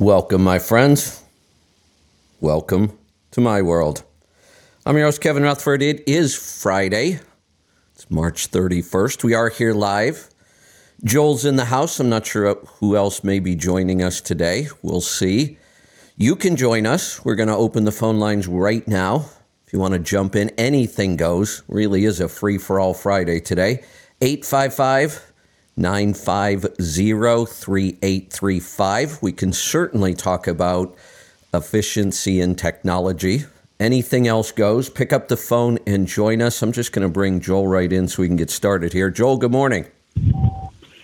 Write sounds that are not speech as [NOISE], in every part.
Welcome, my friends. Welcome to my world. I'm your host, Kevin Rutherford. It is Friday. It's March 31st. We are here live. Joel's in the house. I'm not sure who else may be joining us today. We'll see. You can join us. We're going to open the phone lines right now. If you want to jump in, anything goes. Really is a free for all Friday today. 855 950 3835. We can certainly talk about efficiency and technology. Anything else goes. Pick up the phone and join us. I'm just going to bring Joel right in so we can get started here. Joel, good morning.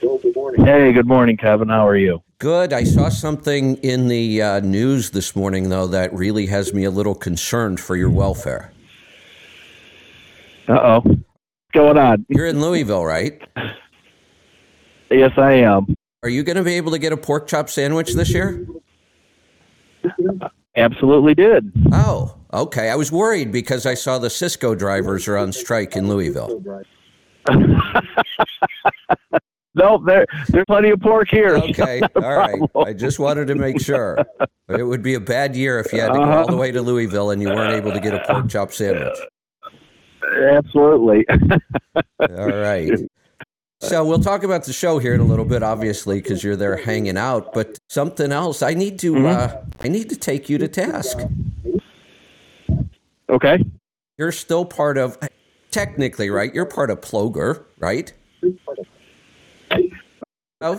Joel, good morning. Hey, good morning, Kevin. How are you? Good. I saw something in the uh, news this morning, though, that really has me a little concerned for your welfare. Uh oh. What's going on? You're in Louisville, right? [LAUGHS] Yes, I am. Are you going to be able to get a pork chop sandwich this year? Absolutely did. Oh, okay. I was worried because I saw the Sysco drivers are on strike in Louisville. [LAUGHS] no, there, there's plenty of pork here. Okay, [LAUGHS] all right. I just wanted to make sure. [LAUGHS] It would be a bad year if you had to go all the uh-huh. way to Louisville and you weren't able to get a pork chop sandwich. Absolutely. all right. So we'll talk about the show here in a little bit, obviously, because you're there hanging out. But something else, I need to, mm-hmm. uh, I need to take you to task. Okay. You're still part of, technically, right? You're part of Ploger, right? Oh.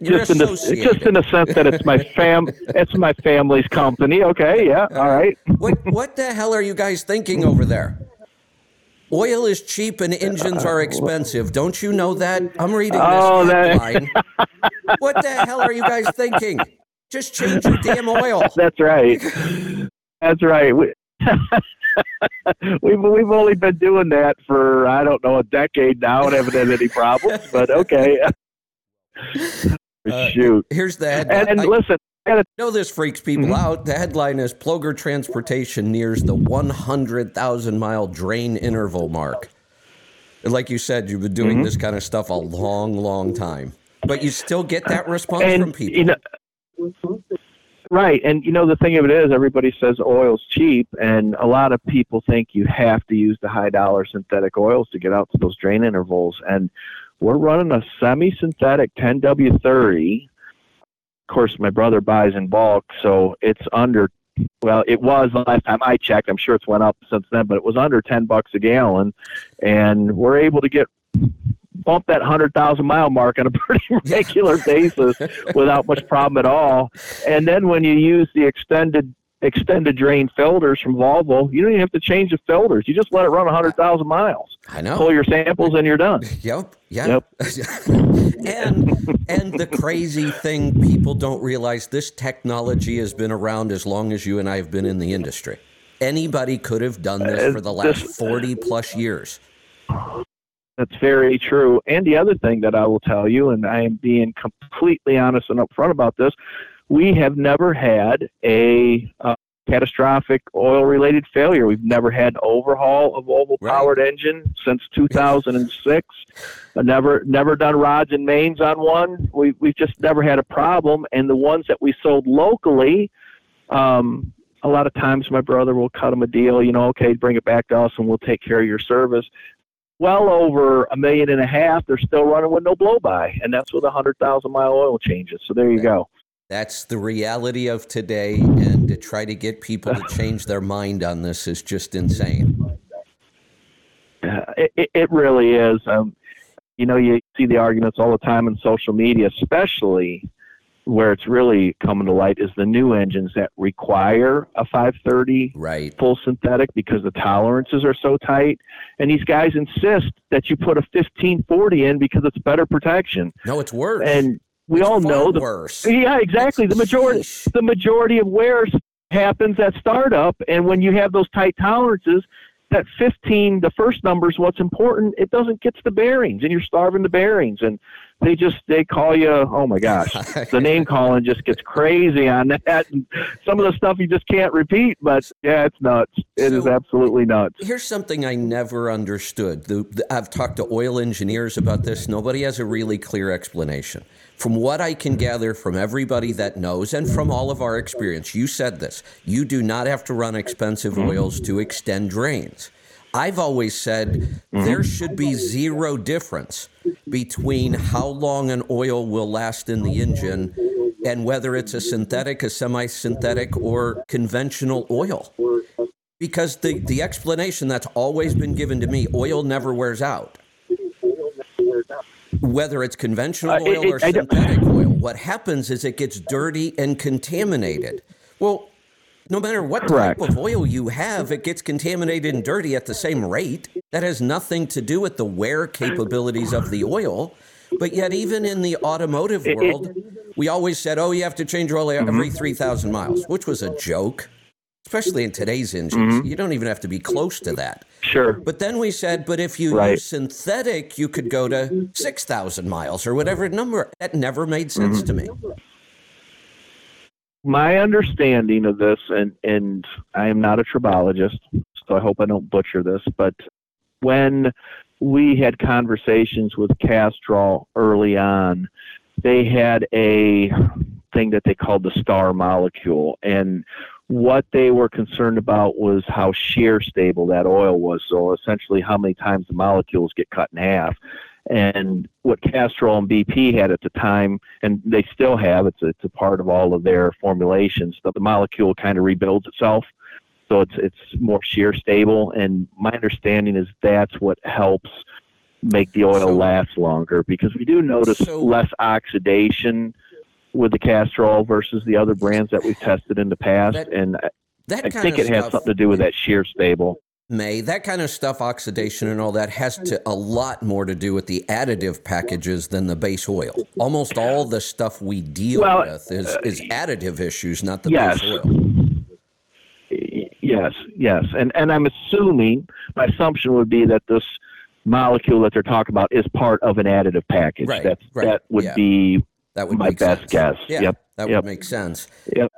just in, the, just in the sense that it's my [LAUGHS] fam, it's my family's company. Okay, yeah, all right. what what the hell are you guys thinking over there? Oil is cheap and engines are expensive. Don't you know that? I'm reading this oh, headline. [LAUGHS] what the hell are you guys thinking? Just change your damn oil. That's right. That's right. We, [LAUGHS] we've we've only been doing that for I don't know a decade now and haven't had any problems. But okay. [LAUGHS] Uh, Shoot. Here's the headline. And, and I, listen, I know this freaks people mm-hmm. out. The headline is Ploger Transportation nears the 100,000 mile drain interval mark. And like you said, you've been doing mm-hmm. this kind of stuff a long, long time, but you still get that response and, from people. You know, right. And you know, the thing of it is, everybody says oil's cheap, and a lot of people think you have to use the high dollar synthetic oils to get out to those drain intervals. And we're running a semi synthetic 10W30 of course, my brother buys in bulk, so it's under. Well, it was last time I checked. I'm sure it's went up since then, but it was under ten bucks a gallon, and we're able to get bump that hundred thousand mile mark on a [LAUGHS] pretty regular basis without much problem at all. And then when you use the extended extended drain filters from Volvo, you don't even have to change the filters. You just let it run 100,000 miles. I know. Pull your samples and you're done. [LAUGHS] Yep. Yep. yep. [LAUGHS] and and the crazy thing people don't realize this technology has been around as long as you and I have been in the industry. Anybody could have done this for the last 40 plus years. That's very true. And the other thing that I will tell you, and I am being completely honest and upfront about this, we have never had a uh, catastrophic oil related failure. We've never had an overhaul of a Volvo powered right. engine since 2006. uh, never never done rods and mains on one. We we've just never had a problem. And the ones that we sold locally, um, a lot of times my brother will cut them a deal. You know, okay, bring it back to us and we'll take care of your service. Well over a million and a half, they're still running with no blow by, and that's with a hundred thousand mile oil changes. So there you go. That's the reality of today, and to try to get people to change their mind on this is just insane. Uh, it, it really is. Um, you know, you see the arguments all the time in social media, especially where it's really coming to light is the new engines that require a 530 right. full synthetic because the tolerances are so tight. And these guys insist that you put a 1540 in because it's better protection. No, it's worse. And we it's all know the worse. Yeah, exactly. The majority sheesh. the majority of wear happens at startup, and when you have those tight tolerances, that 15, the first number is what's important. It doesn't get to the bearings, and you're starving the bearings. And they just they call you. Oh my gosh, [LAUGHS] the name calling just gets crazy on that. And some of the stuff you just can't repeat. But yeah, it's nuts. It so, is absolutely nuts. Here's something I never understood. The, the, I've talked to oil engineers about this. Nobody has a really clear explanation. From what I can gather from everybody that knows and from all of our experience, you said this. You do not have to run expensive mm-hmm. oils to extend drains. I've always said mm-hmm. there should be zero difference between how long an oil will last in the engine and whether it's a synthetic, a semi synthetic, or conventional oil. Because the, the explanation that's always been given to me oil never wears out. Whether it's conventional uh, oil or synthetic oil, what happens is it gets dirty and contaminated. Well, no matter what Correct. type of oil you have, it gets contaminated and dirty at the same rate. That has nothing to do with the wear capabilities of the oil. But yet, even in the automotive world, we always said, oh, you have to change oil every mm-hmm. 3,000 miles, which was a joke, especially in today's engines. Mm-hmm. You don't even have to be close to that. Sure. But then we said, but if you right. use synthetic, you could go to 6,000 miles or whatever number. That never made sense mm-hmm. to me my understanding of this, and, and I am not a tribologist, so I hope I don't butcher this, but when we had conversations with Castrol early on, they had a thing that they called the star molecule. And what they were concerned about was how shear stable that oil was. So essentially, how many times the molecules get cut in half. And what Castrol and BP had at the time, and they still have, it's a, it's a part of all of their formulations, that the molecule kind of rebuilds itself. So it's it's more shear stable, and my understanding is that's what helps make the oil so, last longer because we do notice so, less oxidation with the Castrol versus the other brands that we've tested in the past, that, and that I think it has something to do with that shear stable may that kind of stuff oxidation and all that has to a lot more to do with the additive packages than the base oil almost all the stuff we deal well, with is, uh, is additive issues not the yes. base oil yes yes and and i'm assuming my assumption would be that this molecule that they're talking about is part of an additive package right, That's, right. that would yeah. be that would my best sense. guess yeah, yep that yep. would make sense yep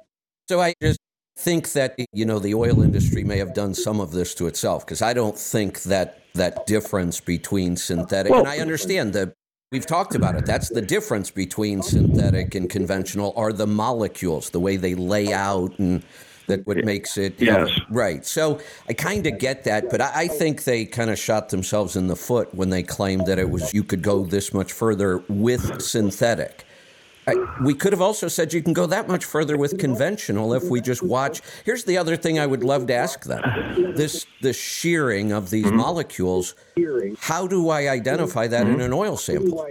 so I just think that you know the oil industry may have done some of this to itself because I don't think that that difference between synthetic well, and I understand that we've talked about it that's the difference between synthetic and conventional are the molecules the way they lay out and that what makes it yes. right so I kind of get that but I, I think they kind of shot themselves in the foot when they claimed that it was you could go this much further with synthetic I, we could have also said you can go that much further with conventional if we just watch. Here's the other thing I would love to ask them: this the shearing of these mm-hmm. molecules. How do I identify that mm-hmm. in an oil sample?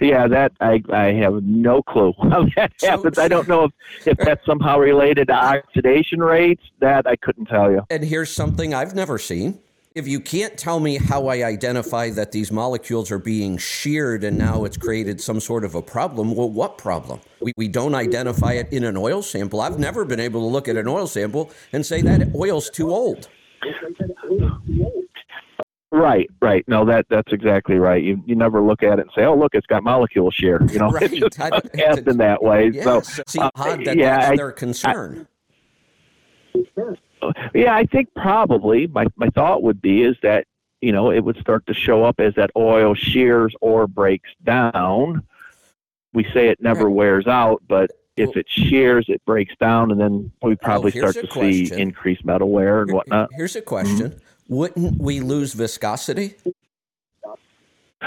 Yeah, that I I have no clue [LAUGHS] how that so, happens. I don't know if, if that's somehow related to oxidation rates. That I couldn't tell you. And here's something I've never seen if you can't tell me how I identify that these molecules are being sheared and now it's created some sort of a problem, well, what problem? We, we don't identify it in an oil sample. I've never been able to look at an oil sample and say that oil's too old. Right, right. No, that that's exactly right. You you never look at it and say, "Oh, look, it's got molecule shear." You know, right. [LAUGHS] it's just in that way. Yeah, so, see, uh, that yeah, that's I, their concern. I, yeah, I think probably my my thought would be is that you know it would start to show up as that oil shears or breaks down. We say it never right. wears out, but if it shears, it breaks down, and then we probably start to question. see increased metal wear and whatnot. Here's a question: mm-hmm. Wouldn't we lose viscosity?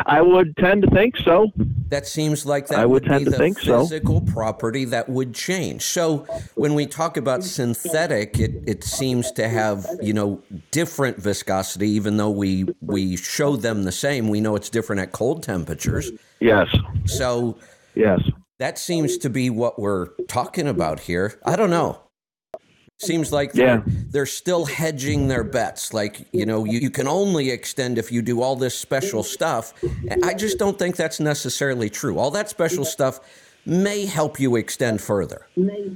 I would tend to think so. That seems like that I would, would tend be to the think physical so. property that would change. So when we talk about synthetic, it, it seems to have you know different viscosity, even though we we show them the same. We know it's different at cold temperatures. Yes. So yes, that seems to be what we're talking about here. I don't know. Seems like they're, yeah. they're still hedging their bets. Like, you know, you, you can only extend if you do all this special stuff. I just don't think that's necessarily true. All that special stuff may help you extend further.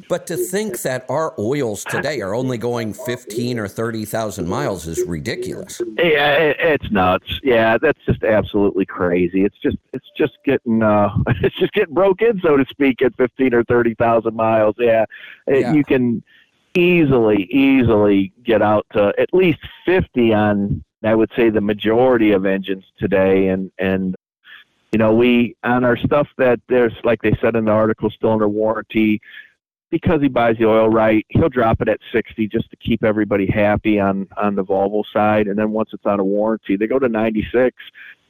But to think that our oils today are only going 15 or 30,000 miles is ridiculous. Yeah, it's nuts. Yeah, that's just absolutely crazy. It's just it's just getting uh [LAUGHS] it's just getting broke in, so to speak, at fifteen or thirty thousand miles. Yeah, Yeah. you can easily easily get out to at least fifty on I would say the majority of engines today, and and you know we on our stuff that there's like they said in the article still under warranty because he buys the oil right, he'll drop it at 60 just to keep everybody happy on on the Volvo side. And then once it's out of warranty, they go to 96,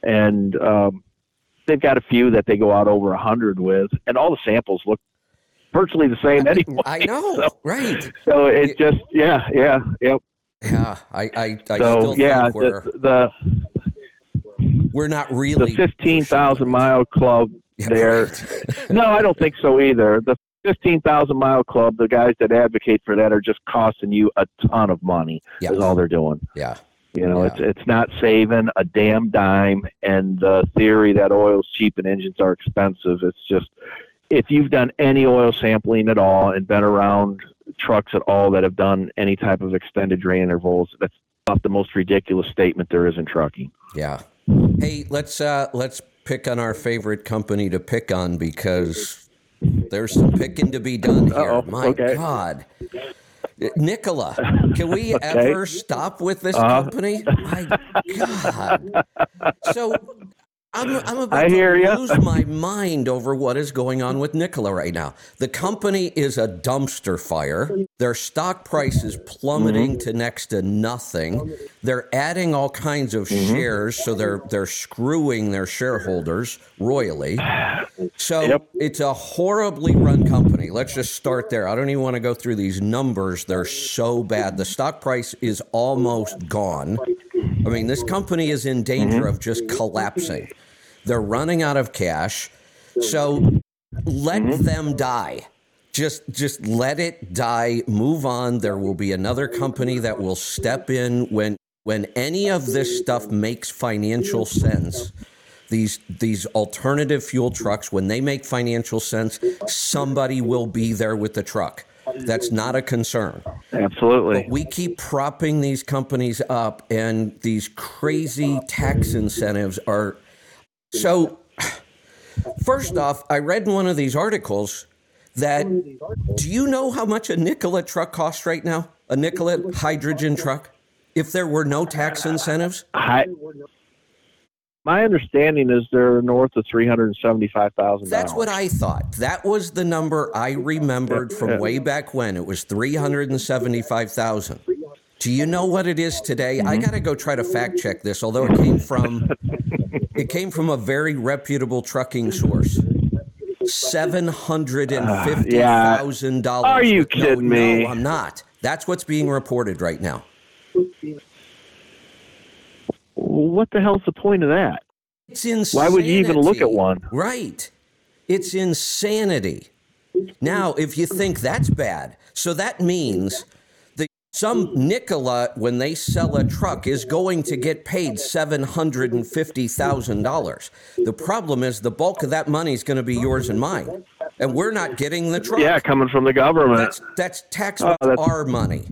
and um, they've got a few that they go out over 100 with, and all the samples look virtually the same anyway. I know, So, right? so it just yeah yeah yep. Yeah, I, I, I So still yeah, think we're, the, the we're not really the really 15,000 mile club Yeah, there. right. [LAUGHS] no, I don't think so either. The 15,000 mile club, the guys that advocate for that are just costing you a ton of money. Yes. Is all they're doing. Yeah, You know, Yeah. it's it's not saving a damn dime. And the theory that oil's cheap and engines are expensive, it's just if you've done any oil sampling at all and been around trucks at all that have done any type of extended drain intervals, that's about the most ridiculous statement there is in trucking. yeah. Hey, let's uh, let's pick on our favorite company to pick on because there's some picking to be done here. Uh-oh, My okay. God. Nikola, can we [LAUGHS] Okay. ever stop with this Uh-huh. company? My God. So I'm, I'm about I to hear lose my mind over what is going on with Nikola right now. The company is a dumpster fire. Their stock price is plummeting Mm-hmm. to next to nothing. They're adding all kinds of Mm-hmm. shares, so they're they're screwing their shareholders royally. So Yep. it's a horribly run company. Let's just start there. I don't even want to go through these numbers. They're so bad. The stock price is almost gone. I mean, this company is in danger of just collapsing. They're running out of cash. So let mm-hmm. them die. Just just let it die. Move on. There will be another company that will step in when when any of this stuff makes financial sense. These these alternative fuel trucks when they make financial sense, somebody will be there with the truck. That's not a concern. Absolutely. But we keep propping these companies up, and these crazy tax incentives are. So, first off, I read in one of these articles that. Do you know how much a Nikola truck costs right now? A Nikola hydrogen truck? If there were no tax incentives? I, my understanding is they're north of three hundred and seventy-five thousand. That's what I thought. That was the number I remembered from way back when. It was 375,000. Do you know what it is today? I mm-hmm. got to go try to fact check this, although it came from [LAUGHS] it came from a very reputable trucking source. Seven hundred and fifty thousand dollars. Ah, Are you kidding no, me? No, I'm not. That's what's being reported right now. What the hell's the point of that? It's insanity. Why would you even look at one? Right. It's insanity. Now, if you think that's bad, so that means some Nikola, when they sell a truck, is going to get paid $750,000. The problem is the bulk of that money is going to be yours and mine. And we're not getting the truck. Yeah, coming from the government. That's that's tax Oh, that's- our money.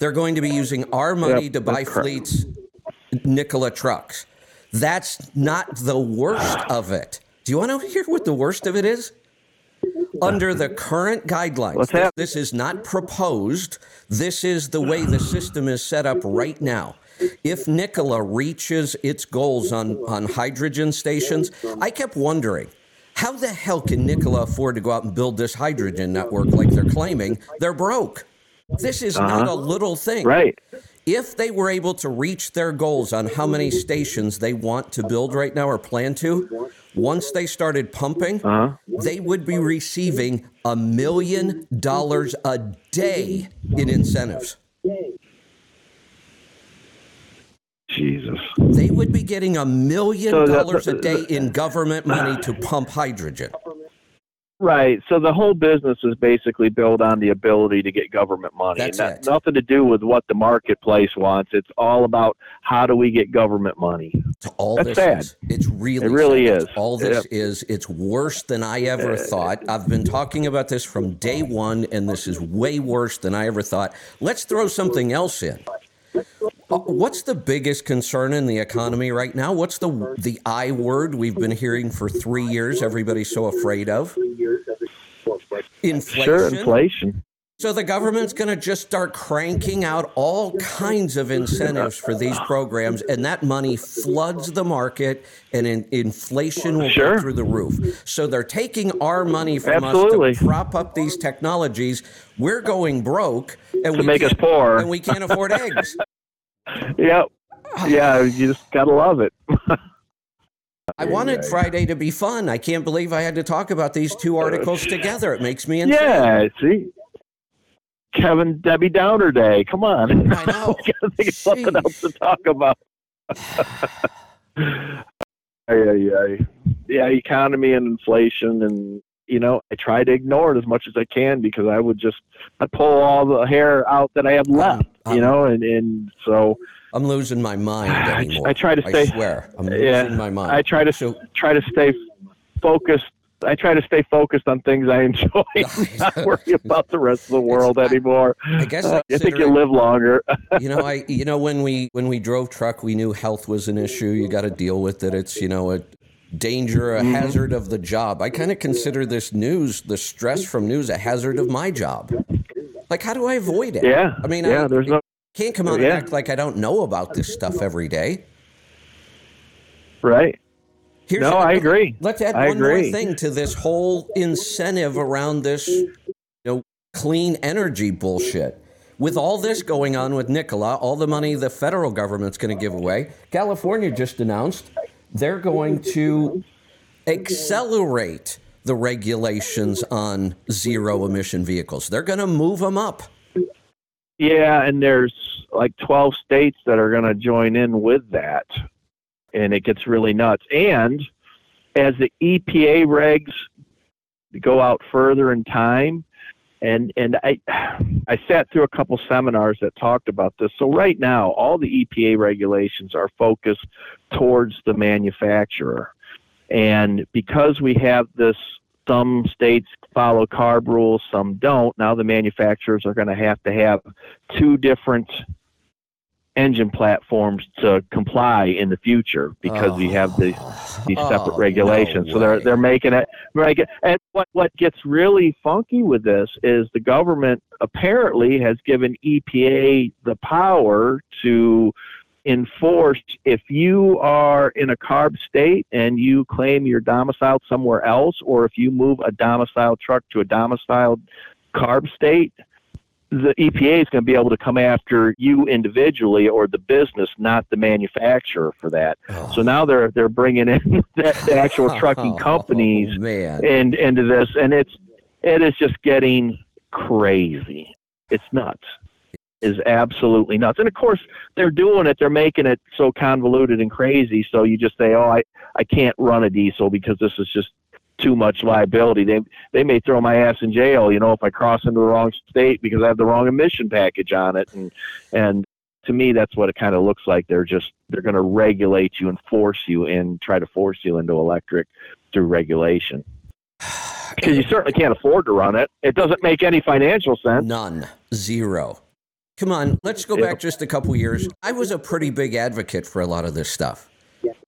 They're going to be using our money Yep, to buy fleets Nikola trucks. That's not the worst [SIGHS] of it. Do you want to hear what the worst of it is? Under the current guidelines, this, this is not proposed. This is the way the system is set up right now. If Nikola reaches its goals on, on hydrogen stations, I kept wondering how the hell can Nikola afford to go out and build this hydrogen network like they're claiming? They're broke. This is not a little thing. Uh-huh. right. If they were able to reach their goals on how many stations they want to build right now or plan to, once they started pumping, Uh-huh. they would be receiving a million dollars a day in incentives. Jesus. They would be getting a million dollars a day in government money to pump hydrogen. Right. So the whole business is basically built on the ability to get government money. That's and it. Nothing to do with what the marketplace wants. It's all about how do we get government money. All That's this sad. is. It's really It really sad. is. All this is. It's worse than I ever thought. I've been talking about this from day one, and this is way worse than I ever thought. Let's throw something else in. Uh, What's the biggest concern in the economy right now? What's the the I word we've been hearing for three years? Everybody's so afraid of inflation. Sure, inflation. So the government's going to just start cranking out all kinds of incentives for these programs, and that money floods the market, and in, inflation will Sure. go through the roof. So they're taking our money from Absolutely. us to prop up these technologies. We're going broke, and To we make us can't- poor. and we can't afford eggs. [LAUGHS] Yep. Yeah, you just gotta love it. [LAUGHS] I wanted Friday to be fun. I can't believe I had to talk about these two articles together. It makes me insane. Yeah, see? Kevin Debbie Downer Day. Come on. I [LAUGHS] know. we gotta think of something else to talk about. [SIGHS] yeah, yeah, yeah. Economy and inflation, and you know, I try to ignore it as much as I can because I would just I pull all the hair out that I have left. um, you know, and and so I'm losing my mind [SIGHS] I- anymore. I try to stay. I swear, I'm Yeah, losing my mind. I try to So try to stay focused. I try to stay focused on things I enjoy, [LAUGHS] [LAUGHS] not worry about the rest of the [LAUGHS] world I- anymore. I guess Uh, I I think you live longer. you know i you know when we when we drove truck we knew health was an issue you got to deal with it it's you know a danger a Mm-hmm. hazard of the job i kind of consider this news the stress from news a hazard of my job like how do i avoid it yeah, i mean yeah. I there's no can't come out yeah. and act like i don't know about this stuff every day right. Here's No, I agree. let's add I one more thing to this whole incentive around this you know clean energy bullshit with all this going on with Nikola, all the money the federal government's going to give away, California just announced they're going to accelerate the regulations on zero emission vehicles. They're going to move them up. Yeah, and there's like 12 states that are going to join in with that, and it gets really nuts. And as the EPA regs go out further in time, and and I I sat through a couple seminars that talked about this. So right now, all the EPA regulations are focused towards the manufacturer, and because we have this some states follow CARB rules, some don't. Now the manufacturers are going to have to have two different engine platforms to comply in the future because we have these oh. these separate Oh, regulations. no so they're they're making it right. And what what gets really funky with this is the government apparently has given EPA the power to enforce if you are in a CARB state and you claim you're domiciled somewhere else, or if you move a domiciled truck to a domiciled CARB state, the EPA is going to be able to come after you individually or the business, not the manufacturer for that. Oh. So now they're they're bringing in [LAUGHS] the, the actual [LAUGHS] trucking oh, companies Oh, and into this, and it's it is just getting crazy. It's nuts. Is absolutely nuts. And of course, they're doing it. They're making it so convoluted and crazy. So you just say, "Oh, I I can't run a diesel because this is just too much liability." They they may throw my ass in jail, you know, if I cross into the wrong state because I have the wrong emission package on it. And and to me, that's what it kind of looks like. They're just they're going to regulate you and force you and try to force you into electric through regulation because you certainly can't afford to run it. It doesn't make any financial sense. None. Zero. Come on, let's go back just a couple years. I was a pretty big advocate for a lot of this stuff.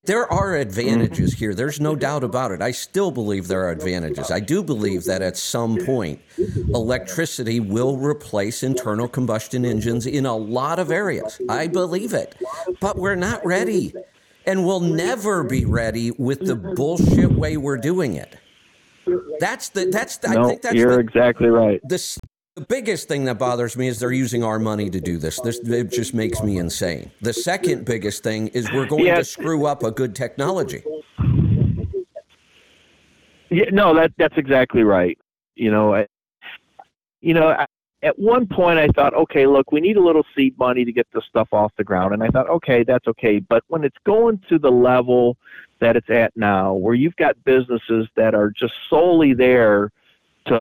There are advantages mm-hmm. here. There's no doubt about it. I still believe there are advantages. I do believe that at some point, electricity will replace internal combustion engines in a lot of areas. I believe it. But we're not ready. And we'll never be ready with the bullshit way we're doing it. That's the that's the, I no, think that's you're the, exactly right. this the biggest thing that bothers me is they're using our money to do this. This it just makes me insane. The second biggest thing is we're going to screw up a good technology. Yeah, no, that that's exactly right. You know, I, you know, I, at one point I thought, okay, look, we need a little seed money to get this stuff off the ground, and I thought, okay, that's okay. But when it's going to the level that it's at now, where you've got businesses that are just solely there to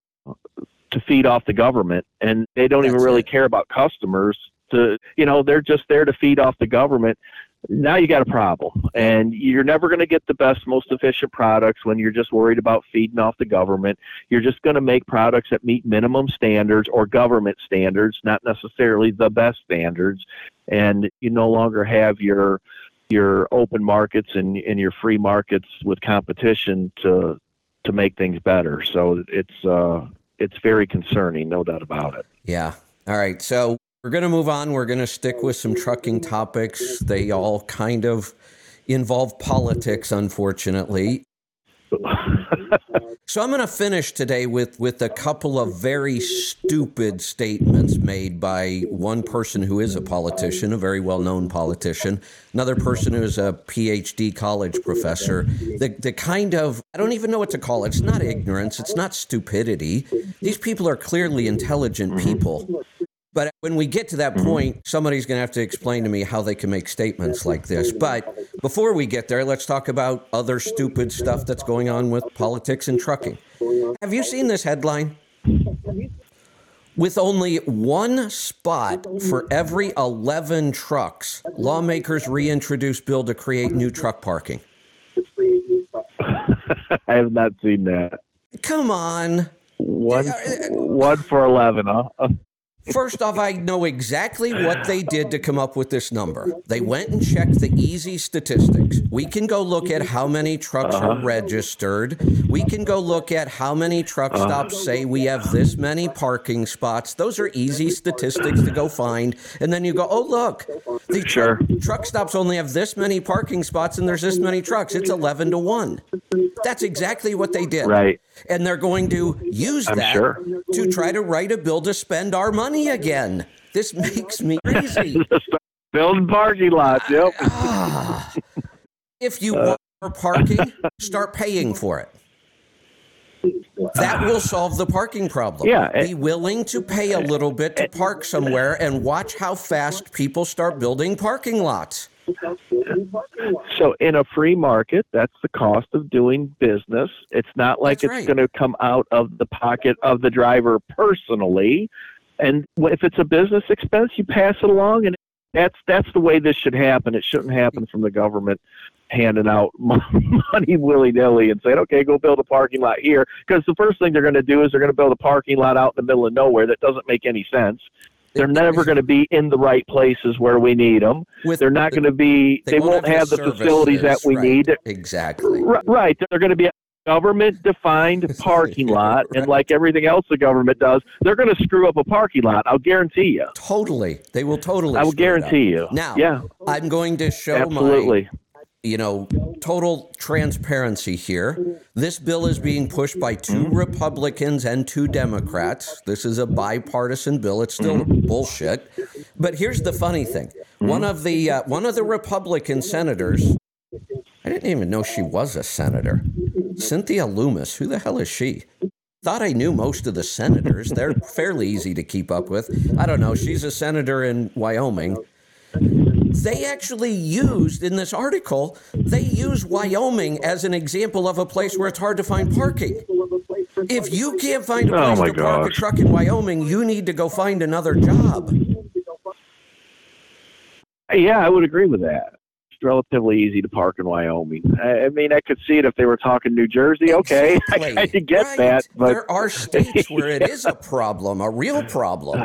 feed off the government, and they don't even really it. care about customers. To you know, they're just there to feed off the government. Now you got a problem, and you're never going to get the best, most efficient products when you're just worried about feeding off the government. You're just going to make products that meet minimum standards or government standards, not necessarily the best standards, and you no longer have your your open markets and, and your free markets with competition to to make things better. So it's uh, it's very concerning, no doubt about it. Yeah. All right. So we're going to move on. We're going to stick with some trucking topics. They all kind of involve politics, unfortunately. [LAUGHS] So I'm going to finish today with with a couple of very stupid statements made by one person who is a politician, a very well-known politician, another person who is a PhD college professor. The the kind of I don't even know what to call it. It's not ignorance, it's not stupidity. These people are clearly intelligent mm-hmm. people. But when we get to that mm-hmm. point, somebody's going to have to explain to me how they can make statements like this. But before we get there, let's talk about other stupid stuff that's going on with politics and trucking. Have you seen this headline? With only one spot for every 11 trucks, lawmakers reintroduce bill to create new truck parking. [LAUGHS] I have not seen that. Come on. One uh, uh, one for eleven, huh? First off, I know exactly what they did to come up with this number. They went and checked the easy statistics. We can go look at how many trucks are uh-huh. registered. We can go look at how many truck uh-huh. stops say we have this many parking spots. Those are easy statistics to go find. And then you go, oh, look, the Sure. truck stops only have this many parking spots and there's this many trucks. It's 11 to 1. That's exactly what they did. Right. And they're going to use I'm that sure. to try to write a bill to spend our money again. This makes me crazy. [LAUGHS] Building parking lots. Yep. Ah. if you want more parking, start paying for it. That will solve the parking problem. Yeah, Be willing to pay a little bit to park somewhere and watch how fast people start building parking lots. So in a free market, that's the cost of doing business. It's not like That's it's right. going to come out of the pocket of the driver personally. And if it's a business expense, you pass it along, and that's that's the way this should happen. It shouldn't happen from the government handing out [LAUGHS] money willy nilly and saying, "Okay, go build a parking lot here." Because the first thing they're going to do is they're going to build a parking lot out in the middle of nowhere that doesn't make any sense. They're never going to be in the right places where we need them. With They're not going to be. They, won't have the facilities that we services, need. Exactly. R- Right. They're going to be a government defined [LAUGHS] parking lot. And like everything else the government does, they're going to screw up a parking lot. I'll guarantee you. Totally. They will totally. I will screw it up. guarantee you. Now, Yeah, I'm going to show my absolutely. You know, total transparency here. This bill is being pushed by two mm-hmm. Republicans and two Democrats. This is a bipartisan bill. It's still mm-hmm. bullshit. But here's the funny thing: one mm-hmm. of the uh, one of the Republican senators. I didn't even know she was a senator. Cynthia Lummis. Who the hell is she? Thought I knew most of the senators. They're [LAUGHS] fairly easy to keep up with. I don't know. She's a senator in Wyoming they actually used in this article they use wyoming as an example of a place where it's hard to find parking if you can't find a Oh place my to park a truck in wyoming you need to go find another job Yeah, I would agree with that. It's relatively easy to park in Wyoming. I, I mean, I could see it if they were talking New Jersey. Okay, [LAUGHS] I Exactly. of get Right. that, but there are states where it is a problem a real problem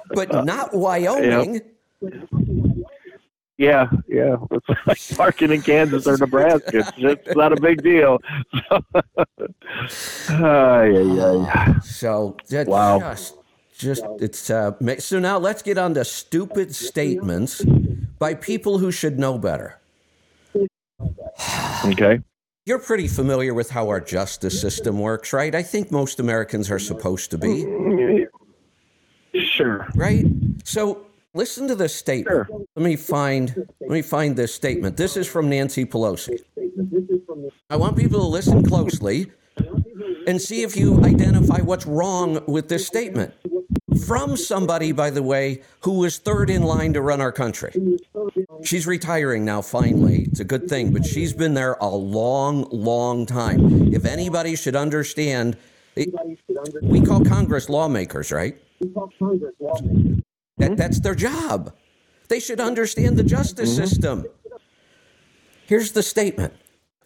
[SIGHS] but not wyoming yeah, yeah, it's like [LAUGHS] parking in Kansas or Nebraska. It's just not a big deal. [LAUGHS] Ay, ay, ay. So that Wow. just, just it's uh, so now let's get on to stupid statements by people who should know better. Okay. You're pretty familiar with how our justice system works, right? I think most Americans are supposed to be, Sure. right? So listen to this statement. Sure. Let me find let me find this statement. This is from Nancy Pelosi. I want people to listen closely and see if you identify what's wrong with this statement. From somebody, by the way, who was third in line to run our country. She's retiring now, finally. It's a good thing, but she's been there a long, long time. If anybody should understand we call Congress lawmakers, right? That, that's their job. They should understand the justice Mm-hmm. system. Here's the statement.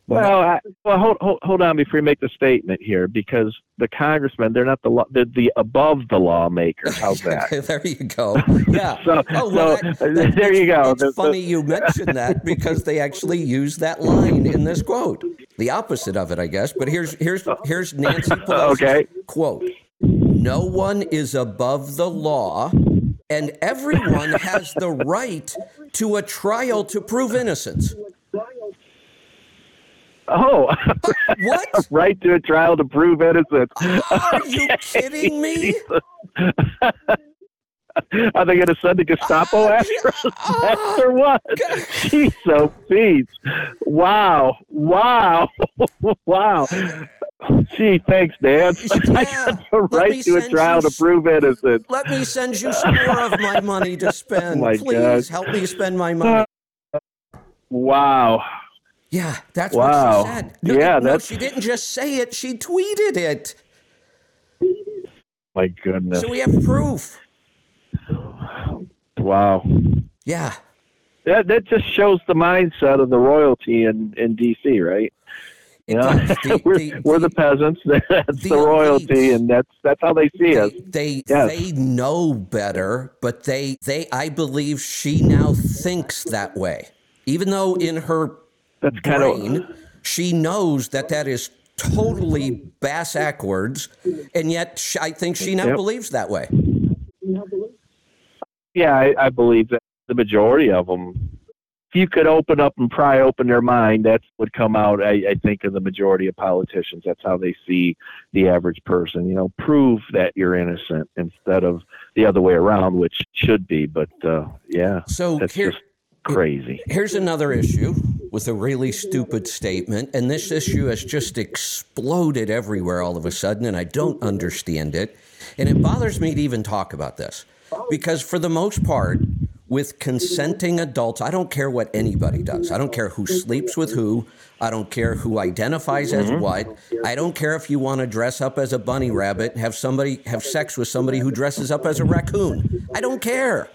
Well, I, well, hold, hold hold on before you make the statement here, because the congressmen they're not the law, they're the above the lawmakers. [LAUGHS] How's that? there you go. [LAUGHS] Yeah. So- oh, well, so, that- that- [LAUGHS] there you go. It's The- the- funny you mentioned that because they actually use that line in this quote. The opposite of it, I guess. But here's here's here's Nancy Pelosi's Okay. quote: "No one is above the law." And everyone has the right to a trial to prove innocence. Oh, What? [LAUGHS] right to a trial to prove innocence. Are you kidding me? [LAUGHS] [LAUGHS] Are they going to send the Gestapo oh, after us oh, next or what? Jeez, so Pete. Wow. Wow. [LAUGHS] wow. Gee, thanks, Dan. [LAUGHS] I got the right to a trial you to prove innocence. Let me send you some more of my money to spend. my Please help me spend my money. Wow. Yeah, that's Wow. what she said. No, Yeah, no, she didn't just say it; she tweeted it. My goodness. So we have proof. Wow. Yeah, That that just shows the mindset of the royalty in, in DC, right? You know. The- we're, the- we're the- the peasants. [LAUGHS] That's the the, royalty, elites. and that's that's how they see us. they they, Yes. they know better, but they they I believe she now thinks that way, even though in her That's kind brain of she knows that that is totally bass backwards, and yet sh- I think she now Yep. believes that way. Yeah. I, I believe that the majority of them. If you could open up and pry open their mind, that would come out. I, I think of the majority of politicians. That's how they see the average person. You know, prove that you're innocent instead of the other way around, which should be. But uh, yeah, So that's here, just crazy. Here's another issue with a really stupid statement, and this issue has just exploded everywhere all of a sudden, and I don't understand it. And it bothers me to even talk about this because, for the most part, with consenting adults, I don't care what anybody does. I don't care who sleeps with who. I don't care who identifies as mm-hmm. what. I don't care if you want to dress up as a bunny rabbit and have somebody have sex with somebody who dresses up as a raccoon. I don't care.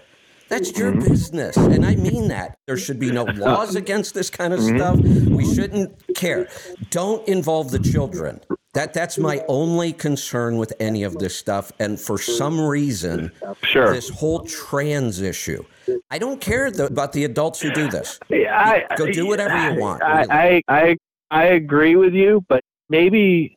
That's your mm-hmm. business. And I mean that. There should be no laws [LAUGHS] against this kind of mm-hmm. stuff. We shouldn't care. Don't involve the children. That that's my only concern with any of this stuff. And for some reason, Sure. this whole trans issue. I don't care th- about the adults who do this. Yeah, I, Go do whatever you want, I, really. I, I, I agree with you, but maybe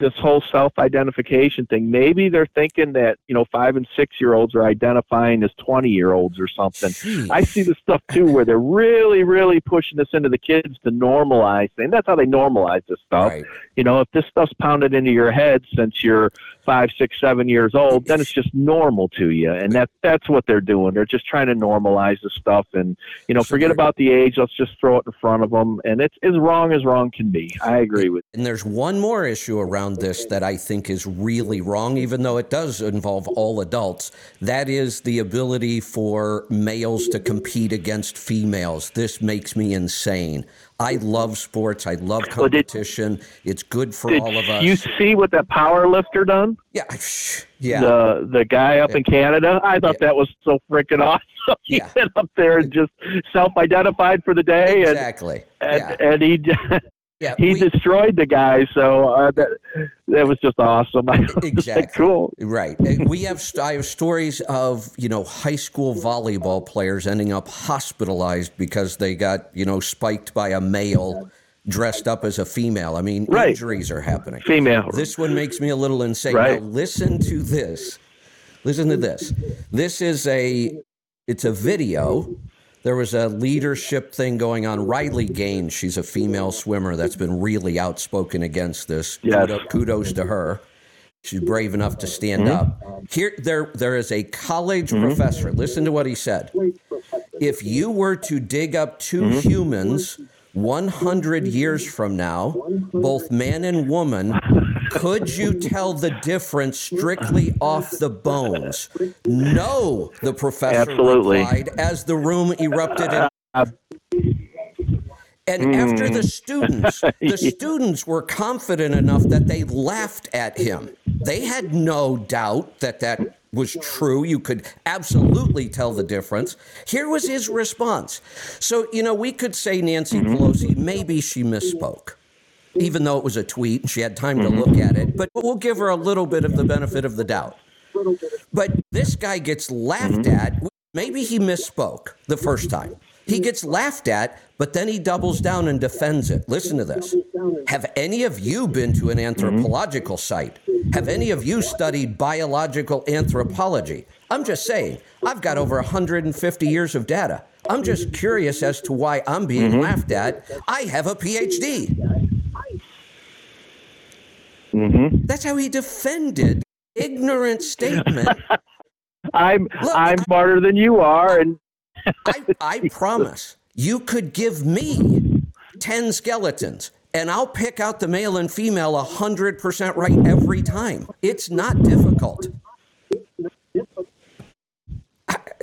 this whole self-identification thing, maybe they're thinking that you know five and six year olds are identifying as twenty year olds or something. Jeez. I see this stuff too, where they're really, really pushing this into the kids to normalize things. That's how they normalize this stuff. Right. You know, if this stuff's pounded into your head since you're five, six, seven years old, then it's just normal to you, and that that's what they're doing. They're just trying to normalize the stuff, and you know, forget about the age. Let's just throw it in front of them, and it's as wrong as wrong can be. I agree with. And there's one more issue around this that I think is really wrong, even though it does involve all adults. That is the ability for males to compete against females. This makes me insane. I love sports. I love Well, did- competition. it's good for all of us. you see what that power lifter done? yeah, [SIGHS] yeah. The the guy up in Canada. I thought that was so freaking awesome. [LAUGHS] He Yeah. went up there and just self-identified for the day, exactly. and, yeah. and he [LAUGHS] yeah. he we- destroyed the guy. So uh, that that was just awesome. [LAUGHS] Exactly. cool. Right. Uh, We have st- I have stories of you know high school volleyball players ending up hospitalized because they got you know spiked by a male dressed up as a female. I mean, Right. injuries are happening. Female. This one makes me a little insane. Right. Now, listen to this. Listen to this. This is a it's a video. There was a leadership thing going on. Riley Gaines, she's a female swimmer that's been really outspoken against this. Yes. Kudo- kudos to her. She's brave enough to stand mm-hmm. up. Here, there, there is a college mm-hmm. professor. Listen to what he said. If you were to dig up 2 mm-hmm. humans 100 years from now, both man and woman, could you tell the difference strictly off the bones? No, the professor Absolutely. replied as the room erupted in Uh, And after the students, the [LAUGHS] students were confident enough that they laughed at him. They had no doubt that that was true. You could absolutely tell the difference. Here was his response. So, you know, we could say Nancy Pelosi, maybe she misspoke, even though it was a tweet and she had time to mm-hmm. look at it, but we'll give her a little bit of the benefit of the doubt. But this guy gets laughed mm-hmm. at. Maybe he misspoke the first time. He gets laughed at, but then he doubles down and defends it. Listen to this. Have any of you been to an mm-hmm. anthropological site? Have any of you studied biological anthropology? I'm just saying, I've got over 150 years of data. I'm just curious as to why I'm being laughed at. I have a PhD. Mm-hmm. That's how he defended ignorant statement. [LAUGHS] I'm Look, I'm smarter than you are, and I, I [LAUGHS] promise you could give me 10 skeletons and I'll pick out the male and female 100% right every time. It's not difficult.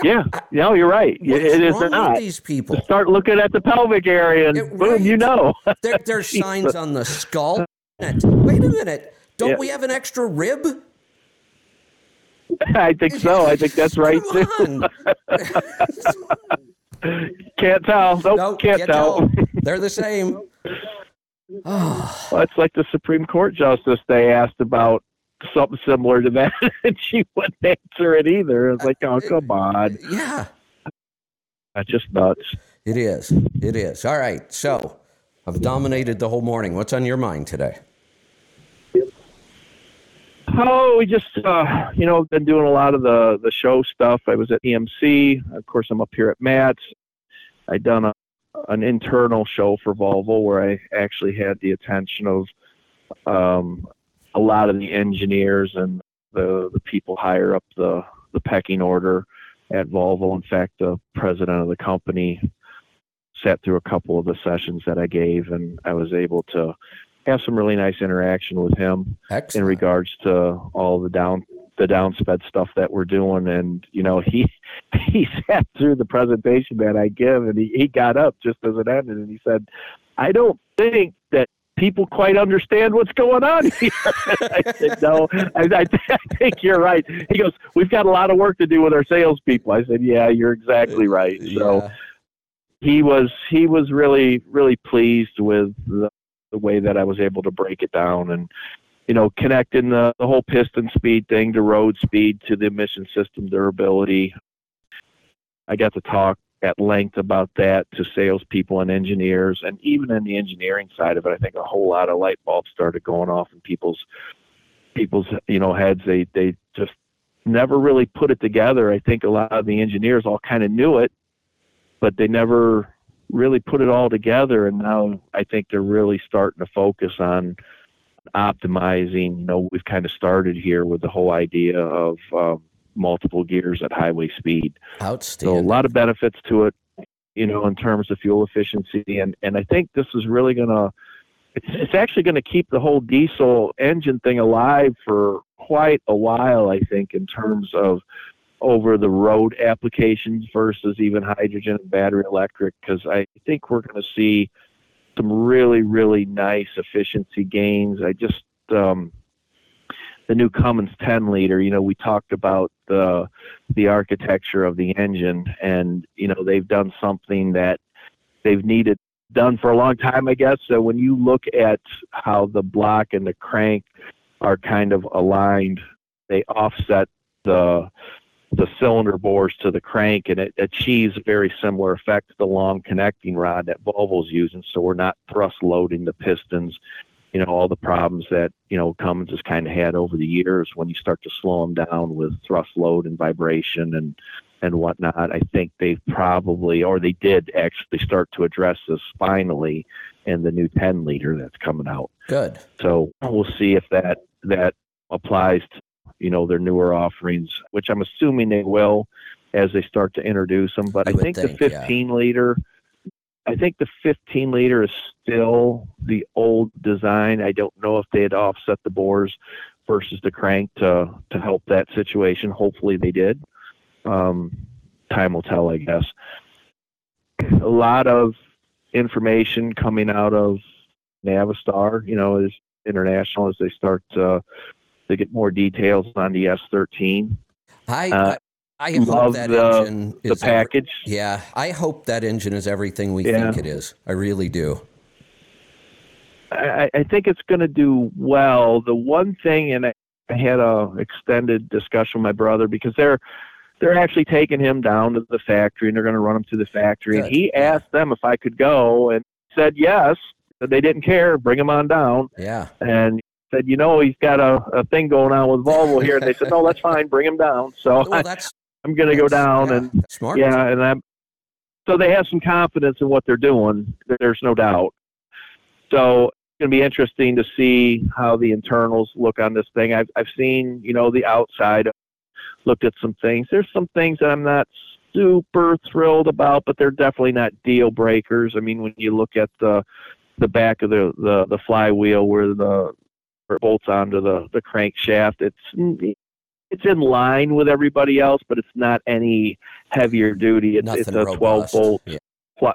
yeah, no, you're right. What's it is not. these people? Start looking at the pelvic area, and It- boom, you know. There, there's [LAUGHS] signs on the skull. Wait a minute. Don't Yeah. we have an extra rib? [LAUGHS] I think so. I think that's right too. [LAUGHS] Come on. Can't tell. Nope, No, can't, can't tell. tell. [LAUGHS] They're the same. Oh, Well, it's like the Supreme Court justice they asked about something similar to that, and she wouldn't answer it either. It's like, oh, uh, come on. Uh, yeah. That's just nuts. It is. It is. All right. So I've dominated the whole morning. What's on your mind today? Oh, we just, uh, you know, been doing a lot of the, the show stuff. I was at TMC. Of course, I'm up here at MATS. I done a, an internal show for Volvo where I actually had the attention of um, a lot of the engineers and the, the people higher up the, the pecking order at Volvo. In fact, the president of the company sat through a couple of the sessions that I gave, and I was able to have some really nice interaction with him in regards to all the down the downsped stuff that we're doing. And you know he [LAUGHS] he sat through the presentation that I give and he, he got up just as it ended and he said I don't think that people quite understand what's going on [LAUGHS] here. I said no I, I, [LAUGHS] I think you're right. He goes we've got a lot of work to do with our salespeople. I said yeah you're exactly right. So Yeah. he was he was really really pleased with the, the way that I was able to break it down and you know connecting the, the whole piston speed thing to road speed to the emission system durability. I got to talk at length about that to salespeople and engineers, and even in the engineering side of it, I think a whole lot of light bulbs started going off in people's people's you know heads. They they just never really put it together. I think a lot of the engineers all kind of knew it, but they never really put it all together. And now I think they're really starting to focus on optimizing. You know, we've kind of started here with the whole idea of um, multiple gears at highway speed. So a lot of benefits to it, you know, in terms of fuel efficiency, and and I think this is really gonna, it's it's actually going to keep the whole diesel engine thing alive for quite a while. I think in terms of over the road applications versus even hydrogen and battery electric, because I think we're going to see some really really nice efficiency gains. I just um, the new Cummins 10 liter, you know, we talked about the the architecture of the engine and you know, they've done something that they've needed done for a long time, I guess. So when you look at how the block and the crank are kind of aligned, they offset the the cylinder bores to the crank and it achieves a very similar effect to the long connecting rod that Volvo's using. So we're not thrust loading the pistons you know all the problems that you know Cummins has kind of had over the years when you start to slow them down with thrust load and vibration and and whatnot. I think they've probably or they did actually start to address this finally in the new 10 liter that's coming out. Good. So we'll see if that that applies to you know their newer offerings, which I'm assuming they will as they start to introduce them. But You I think, think, the yeah. 15 liter, I think the 15 liter is still the old design. I don't know if they'd offset the bores versus the crank to to help that situation. Hopefully they did. Um, time will tell, I guess. A lot of information coming out of Navistar, you know, as international as they start uh, to get more details on the S13. I, Uh, I, I hope love that the- engine The is every- package. yeah, I hope that engine is everything we Yeah. think it is. I really do. I, I think it's going to do well. The one thing, and I, I had a extended discussion with my brother because they're they're actually taking him down to the factory and they're going to run him to the factory. And Good. he Yeah. asked them if I could go, and said yes. They didn't care. Bring him on down. Yeah. And said, you know, he's got a, a thing going on with Volvo here. And they said, no, that's fine. Bring him down. So oh, Well, that's I'm going to go down yeah, and smart. yeah, and I'm so they have some confidence in what they're doing. There's no doubt. So it's going to be interesting to see how the internals look on this thing. I've I've seen you know the outside, looked at some things. There's some things that I'm not super thrilled about, but they're definitely not deal breakers. I mean, when you look at the the back of the the, the flywheel where the bolts onto the the crankshaft, it's it's in line with everybody else, but it's not any heavier duty. It's, Nothing it's a 12 robust. volt Yeah. fly,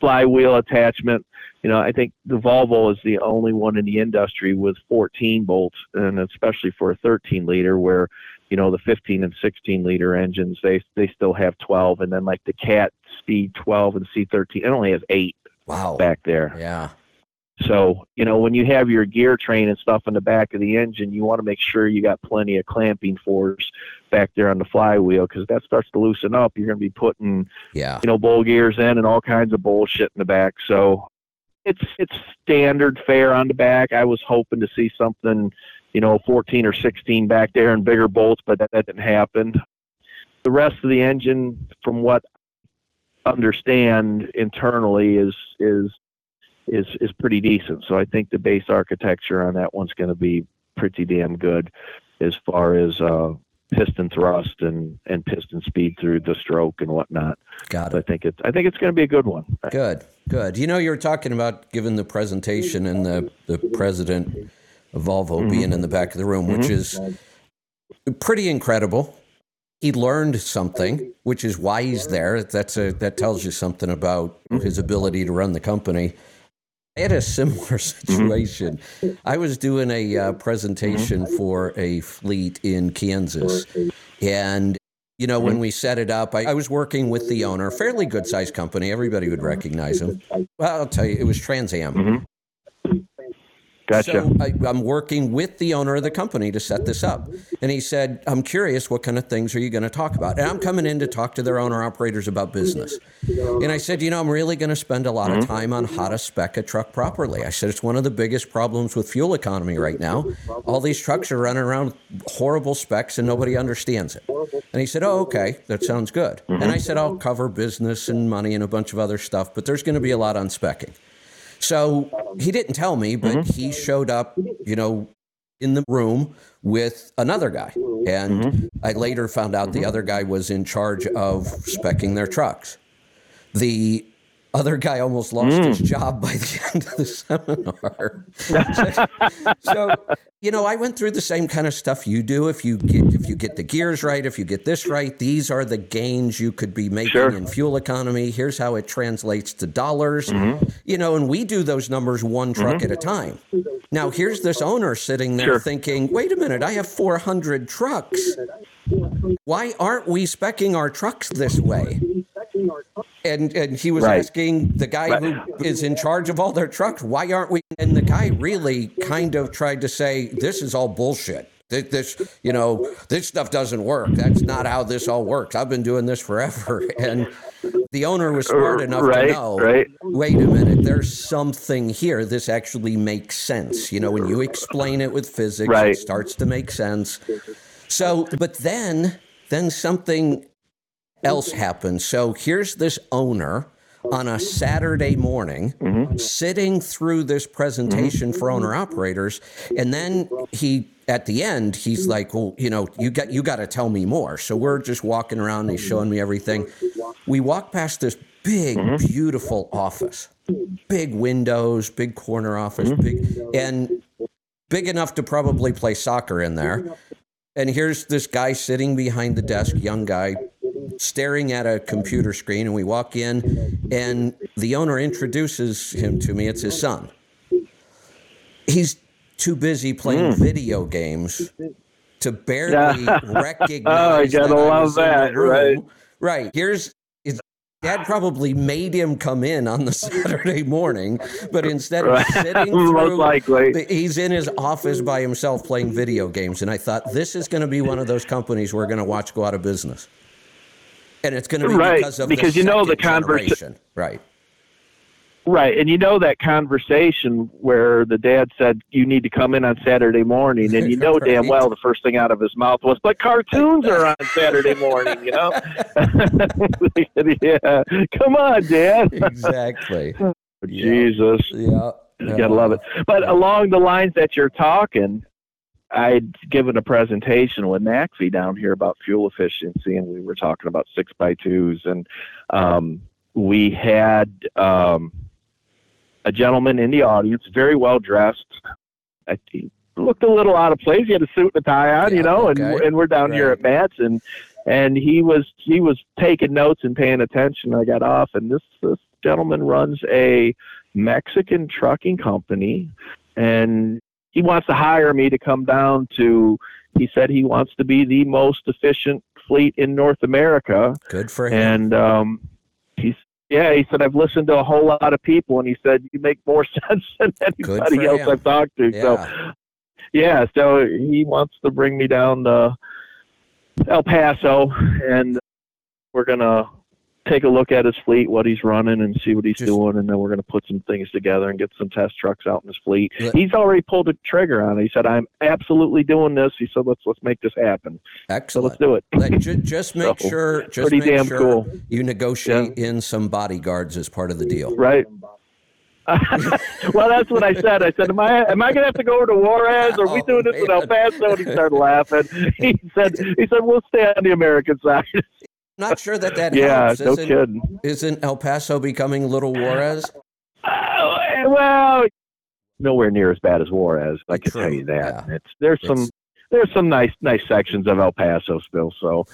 flywheel attachment. You know, I think the Volvo is the only one in the industry with 14 bolts, and especially for a 13 liter, where you know the 15 and 16 liter engines they they still have 12, and then like the Cat Speed 12 and C13, it only has eight Wow. back there. Yeah. So, you know, when you have your gear train and stuff in the back of the engine, you want to make sure you got plenty of clamping force back there on the flywheel because that starts to loosen up. You're going to be putting, Yeah. you know, bull gears in and all kinds of bullshit in the back. So it's it's standard fare on the back. I was hoping to see something, you know, 14 or 16 back there and bigger bolts, but that, that didn't happen. The rest of the engine, from what I understand internally, is is is is pretty decent. So I think the base architecture on that one's going to be pretty damn good as far as uh, piston thrust and, and piston speed through the stroke and whatnot. Got So I think it's I think it's going to be a good one. Good. Good. You know, you were talking about giving the presentation and the, the president of Volvo Mm-hmm. being in the back of the room, which is pretty incredible. He learned something, which is why he's there. That's a that tells you something about his ability to run the company. I had a similar [LAUGHS] mm-hmm. situation. I was doing a uh, presentation mm-hmm. for a fleet in Kansas, and you know when mm-hmm. we set it up, I, I was working with the owner, fairly good sized company. Everybody would recognize him. Well, I'll tell you, it was Trans Am. Gotcha. So I, I'm working with the owner of the company to set this up. And he said, I'm curious, what kind of things are you going to talk about? And I'm coming in to talk to their owner operators about business. And I said, you know, I'm really going to spend a lot of mm-hmm. time on how to spec a truck properly. I said, it's one of the biggest problems with fuel economy right now. All these trucks are running around with horrible specs and nobody understands it. And he said, oh, okay, that sounds good. And mm-hmm. I said, I'll cover business and money and a bunch of other stuff, but there's going to be a lot on specking. So he didn't tell me, but mm-hmm. he showed up, you know, in the room with another guy. Mm-hmm. And I later found out the mm-hmm. other guy was in charge of specking their trucks. The other guy almost lost his job by the [LAUGHS] end of the seminar. [LAUGHS] so, you know, I went through the same kind of stuff you do. If you get if you get the gears right, if you get this right, these are the gains you could be making Sure. in fuel economy. Here's how it translates to dollars. Mm-hmm. You know, and we do those numbers one truck at a time. Now, here's this owner sitting there Sure. thinking, "Wait a minute, I have 400 trucks. Why aren't we specking our trucks this way?" And and he was Right. asking the guy Right. who is in charge of all their trucks, "Why aren't we?" And the guy really kind of tried to say, "This is all bullshit." This, this, you know, this stuff doesn't work. That's not how this all works. I've been doing this forever. [LAUGHS] And the owner was smart uh, enough right, to know, right. wait a minute, there's something here. This actually makes sense. You know, when you explain it with physics, Right. it starts to make sense. So, but then, then something else mm-hmm. happens. So here's this owner on a Saturday morning mm-hmm. sitting through this presentation for mm-hmm. owner operators and then he at the end he's like well you know you got you got to tell me more. So we're just walking around and he's showing me everything. We walk past this big beautiful office. Big windows big corner office big and big enough to probably play soccer in there. And here's this guy sitting behind the desk young guy staring at a computer screen and we walk in and the owner introduces him to me. It's his son. He's too busy playing Mm. video games to barely [LAUGHS] recognize Oh, gotta that love was in the that, right. Right. Here's his dad probably made him come in on the [LAUGHS] Saturday morning, but instead of sitting [LAUGHS] Most through, likely. he's in his office by himself playing video games. And I thought this is going to be one of those companies we're going to watch go out of business. And it's going to be Right, because of because the you know the conversation. Right. Right, and you know that conversation where the dad said you need to come in on Saturday morning, and you [LAUGHS] know damn well the first thing out of his mouth was, "But cartoons are on Saturday morning," you know. [LAUGHS] yeah, come on, Dad. [LAUGHS] Exactly. Jesus, yeah. you gotta love it. But along the lines that you're talking, I'd given a presentation with NACFE down here about fuel efficiency, and we were talking about six by twos, and um, we had um, a gentleman in the audience, very well dressed. I, he looked a little out of place. He had a suit and a tie on, Yeah, you know, okay. and and we're down here at MATS, and and he was he was taking notes and paying attention. I got off, and this this gentleman runs a Mexican trucking company, and he wants to hire me to come down to. He said he wants to be the most efficient fleet in North America, Good for him. and um, he's yeah. He said I've listened to a whole lot of people, and he said you make more [LAUGHS] sense than anybody else him. I've talked to. So yeah. yeah, so he wants to bring me down to El Paso, and we're gonna take a look at his fleet, what he's running, and see what he's Just- doing, and then we're gonna put some things together and get some test trucks out in his fleet. Let- He's already pulled the trigger on it. He said, "I'm absolutely doing this." He said, "Let's let's make this happen." Excellent. So let's do it. [LAUGHS] Let- ju- just make So, sure, just pretty make damn sure cool. you negotiate in some bodyguards as part of the deal. Right. [LAUGHS] well, that's what I said. I said, "Am I am I going to have to go over to Juarez? Or are we Oh, doing this in El man. Paso?" And he started laughing. [LAUGHS] He said, "He said we'll stay on the American side." Not sure that that yeah, helps. no Isn't, kidding. isn't El Paso becoming Little Juarez? Uh, well, nowhere near as bad as Juarez. I can True, tell you that. yeah. It's there's some there's some nice nice sections of El Paso still. So,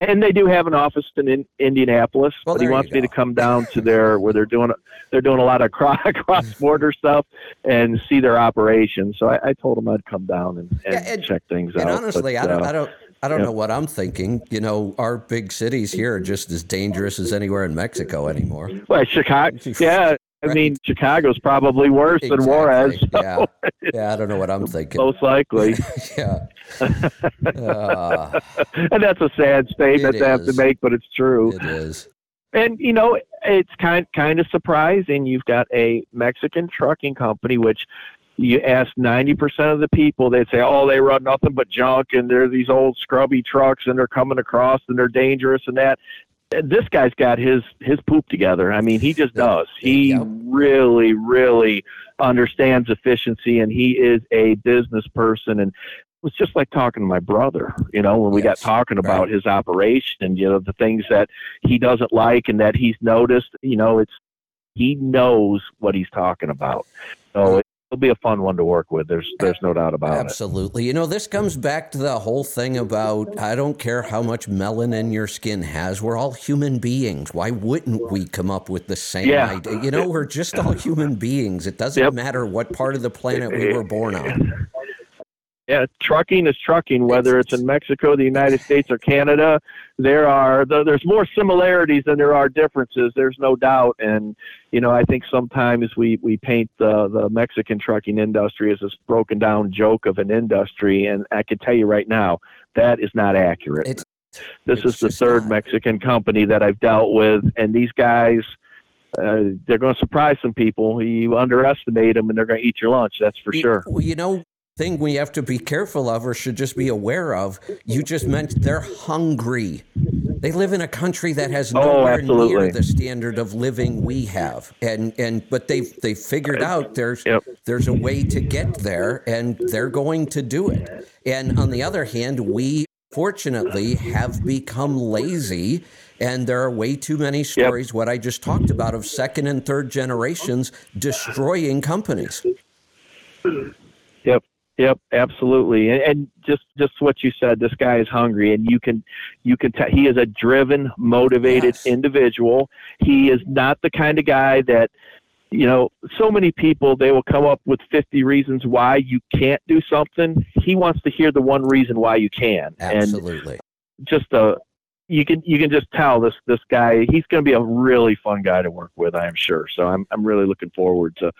and they do have an office in, in Indianapolis. Well, but he wants me to come down to their where they're doing they're doing a lot of [LAUGHS] cross border stuff and see their operations. So I, I told him I'd come down and, and, Yeah, and- check things And out. honestly, But, I don't, uh, I don't, I don't yeah. know what I'm thinking. You know, our big cities here are just as dangerous as anywhere in Mexico anymore. well, Chicago. [LAUGHS] Yeah, I Right. mean Chicago's probably worse than Juarez. So Yeah, [LAUGHS] yeah. I don't know what I'm thinking. most likely. [LAUGHS] yeah. Uh, and that's a sad statement to have to make, but it's true. it is. And you know, it's kind kind of surprising. You've got a Mexican trucking company, which you ask ninety percent of the people, they'd say, "Oh, they run nothing but junk, and they're these old scrubby trucks, and they're coming across, and they're dangerous, and that." This guy's got his his poop together. I mean, he just does. He Yep. really, really understands efficiency, and he is a business person. And it was just like talking to my brother, you know, when we Yes, got talking about right. his operation and you know the things that he doesn't like and that he's noticed. You know, it's he knows what he's talking about. So it'll be a fun one to work with. There's there's no doubt about it. Absolutely. You know, this comes back to the whole thing about I don't care how much melanin your skin has. We're all human beings. Why wouldn't we come up with the same Yeah. idea? You know, we're just all [LAUGHS] human beings. It doesn't Yep. matter what part of the planet we [LAUGHS] were born on. Yeah, trucking is trucking, whether it's in Mexico, the United States, or Canada. There are there's more similarities than there are differences. There's no doubt, and you know I think sometimes we we paint the the Mexican trucking industry as this broken down joke of an industry, and I can tell you right now that is not accurate. It's- this it's is the third not. Mexican company that I've dealt with, and these guys. Uh, they're going to surprise some people. You underestimate them, and they're going to eat your lunch. That's for You- sure. well, You know, thing we have to be careful of or should just be aware of. You just meant they're hungry. They live in a country that has Oh, nowhere near the standard of living we have, and and but they they figured out there's Yep. there's a way to get there, and they're going to do it. And on the other hand, we fortunately have become lazy. And there are way too many stories, what I just talked about, of second and third generations destroying companies. Yep. Yep, absolutely, and, and, just just what you said. This guy is hungry, and you can you can tell he is a driven, motivated yes. individual. He is not the kind of guy that you know. So many people they will come up with fifty reasons why you can't do something. He wants to hear the one reason why you can. Absolutely. And just a you can you can just tell this this guy he's going to be a really fun guy to work with I am sure so I'm I'm really looking forward to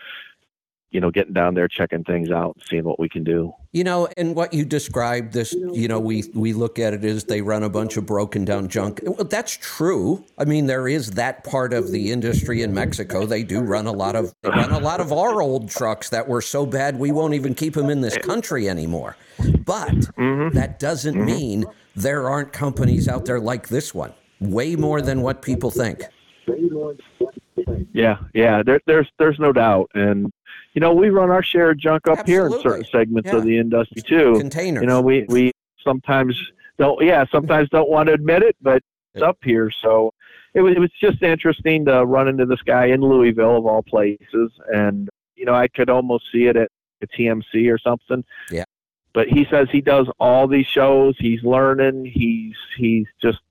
you know, getting down there, checking things out, seeing what we can do. You know, and what you described, this, you know, we we look at it as they run a bunch of broken down junk. Well, that's true. I mean, there is that part of the industry in Mexico. They do run a lot of they run a lot of our old trucks that were so bad we won't even keep them in this country anymore. But mm-hmm. that doesn't mm-hmm. mean there aren't companies out there like this one. Way more than what people think. Yeah, yeah. There, there's there's no doubt, and you know, we run our share of junk up Absolutely. here in certain segments yeah. of the industry too. Containers. You know, we we sometimes don't. Yeah, sometimes don't want to admit it, but it's up here. So it was it was just interesting to run into this guy in Louisville of all places, and you know, I could almost see it at a TMC or something. Yeah. But he says he does all these shows. He's learning. He's he's just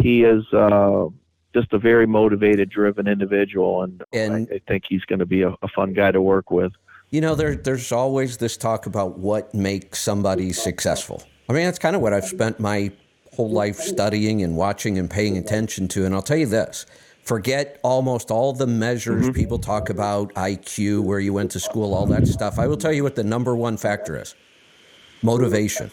he is. uh just a very motivated, driven individual, and, and I, I think he's going to be a, a, fun guy to work with. You know, there, there's always this talk about what makes somebody successful. I mean, that's kind of what I've spent my whole life studying and watching and paying attention to. And I'll tell you this forget almost all the measures mm-hmm. people talk about IQ, where you went to school, all that stuff. I will tell you what the number one factor is motivation.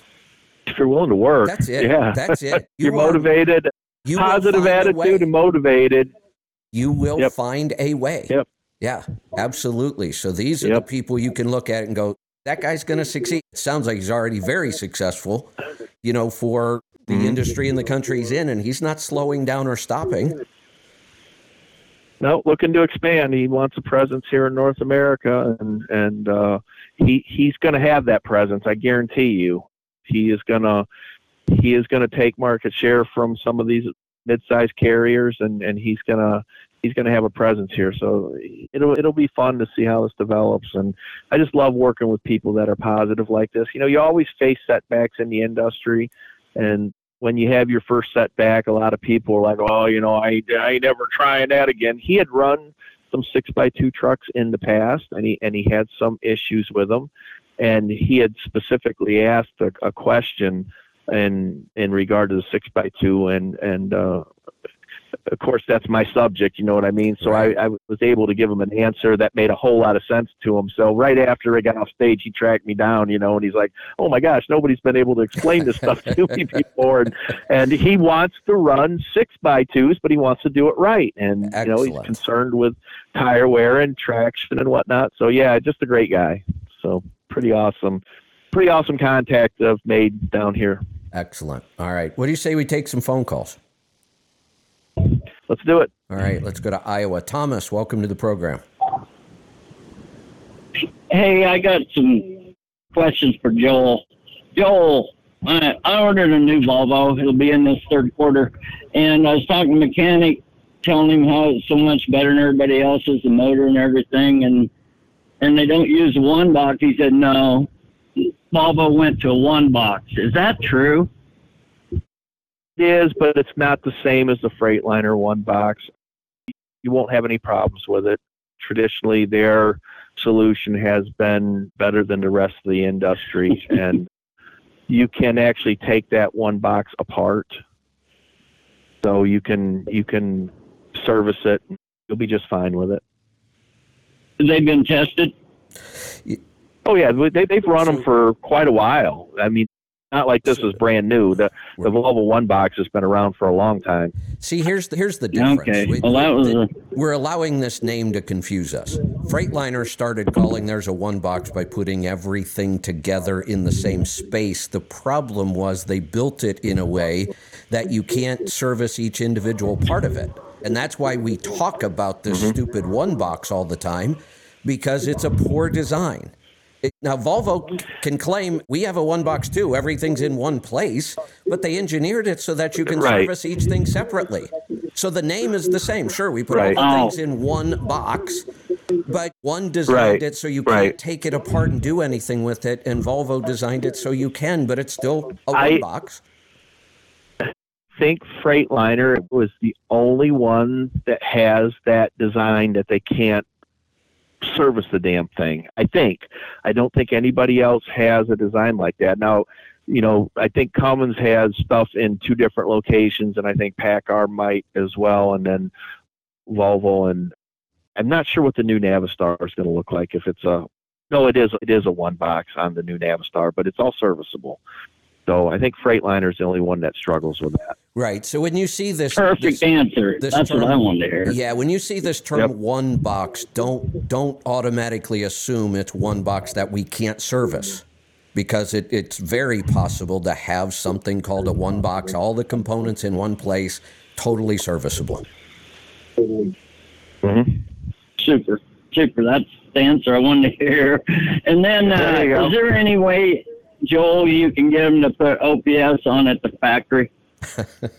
If you're willing to work, that's it. Yeah, that's it. [LAUGHS] You are motivated you positive attitude and motivated. You will yep. find a way. Yep. Yeah, absolutely. So these are yep. the people you can look at and go, that guy's going to succeed. It sounds like he's already very successful, you know, for the mm-hmm. industry and the country he's in, and he's not slowing down or stopping. No, looking to expand. He wants a presence here in North America, and and uh, he he's going to have that presence. I guarantee you. He is going to he is going to take market share from some of these mid-sized carriers, and and he's gonna he's gonna have a presence here. So it'll it'll be fun to see how this develops. And I just love working with people that are positive like this. You know, you always face setbacks in the industry, and when you have your first setback, a lot of people are like, "Oh, you know, I I never trying that again." He had run some six by two trucks in the past, and he and he had some issues with them, and he had specifically asked a, a question in in regard to the six by two and and uh, of course that's my subject you know what i mean? So I, I was able to give him an answer that made a whole lot of sense to him. So right after i got off stage he tracked me down you know and he's like oh my gosh nobody's been able to explain this stuff to me [LAUGHS] before. And, and he wants to run six by twos but he wants to do it right. And Excellent. you know he's concerned with tire wear and traction and whatnot. So yeah just a great guy. So pretty awesome pretty awesome contact i've made down here Excellent. All right. What do you say we take some phone calls? Let's do it. All right. Let's go to Iowa. Thomas, welcome to the program. Hey, I got some questions for Joel. Joel, I, I ordered a new Volvo. It'll be in this third quarter. And I was talking to a mechanic, telling him how it's so much better than everybody else's, the motor and everything. And and they don't use one box. He said, no, Volvo went to one box. Is that true? It is, but it's not the same as the Freightliner one box. You won't have any problems with it. Traditionally, their solution has been better than the rest of the industry, [LAUGHS] and you can actually take that one box apart. So you can you can service it. You'll be just fine with it. They've been tested. Oh yeah, they they've run them for quite a while. I mean, not like this is brand new. The the Volvo One box has been around for a long time. See, here's the, here's the difference. Okay. We, well, that was a... We're allowing this name to confuse us. Freightliner started calling theirs a one box by putting everything together in the same space. The problem was they built it in a way that you can't service each individual part of it. And that's why we talk about this mm-hmm. stupid one box all the time because it's a poor design. Now, Volvo can claim we have a one box too. Everything's in one place, but they engineered it so that you can right. service each thing separately. So the name is the same. Sure, we put right. all the oh. things in one box, But one designed Right, it so you can't right. take it apart and do anything with it, and Volvo designed it so you can, but it's still a I- one box. think Freightliner was the only one that has that design that they can't service the damn thing. I think. I don't think anybody else has a design like that. Now, you know, I think Cummins has stuff in two different locations, and I think PACCAR might as well, and then Volvo. And I'm not sure what the new Navistar is going to look like. If it's a no, it is it is a one box on the new Navistar, but it's all serviceable. So I think Freightliner is the only one that struggles with that. Right. So when you see this, Perfect this- answer. this That's what I wanted to hear. yeah, when you see this term Yep. one box, don't don't automatically assume it's one box that we can't service. Because it, it's very possible to have something called a one box, all the components in one place, totally serviceable. Hmm. Super, super. That's the answer I wanted to hear. And then, uh, There you go. is there any way, Joel, you can get them to put OPS on at the factory?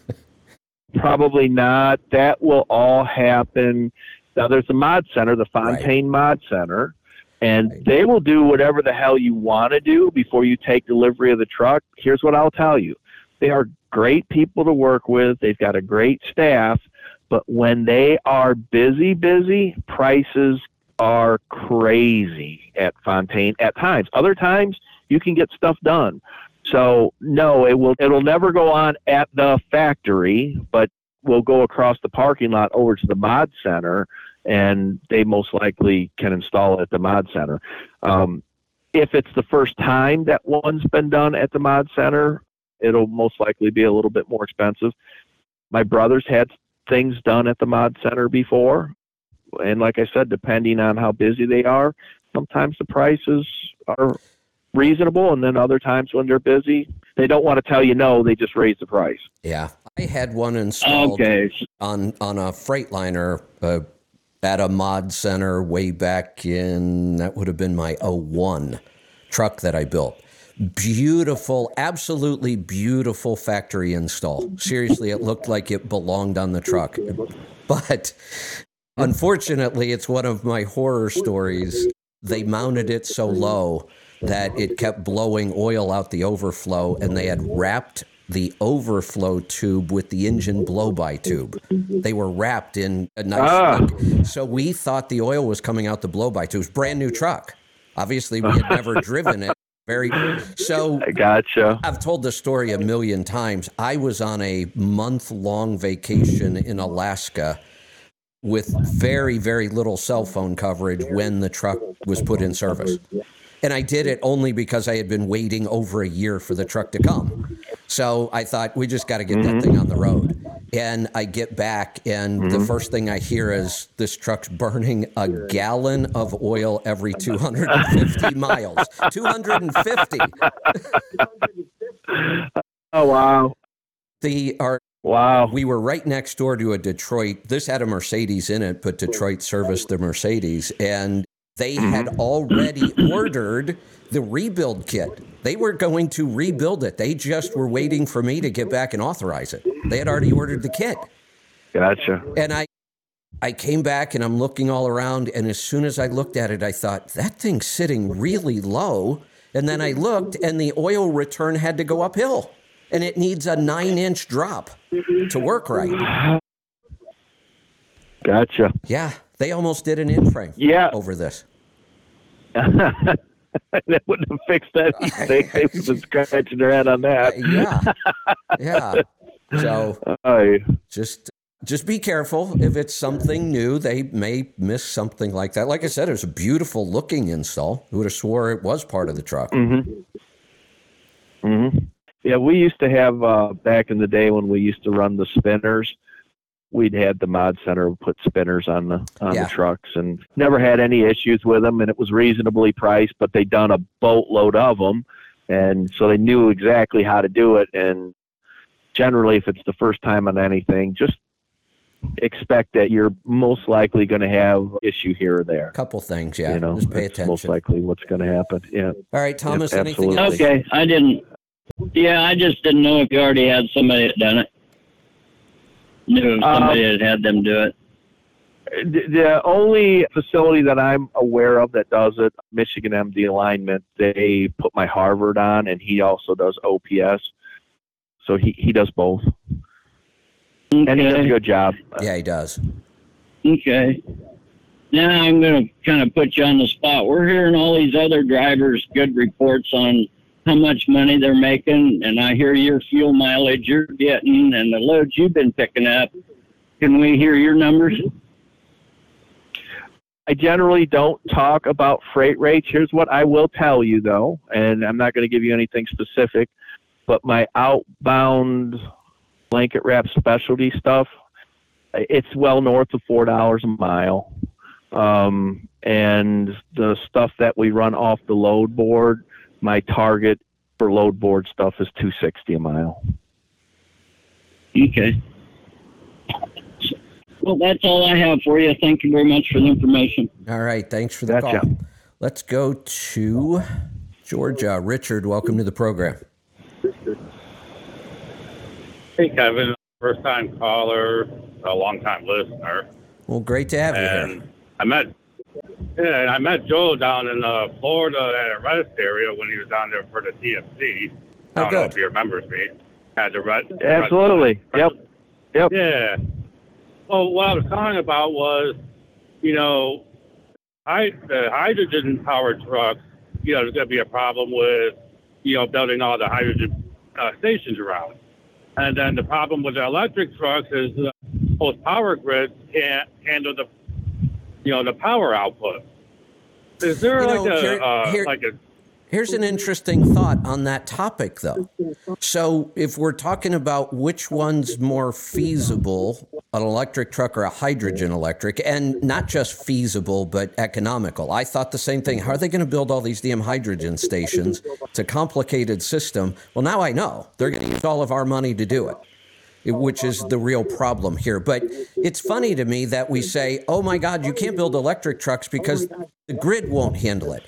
[LAUGHS] Probably not. That will all happen. Now, there's a mod center, the Fontaine Mod Center, and Right. they will do whatever the hell you want to do before you take delivery of the truck. Here's what I'll tell you they are great people to work with, they've got a great staff, but when they are busy, busy, prices are crazy at Fontaine at times. Other times, you can get stuff done. So no, it will it'll never go on at the factory, but we'll go across the parking lot over to the mod center and they most likely can install it at the mod center. Um, if it's the first time that one's been done at the mod center, it'll most likely be a little bit more expensive. My brothers had things done at the mod center before, and like I said, depending on how busy they are, sometimes the prices are reasonable, and then other times when they're busy, they don't want to tell you no, they just raise the price. Yeah. I had one installed Okay. on on a Freightliner uh, at a mod center way back in that would have been my 01 truck that I built. Beautiful, absolutely beautiful factory install. Seriously, it looked like it belonged on the truck. But unfortunately, it's one of my horror stories. They mounted it so low that it kept blowing oil out the overflow, and they had wrapped the overflow tube with the engine blow by tube. They were wrapped in a nice. Ah. so we thought the oil was coming out the blow by tubes. Brand new truck. Obviously, we had [LAUGHS] never driven it. Very so. I gotcha. I've told the story a million times. I was on a month long vacation in Alaska with very, very little cell phone coverage when the truck was put in service. And I did it only because I had been waiting over a year for the truck to come. So I thought, we just got to get that mm-hmm. thing on the road. And I get back, and the mm-hmm. first thing I hear is this truck's burning a gallon of oil every 250 miles. 250. Oh wow, The our wow. we were right next door to a Detroit. This had a Mercedes in it, but Detroit serviced the Mercedes, and they mm-hmm. had already ordered the rebuild kit. They were going to rebuild it. They just were waiting for me to get back and authorize it. They had already ordered the kit, Gotcha. and I. I came back and I'm looking all around, and as soon as I looked at it, I thought that thing's sitting really low. And then I looked, and the oil return had to go uphill, and it needs a nine-inch drop to work right. Gotcha. Yeah, they almost did an in frame Yeah. over this. [LAUGHS] that wouldn't have fixed anything. They would have scratching their head on that. [LAUGHS] yeah, yeah. [LAUGHS] So I, just just be careful. If it's something new, they may miss something like that. Like I said, it was a beautiful looking install. Who would have swore it was part of the truck? Mm-hmm. Yeah, we used to have uh, back in the day when we used to run the spinners. We'd had the mod center put spinners on the on Yeah. the trucks, and never had any issues with them. And it was reasonably priced, but they'd done a boatload of them, and so they knew exactly how to do it. And generally, if it's the first time on anything, just expect that you're most likely going to have issue here or there. A couple things, yeah. you know, just pay that's most likely what's going to happen. Yeah. All right, Thomas. Yep, anything else? absolutely. Okay, I didn't. Yeah, I just didn't know if you already had somebody that done it. Knew if Uh, somebody had had them do it. The the only facility that I'm aware of that does it, Michigan MD Alignment, they put my Harvard on, and he also does OPS. So he, he does both, and he does a good job. Yeah, he does. Okay. Now I'm going to kind of put you on the spot. We're hearing all these other drivers good reports on how much money they're making, and I hear your fuel mileage you're getting and the loads you've been picking up. Can we hear your numbers? I generally don't talk about freight rates. Here's what I will tell you though, and I'm not going to give you anything specific, but my outbound blanket wrap specialty stuff, it's well north of four dollars a mile. Um, and the stuff that we run off the load board, my target for load board stuff is two sixty a mile. Okay. Well, that's all I have for you. Thank you very much for the information. All right, thanks for the Gotcha. call. Let's go to Georgia. Richard, welcome to the program. Hey, Kevin, first time caller, a long time listener. Well, great to have you here. And I met, yeah, and I met Joe down in uh, Florida at a rest area when he was down there for the TMC. Oh, I don't know good. if he remembers me. Had the red. Absolutely. Yep. Yep. Yeah. Well, what I was talking about was, you know, I, the hydrogen powered trucks, you know, there's going to be a problem with, you know, building all the hydrogen uh, stations around. And then the problem with the electric trucks is uh, most power grids can't handle the, you know, the power output. Is there You like know, a here- uh, here- like a Here's an interesting thought on that topic, though. So, if we're talking about which one's more feasible, an electric truck or a hydrogen electric, and not just feasible, but economical, I thought the same thing. How are they going to build all these damn hydrogen stations? It's a complicated system. Well, now I know. They're going to use all of our money to do it which is the real problem here. But it's funny to me that we say, oh my God, you can't build electric trucks because the grid won't handle it.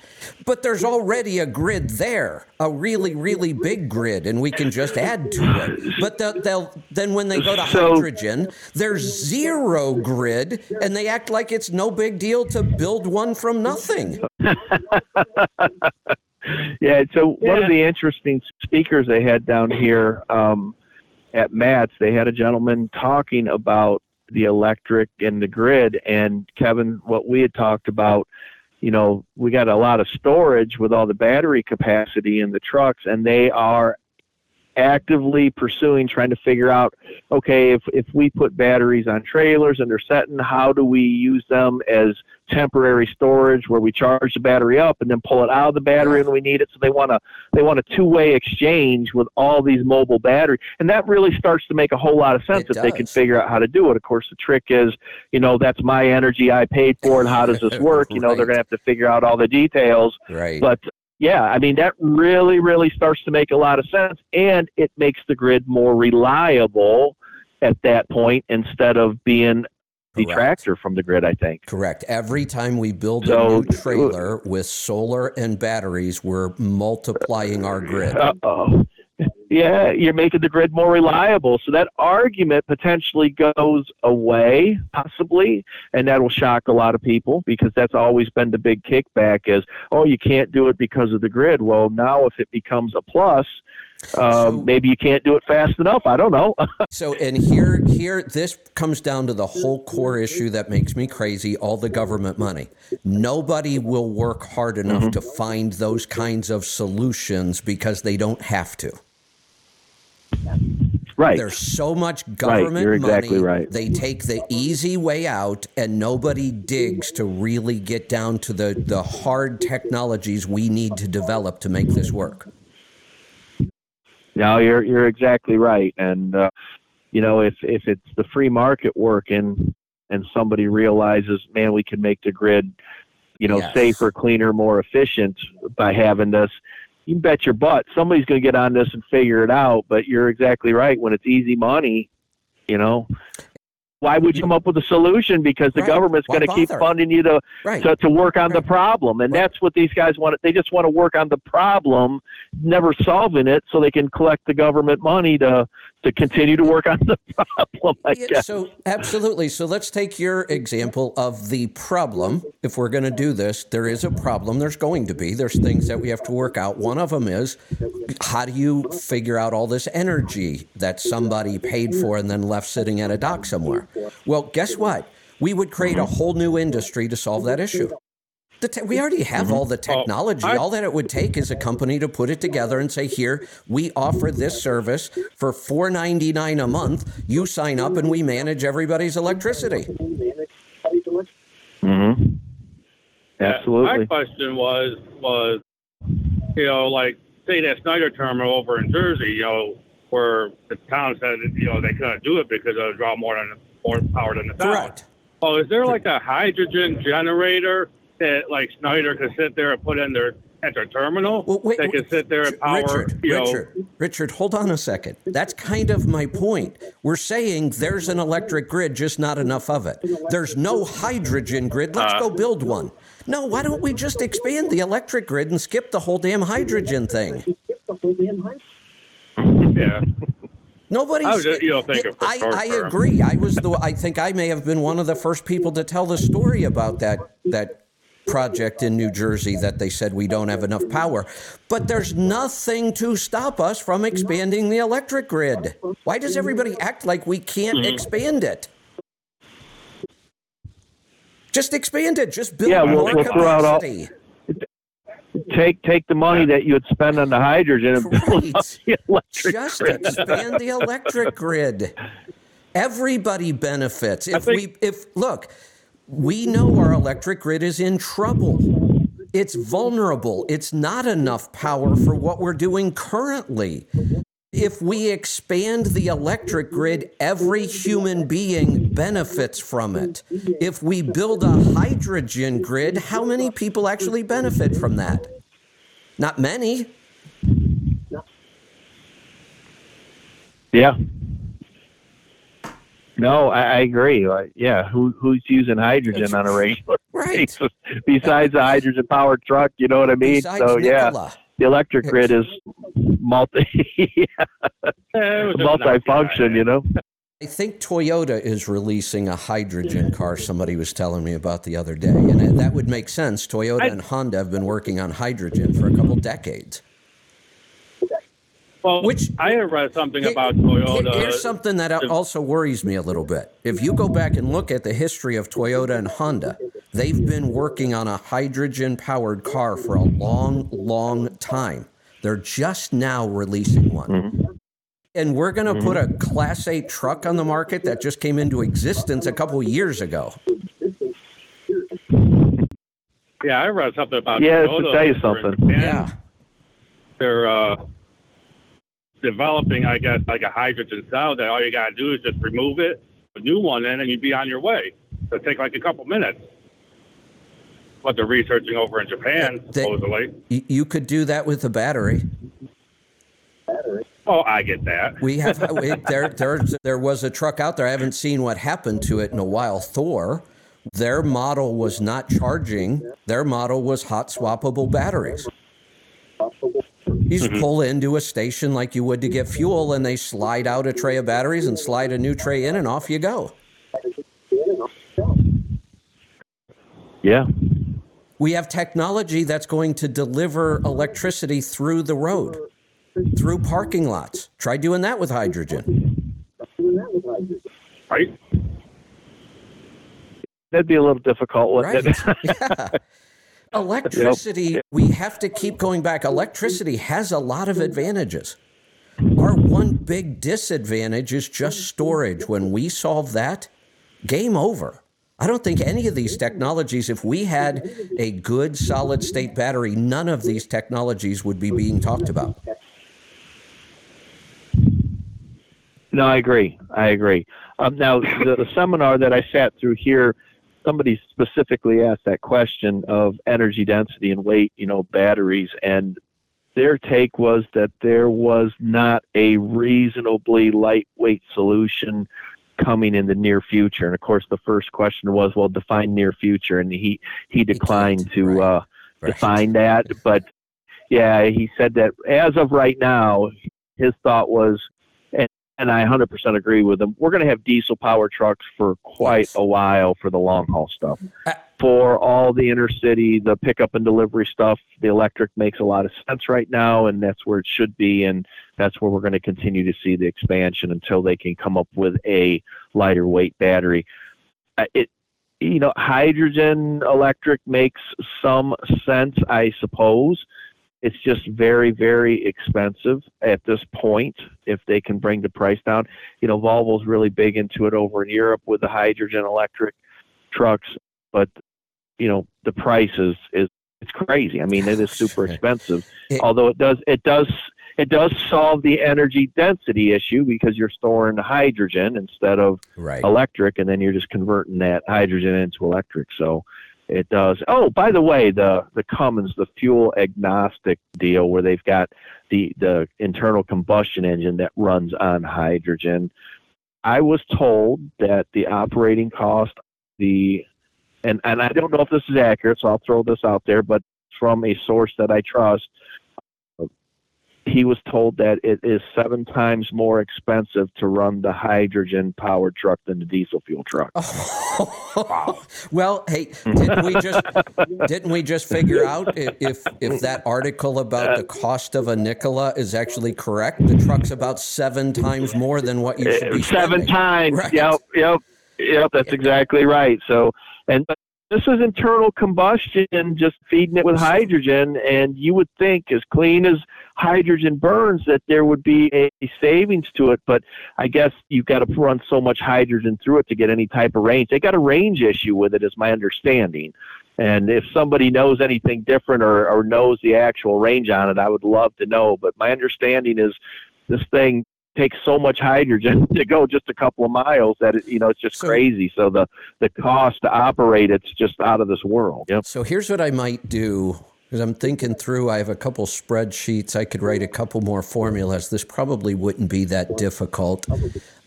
But there's already a grid there, a really, really big grid, and we can just add to it. But they'll, they'll then when they go to So- hydrogen, there's zero grid, and they act like it's no big deal to build one from nothing. [LAUGHS] Yeah, so one of the interesting speakers they had down here um, at MATS, they had a gentleman talking about the electric and the grid. And Kevin, what we had talked about, you know, we got a lot of storage with all the battery capacity in the trucks, and they are actively pursuing trying to figure out okay if if we put batteries on trailers and they're setting how do we use them as temporary storage where we charge the battery up and then pull it out of the battery when we need it? So they want to they want a two-way exchange with all these mobile batteries. And that really starts to make a whole lot of sense It if they can figure out how to do it. Of course the trick is you know that's my energy i paid for and how does this work? You know they're [LAUGHS] going to have to figure out all the details. Right. but yeah, I mean that really, really starts to make a lot of sense, and it makes the grid more reliable at that point instead of being Correct. detractor from the grid. I think. Correct. Every time we build a new trailer with solar and batteries, we're multiplying our grid. Uh oh. Yeah, you're making the grid more reliable. So that argument potentially goes away, possibly, and that will shock a lot of people because that's always been the big kickback is, oh, you can't do it because of the grid. Well, now if it becomes a plus, um, So- maybe you can't do it fast enough. I don't know. [LAUGHS] So, and here, here, this comes down to the whole core issue that makes me crazy: all the government money. Nobody will work hard enough Mm-hmm. to find those kinds of solutions because they don't have to. Right. There's so much government right. you're exactly money. right. They take the easy way out, and nobody digs to really get down to the the hard technologies we need to develop to make this work. No, you're you're exactly right. And uh, you know, if if it's the free market working, and somebody realizes, man, we can make the grid, you know, Yes. safer, cleaner, more efficient by having this. You can bet your butt somebody's going to get on this and figure it out. But you're exactly right. When it's easy money, you know, why would you come up with a solution? Because the Right. government's going to keep funding you to Right. to, to work on the problem and Right. that's what these guys want they just want to work on the problem never solving it so they can collect the government money to to continue to work on the [LAUGHS] problem. I Yeah, guess. so absolutely. So let's take your example of the problem. If we're going to do this, there is a problem. There's going to be. There's things that we have to work out. One of them is how do you figure out all this energy that somebody paid for and then left sitting at a dock somewhere? Well, guess what? We would create a whole new industry to solve that issue. The te- we already have all the technology. I- all that it would take is a company to put it together and say, "Here, we offer this service for four ninety nine a month. You sign up, and we manage everybody's electricity." Mm-hmm. Absolutely. My question was was you know like say that Schneider terminal over in Jersey, you know, where the town said you know they couldn't do it because it would draw more than more power than the town. Correct. Oh, is there like a hydrogen generator that like Schneider could sit there and put in their at their terminal? Well, wait, they could sit there and power. Richard, you know, Richard, Richard, hold on a second. That's kind of my point. We're saying there's an electric grid, just not enough of it. There's no hydrogen grid. Let's Uh. go build one. No, why don't we just expand the electric grid and skip the whole damn hydrogen thing? yeah. Nobody. I just, you know, I, I agree. I was the. I think I may have been one of the first people to tell the story about that that project in New Jersey that they said we don't have enough power. But there's nothing to stop us from expanding the electric grid. Why does everybody act like we can't Mm-hmm. expand it? Just expand it. Just build Yeah, we'll- more we'll all- capacity. Take take the money that you would spend on the hydrogen and build up the electric Just grid. expand the electric grid. Everybody benefits. If think- we if look, we know our electric grid is in trouble. It's vulnerable. It's not enough power for what we're doing currently. If we expand the electric grid, every human being benefits from it. If we build a hydrogen grid, how many people actually benefit from that? Not many. Yeah. No, I, I agree. Like, yeah, who who's using hydrogen on a [LAUGHS] regular [LAUGHS] Right. basis besides a hydrogen powered truck? You know what I mean? Besides so yeah, the electric grid is multi [LAUGHS] Yeah, it was multifunction. You know. I think Toyota is releasing a hydrogen car. Somebody was telling me about the other day, and that would make sense. Toyota I- and Honda have been working on hydrogen for a couple decades. Well, Which- I had read something Here- about Toyota. Here's something that also worries me a little bit. If you go back and look at the history of Toyota and Honda, they've been working on a hydrogen powered car for a long, long time. They're just now releasing one. And we're going to put a Class 8 truck on the market that just came into existence a couple years ago. Yeah, I read something about Yeah, Toyota to tell you something. Yeah. They're uh, developing, I guess, like a hydrogen cell that all you got to do is just remove it, a new one in, and you'd be on your way. It'll take like a couple minutes. What they're researching over in Japan, They- supposedly. You could do that with a battery. Oh, I get that. We have [LAUGHS] there. There, there was a truck out there. I haven't seen what happened to it in a while. Thor, their model was not charging. Their model was hot swappable batteries. You just mm-hmm. pull into a station like you would to get fuel, and they slide out a tray of batteries and slide a new tray in, and off you go. Yeah. We have technology that's going to deliver electricity through the road, through parking lots. Try doing that with hydrogen. Right? That'd be a little difficult, wouldn't Right. it? [LAUGHS] [LAUGHS] yeah. Electricity, we have to keep going back. Electricity has a lot of advantages. Our one big disadvantage is just storage. When we solve that, game over. I don't think any of these technologies, if we had a good solid state battery, none of these technologies would be being talked about. No, I agree. I agree. Um, now, the, the seminar that I sat through here, somebody specifically asked that question of energy density and weight, you know, batteries, and their take was that there was not a reasonably lightweight solution coming in the near future. And of course, the first question was, well, define near future, and he he declined to right. uh, Right. define that. But yeah, he said that as of right now, his thought was and I 100% agree with them. We're going to have diesel power trucks for quite Yes. a while for the long haul stuff. Uh, For all the inner city, the pickup and delivery stuff, the electric makes a lot of sense right now, and that's where it should be, and that's where we're going to continue to see the expansion until they can come up with a lighter weight battery. Uh, It, you know, hydrogen electric makes some sense, I suppose. It's just very, very expensive at this point if they can bring the price down. You know, Volvo's really big into it over in Europe with the hydrogen electric trucks, but you know, the price is is it's crazy. I mean, it is super [LAUGHS] expensive. It- Although it does it does it does solve the energy density issue because you're storing hydrogen instead of Right. electric, and then you're just converting that hydrogen into electric. So it does. Oh, by the way, the the Cummins, the fuel agnostic deal, where they've got the the internal combustion engine that runs on hydrogen. I was told that the operating cost, the and and I don't know if this is accurate, so I'll throw this out there, but from a source that I trust, he was told that it is seven times more expensive to run the hydrogen powered truck than the diesel fuel truck. [LAUGHS] [LAUGHS] Well, hey, didn't we just [LAUGHS] didn't we just figure out if if that article about the cost of a Nikola is actually correct? The truck's about seven times more than what you should be seven spending. times. Right. Yep, yep, yep. That's exactly right. So, and this is internal combustion, just feeding it with hydrogen. And you would think, as clean as hydrogen burns, that there would be a savings to it. But I guess you've got to run so much hydrogen through it to get any type of range. They got a range issue with it, is my understanding. And if somebody knows anything different or, or knows the actual range on it, I would love to know. But my understanding is this thing takes so much hydrogen [LAUGHS] to go just a couple of miles that it, you know it's just So- crazy. So the the cost to operate it's just out of this world. Yep. So here's what I might do because I'm thinking through. I have a couple spreadsheets. I could write a couple more formulas. This probably wouldn't be that difficult.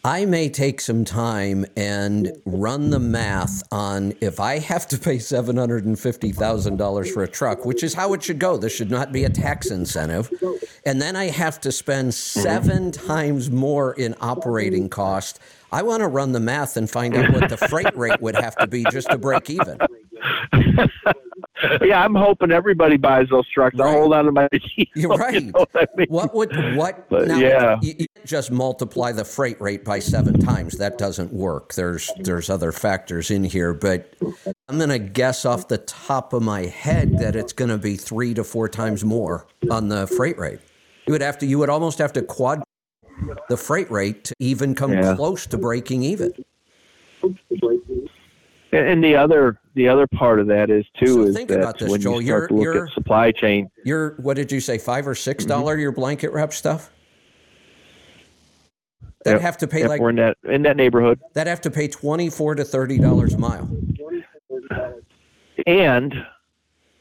I may take some time and run the math on if I have to pay seven hundred and fifty thousand dollars for a truck, which is how it should go. This should not be a tax incentive, and then I have to spend mm-hmm. 7 times more in operating cost. I want to run the math and find out what the freight rate would have to be just to break even. [LAUGHS] yeah, I'm hoping everybody buys those trucks. Right. I'll hold on to my. [LAUGHS] You're right. You know what I mean? What would what? But, now, yeah. you, you just multiply the freight rate by seven times. That doesn't work. There's there's other factors in here, but I'm going to guess off the top of my head that it's going to be three to four times more on the freight rate. You would have to. You would almost have to quad the freight rate to even come Yeah. close to breaking even. And, the other the other part of that is too So is think that about this, when Joel. you You're- start to look at supply chain, Your what did you say? Five or six mm-hmm. dollar your blanket wrap stuff. That Yep. have to pay yep, like we're in that in that neighborhood. that have to pay twenty four to thirty dollars a mile. and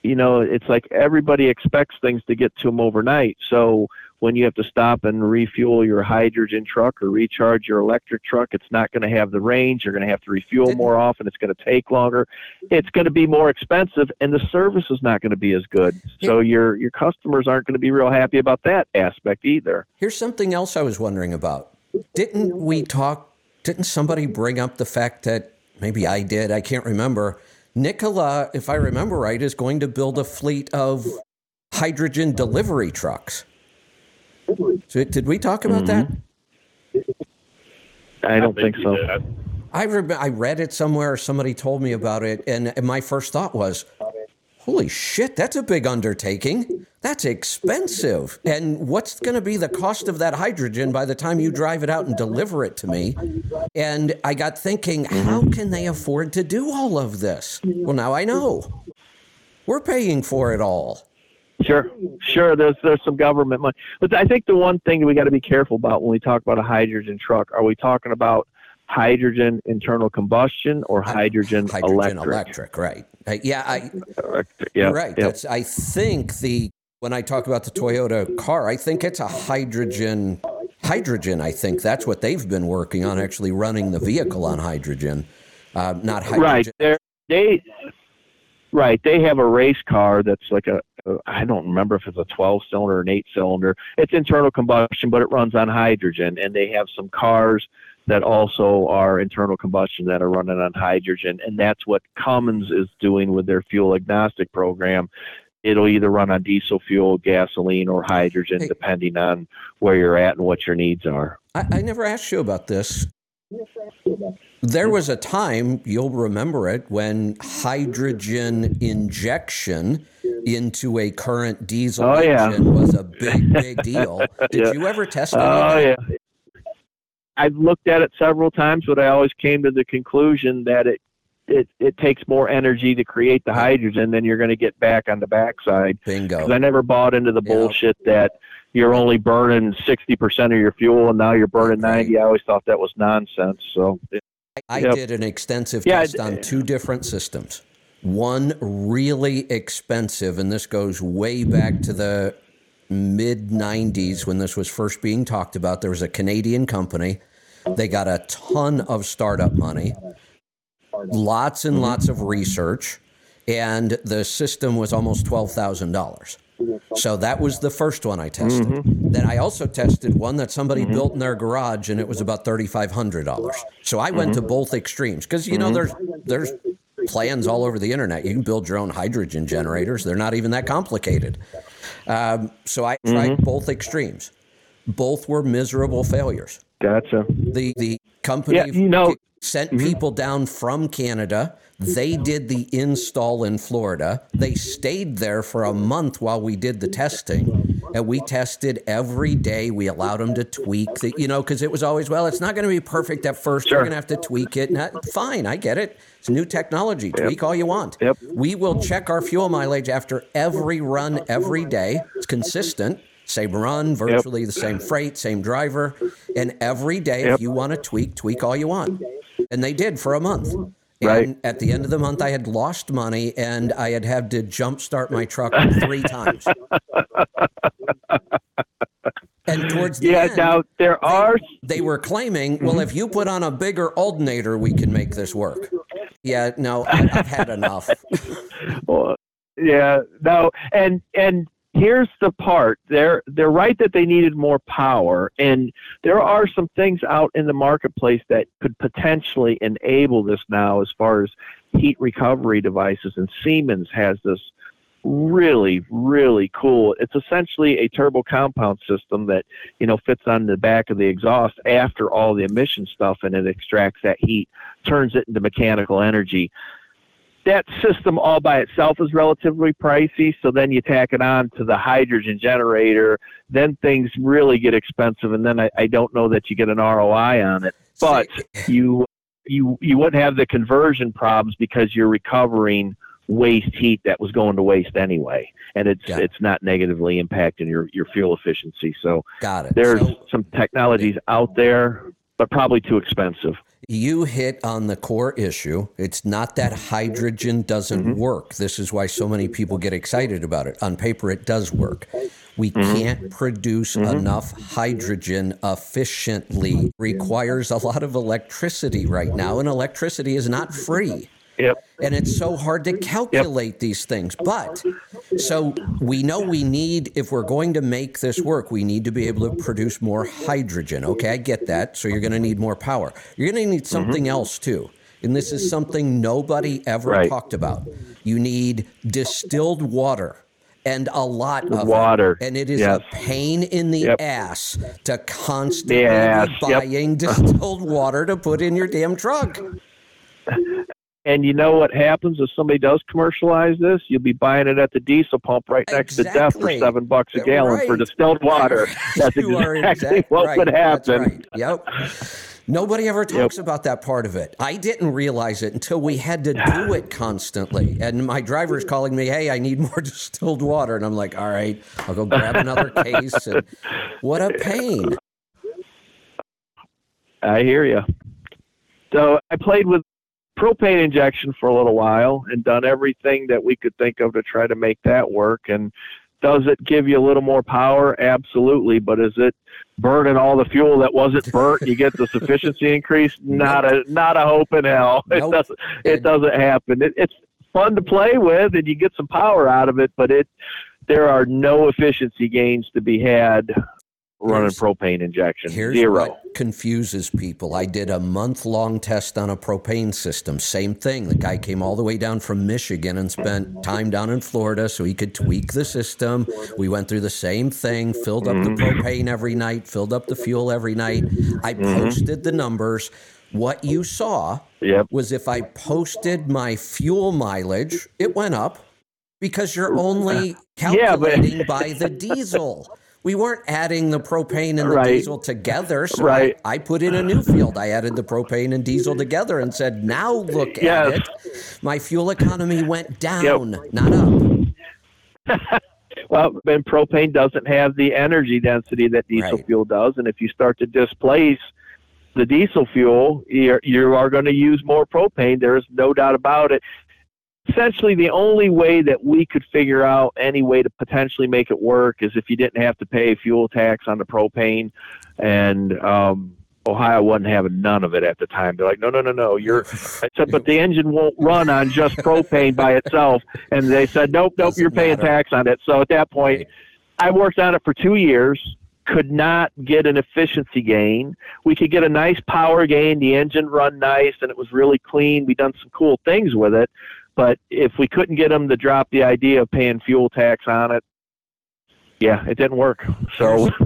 you know it's like everybody expects things to get to them overnight so when you have to stop and refuel your hydrogen truck or recharge your electric truck it's not going to have the range you're going to have to refuel more often it's going to take longer it's going to be more expensive and the service is not going to be as good so your your customers aren't going to be real happy about that aspect either Here's something else I was wondering about. Didn't we talk? Didn't somebody bring up the fact that maybe I did? I can't remember. Nikola, if I remember right, is going to build a fleet of hydrogen delivery trucks. So did we talk about that? Mm-hmm. i don't think you so did. I re- I read it somewhere. Somebody told me about it, and my first thought was, "Holy shit, that's a big undertaking. That's expensive. And what's going to be the cost of that hydrogen by the time you drive it out and deliver it to me?" And I got thinking, mm-hmm. how can they afford to do all of this? Well, now I know. We're paying for it all. Sure, sure. There's there's some government money, but I think the one thing that we got to be careful about when we talk about a hydrogen truck, are we talking about hydrogen internal combustion or hydrogen, Hydrogen electric? electric, right? Uh, yeah, I, Electric, Yeah, right. yeah. That's I think the when I talk about the Toyota car, I think it's a hydrogen hydrogen. I think that's what they've been working on, actually running the vehicle on hydrogen, uh, not hydrogen. right. They're, they Right. They have a race car that's like a, a I don't remember if it's a 12 cylinder or an 8 cylinder. It's internal combustion, but it runs on hydrogen. And they have some cars that also are internal combustion that are running on hydrogen. And that's what Cummins is doing with their fuel agnostic program. It'll either run on diesel fuel, gasoline, or hydrogen, Hey. depending on where you're at and what your needs are. I, I never asked you about this. There was a time, you'll remember it, when hydrogen injection into a current diesel Oh, yeah. engine was a big, big deal. [LAUGHS] Did Yeah. you ever test any Oh yeah. I've looked at it several times, but I always came to the conclusion that it it, it takes more energy to create the hydrogen than you're going to get back on the backside. Bingo. 'Cause I never bought into the Yeah. bullshit that you're only burning 60% of your fuel and now you're burning Right. 90. I always thought that was nonsense. So I Yep. did an extensive Yeah, test on two different systems. One really expensive, and this goes way back to the mid 90s when this was first being talked about. There was a Canadian company. They got a ton of startup money, lots and mm-hmm. lots of research, and the system was almost $12,000. So that was the first one I tested. Mm-hmm. Then I also tested one that somebody mm-hmm. built in their garage, and it was about thirty-five hundred dollars. So I went to mm-hmm. both extremes because you know there's there's plans all over the internet. You can build your own hydrogen generators; they're not even that complicated. Um, so I tried both extremes. Both were miserable failures. gotcha. The the company Yeah, you know- sent people down from Canada. They did the install in Florida. They stayed there for a month while we did the testing. And we tested every day. We allowed them to tweak the, you know, because it was always, well, it's not going to be perfect at first. We're going to have to tweak it. Not, fine, I get it. It's new technology. Tweak all you want. Yep. We will check our fuel mileage after every run every day. It's consistent. Same run, virtually the same freight, same driver. And every day, if you want to tweak, tweak all you want. And they did for a month. Right. And at the end of the month, I had lost money and I had had to jumpstart my truck three times. And towards the Yeah, end, now there are they were claiming, well, mm-hmm. if you put on a bigger alternator, we can make this work. Yeah, no, I, I've had enough. [LAUGHS] Well, yeah, no, and and here's the part. They're they're right that they needed more power, and there are some things out in the marketplace that could potentially enable this now, as far as heat recovery devices. And Siemens has this really really cool. It's essentially a turbo compound system that you know fits on the back of the exhaust after all the emission stuff, and it extracts that heat, turns it into mechanical energy that system all by itself is relatively pricey. So then you tack it on to the hydrogen generator, then things really get expensive, and then I, I don't know that you get an ROI on it. But you you you wouldn't have the conversion problems because you're recovering waste heat that was going to waste anyway, and it's Got it. it's not negatively impacting your your fuel efficiency. So Got it. there's So some technologies out there, but probably too expensive. You hit on the core issue. It's not that hydrogen doesn't Mm-hmm. work. This is why so many people get excited about it. On paper, it does work. We Mm-hmm. can't produce enough hydrogen efficiently. Requires a lot of electricity right now, and electricity is not free. Yep. and it's so hard to calculate these things. But so we know we need, if we're going to make this work, we need to be able to produce more hydrogen. Okay, I get that. So you're going to need more power. You're going to need mm-hmm. something else too. And this is something nobody ever Right. talked about. You need distilled water and a lot of it. Water, And it is yes. a pain in the Yep. ass to constantly Yes, be yep. buying distilled water to put in your damn truck. [LAUGHS] And you know what happens if somebody does commercialize this? You'll be buying it at the diesel pump right next to death for seven bucks a gallon for distilled [LAUGHS] water. That's exactly exact- [LAUGHS] what right. would happen. right. Yep. Nobody ever talks about that part of it. I didn't realize it until we had to do [SIGHS] it constantly. And my driver's calling me, "Hey, I need more [LAUGHS] distilled water," and I'm like, "All right, I'll go grab another case." And what a pain! I hear you. So I played with propane injection for a little while and done everything that we could think of to try to make that work. And does it give you a little more power? Absolutely. But is it burning all the fuel that wasn't burnt? You get the sufficiency increase? [LAUGHS] Not a not a hope in hell. [LAUGHS] It doesn't. It doesn't happen. It, it's fun to play with, and you get some power out of it. But it there are no efficiency gains to be had running propane injection. Here's Zero. what confuses people. I did a month long test on a propane system. Same thing. The guy came all the way down from Michigan and spent time down in Florida so he could tweak the system. We went through the same thing, filled up the mm-hmm. propane every night, filled up the fuel every night. I mm-hmm. posted the numbers. What you saw Yep. was if I posted my fuel mileage, it went up because you're only [LAUGHS] Yeah, but- calculating by the diesel. We weren't adding the propane and the Right. diesel together. So Right. I, I put in a new field. I added the propane and diesel together and said, now look at it. My fuel economy went down, not up. [LAUGHS] Well, and propane doesn't have the energy density that diesel Right. fuel does, and if you start to displace the diesel fuel, you're, you are going to use more propane. There is no doubt about it. Essentially, the only way that we could figure out any way to potentially make it work is if you didn't have to pay fuel tax on the propane, and um, Ohio wasn't having none of it at the time. They're like, no, no, no, no. You're. [LAUGHS] I said, but the engine won't run on just propane by itself, and they said, nope, nope, Doesn't you're paying matter. tax on it. So at that point, I worked on it for two years. Could not get an efficiency gain. We could get a nice power gain. The engine run nice, and it was really clean. We done some cool things with it, but if we couldn't get them to drop the idea of paying fuel tax on it, yeah, it didn't work. So, [LAUGHS]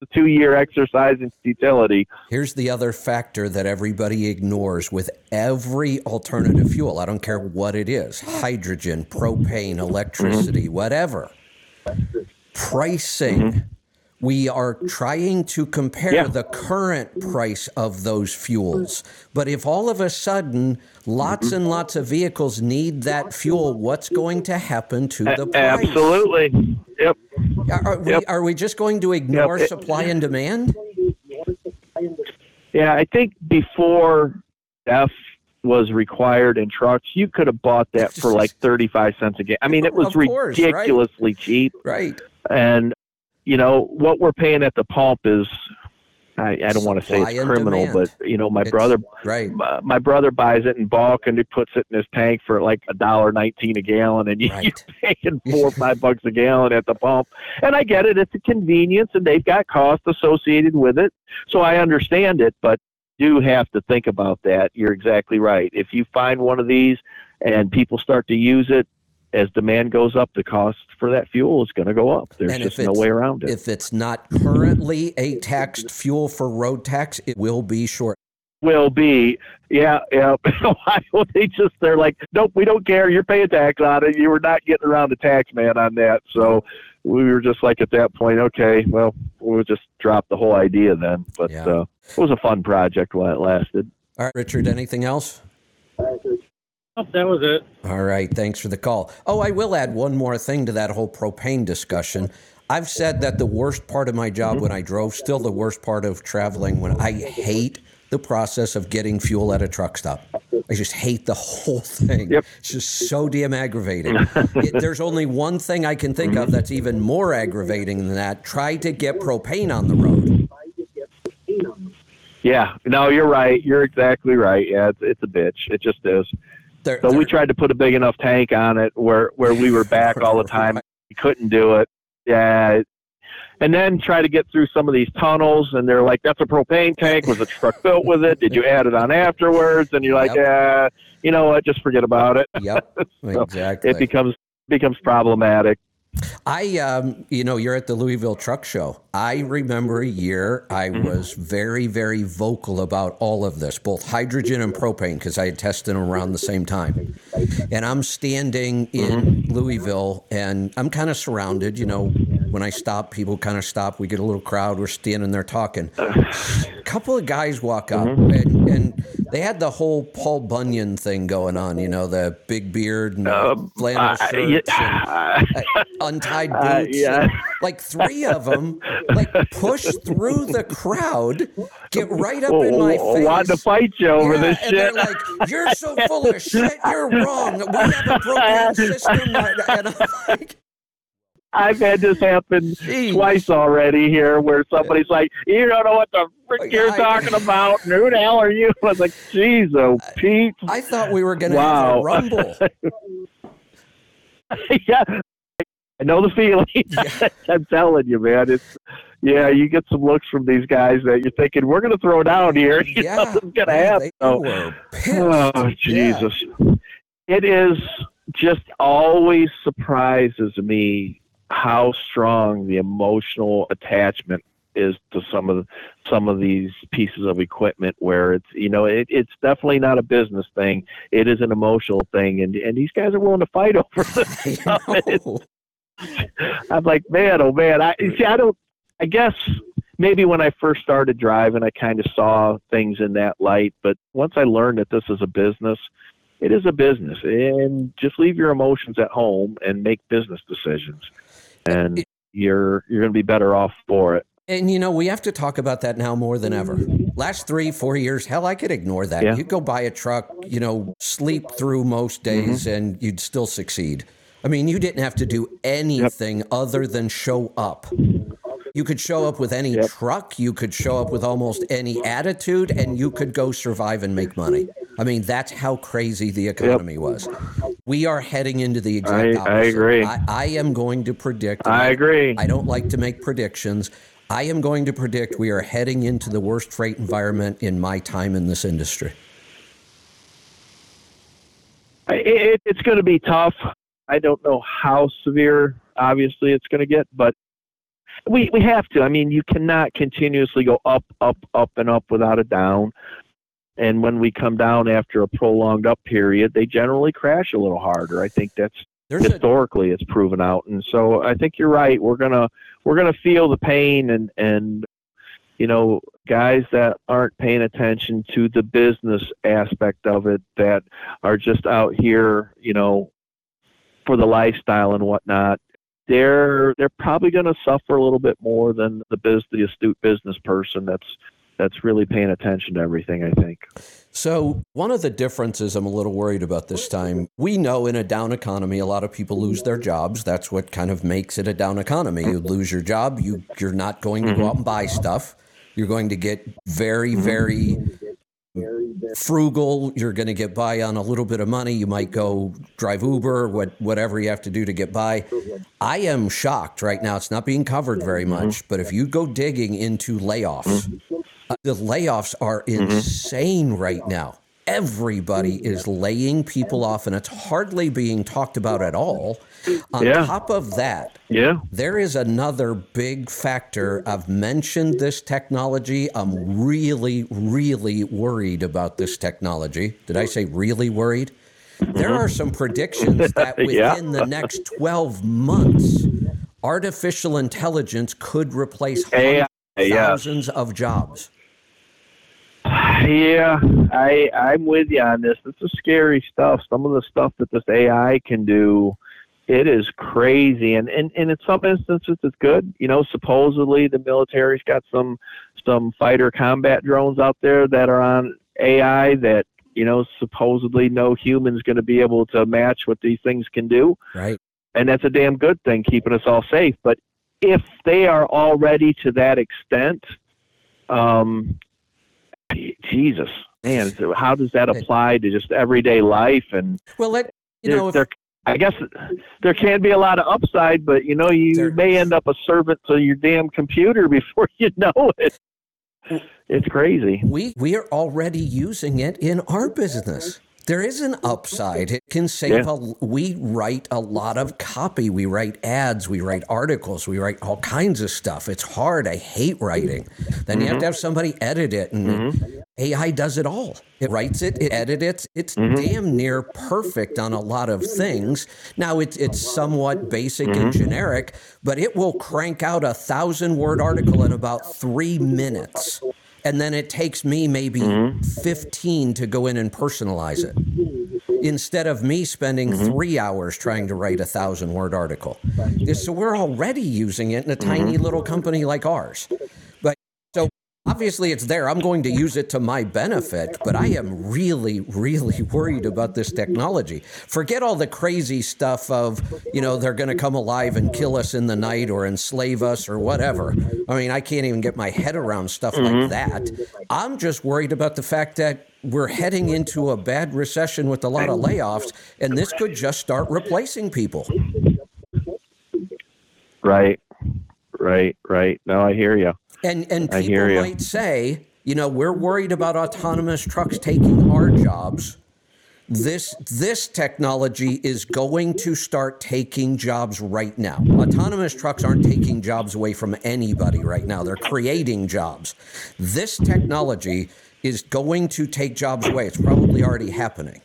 the two-year exercise in futility. Here's the other factor that everybody ignores with every alternative fuel. I don't care what it is hydrogen, propane, electricity, mm-hmm. whatever. Pricing. Mm-hmm. We are trying to compare Yeah. the current price of those fuels. But if all of a sudden lots mm-hmm. and lots of vehicles need that fuel, what's going to happen to the price? Absolutely. Yep. Are, we, Yep. are we just going to ignore It- supply and demand? Yeah, I think before DEF was required in trucks, you could have bought that for like [LAUGHS] 35 cents a gallon. I mean, it was course, right. ridiculously cheap. Right. And, you know, what we're paying at the pump is, I, I don't want to say it's criminal, demand. but, you know, my It's- brother Right. my, my brother buys it in bulk and he puts it in his tank for like a dollar nineteen a gallon and you, [LAUGHS] Right. you're paying [LAUGHS] four or five bucks a gallon at the pump and i get it it's a convenience and they've got costs associated with it so i understand it but do have to think about that you're exactly right if you find one of these and people start to use it as demand goes up the cost for that fuel is going to go up there's just no way around it If it's not currently a taxed fuel for road tax, it will be short. will be. Yeah, yeah. [LAUGHS] Ohio, they just they're like, nope, we don't care. You're paying tax on it. You were not getting around the tax man on that. So we were just like at that point, okay, well, we'll just drop the whole idea then. But Yeah. uh, it was a fun project while it lasted. All right, Richard, anything else? Oh, that was it. All right, thanks for the call. Oh, I will add one more thing to that whole propane discussion. I've said that the worst part of my job mm-hmm. when I drove, still the worst part of traveling when I hate the process of getting fuel at a truck stop. I just hate the whole thing. Yep. It's just so damn aggravating. [LAUGHS] it, there's only one thing I can think of mm-hmm. that's even more aggravating than that. Try to get propane on the road. Yeah, no, you're right. You're exactly right. Yeah, it's, it's a bitch. It just is. There- So we tried to put a big enough tank on it where where we were back [LAUGHS] all the time. We couldn't do it. Yeah. And then try to get through some of these tunnels, and they're like, "That's a propane tank. Was the truck built with it? Did you [LAUGHS] add it on afterwards?" And you're like, Yep. "Yeah, you know what? Just forget about it." Yep, [LAUGHS] So exactly. It becomes becomes problematic. I, um, you know, you're at the Louisville Truck Show. I remember a year I was very, very vocal about all of this, both hydrogen and propane, because I had tested them around the same time. And I'm standing in Louisville, and I'm kind of surrounded. You know, when I stop, people kind of stop. We get a little crowd. We're standing there talking. A couple of guys walk up, and, and they had the whole Paul Bunyan thing going on. You know, the big beard and the Um, flannel shirts. and- [LAUGHS] yeah, uh, untied Uh, boots. yeah. and, like three of them, like push through the crowd, get right up in my face. wanting to fight you over Yeah, this and they're shit. like, "You're so full of shit. You're wrong. We have a propane [LAUGHS] system." And I'm like, I've had this happen Jeez. twice already here, where somebody's like, "You don't know what the frick you're I- talking about. and Who the hell are you?" [LAUGHS] I was like, "Jeez, oh Pete." I thought we were going to Wow. have a rumble. [LAUGHS] yeah, I know the feeling. Yeah. [LAUGHS] I'm telling you, man. It's yeah. You get some looks from these guys that you're thinking we're going to throw down here. [LAUGHS] You Yeah, know, Nothing's going to Yeah, happen. they So- were oh, pissed. Oh Yeah. Jesus! It is just always surprises me how strong the emotional attachment is to some of the, some of these pieces of equipment. Where it's you know it, it's definitely not a business thing; it is an emotional thing, and and these guys are willing to fight over this. Stuff. It's-. [LAUGHS] I'm like, man, oh man. I see. I don't. I guess maybe when I first started driving, I kind of saw things in that light. But once I learned that this is a business, it is a business, and just leave your emotions at home and make business decisions, and you're you're going to be better off for it. And you know, we have to talk about that now more than ever. Last three, four years, hell, I could ignore that. Yeah. You'd go buy a truck, you know, sleep through most mm-hmm. days, and you'd still succeed. I mean, you didn't have to do anything other than show up. You could show up with any Yep. truck, you could show up with almost any attitude, and you could go survive and make money. I mean, that's how crazy the economy was. We are heading into the exact I- opposite. I agree. I, I am going to predict. I agree. I don't like to make predictions. I am going to predict we are heading into the worst freight environment in my time in this industry. It, it's going to be tough. I don't know how severe, obviously, it's going to get, but we we have to. I mean, you cannot continuously go up, up, up, and up without a down. And when we come down after a prolonged up period, they generally crash a little harder. I think that's There's a, historically it's proven out. And so I think you're right. We're gonna we're gonna feel the pain and and you know guys that aren't paying attention to the business aspect of it that are just out here you know for the lifestyle and whatnot they're they're probably going to suffer a little bit more than the biz the astute business person that's that's really paying attention to everything i think so one of the differences I'm a little worried about this time. We know in a down economy, a lot of people lose their jobs. That's what kind of makes it a down economy. You lose your job, you you're not going to go mm-hmm. out and buy stuff. You're going to get very, very frugal. You're going to get by on a little bit of money. You might go drive Uber, what whatever you have to do to get by. I am shocked right now. It's not being covered very much, but if you go digging into layoffs, uh, the layoffs are insane right now. Everybody is laying people off, and it's hardly being talked about at all. On Yeah. top of that, yeah there is another big factor. I've mentioned this technology. I'm really, really worried about this technology. Did I say really worried? There are some predictions mm-hmm. that [LAUGHS] Yeah. within the next 12 months, artificial intelligence could replace AI, hundreds, yeah. thousands of jobs. Yeah, I I'm with you on this. This is scary stuff. Some of the stuff that this AI can do, it is crazy. And and, and in some instances it's good. You know, supposedly the military's got some some fighter combat drones out there that are on AI that you know supposedly no human's going to be able to match what these things can do Right. and that's a damn good thing, keeping us all safe. But if they are already to that extent, um, Jesus, man, so [LAUGHS] how does that apply to just everyday life? And Well, let you there, know if, there, I guess there can be a lot of upside, but you know, you There- may end up a servant to your damn computer [LAUGHS] before you know it. It's crazy. we we are already using it in our business. There is an upside. It can save Yeah. a we write a lot of copy. We write ads, we write articles, we write all kinds of stuff. It's hard. I hate writing. Then you have to mm-hmm. have somebody edit it and mm-hmm. AI does it all. It writes it, it edits it. It's mm-hmm. damn near perfect on a lot of things. Now it's it's somewhat basic and generic, but it will crank out a thousand word article in about three minutes. And then it takes me maybe mm-hmm. 15 to go in and personalize it. Instead of me spending mm-hmm. three hours trying to write a thousand word article. So we're already using it in a mm-hmm. tiny little company like ours. Obviously it's there. I'm going to use it to my benefit, but I am really, really [LAUGHS] worried about this technology. Forget all the crazy stuff of, you know, they're going to come alive and kill us in the night or enslave us or whatever. I mean, I can't even get my head around stuff mm-hmm. like that. I'm just worried about the fact that we're heading into a bad recession with a lot of layoffs, and this could just start replacing people. Right, right, right. No, I hear you. And and people might say, you know, we're worried about autonomous trucks taking our jobs. This this technology is going to start taking jobs right now. Autonomous trucks aren't taking jobs away from anybody right now. They're creating jobs. This technology is going to take jobs away. It's probably already happening.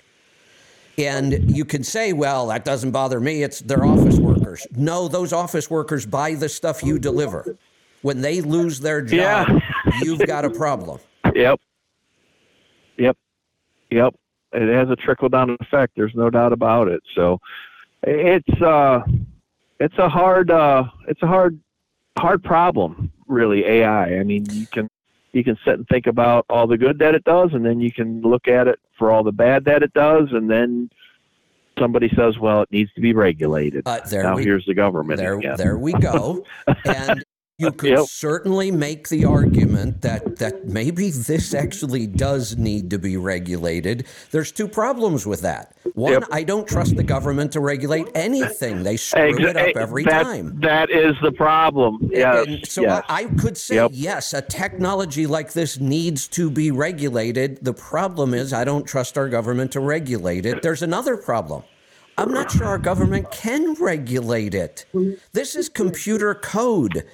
And you can say, well, that doesn't bother me. It's their office workers. No, those office workers buy the stuff you deliver. When they lose their job, yeah. you've got a problem. [LAUGHS] Yep. Yep. Yep. It has a trickle down effect. There's no doubt about it. So it's uh it's a hard uh it's a hard hard problem really AI. I mean, you can you can sit and think about all the good that it does, and then you can look at it for all the bad that it does, and then somebody says, "Well, it needs to be regulated." Uh, now we, here's the government. There, there we go. [LAUGHS] and you uh, could yep. certainly make the argument that that maybe this actually does need to be regulated. There's two problems with that. One, yep. I don't trust the government to regulate anything. They screw it up every eh, that, time. That is the problem. Yes. And so yes. I, I, could say yep. yes, a technology like this needs to be regulated. The problem is I don't trust our government to regulate it. There's another problem. I'm not sure our government can regulate it. This is computer code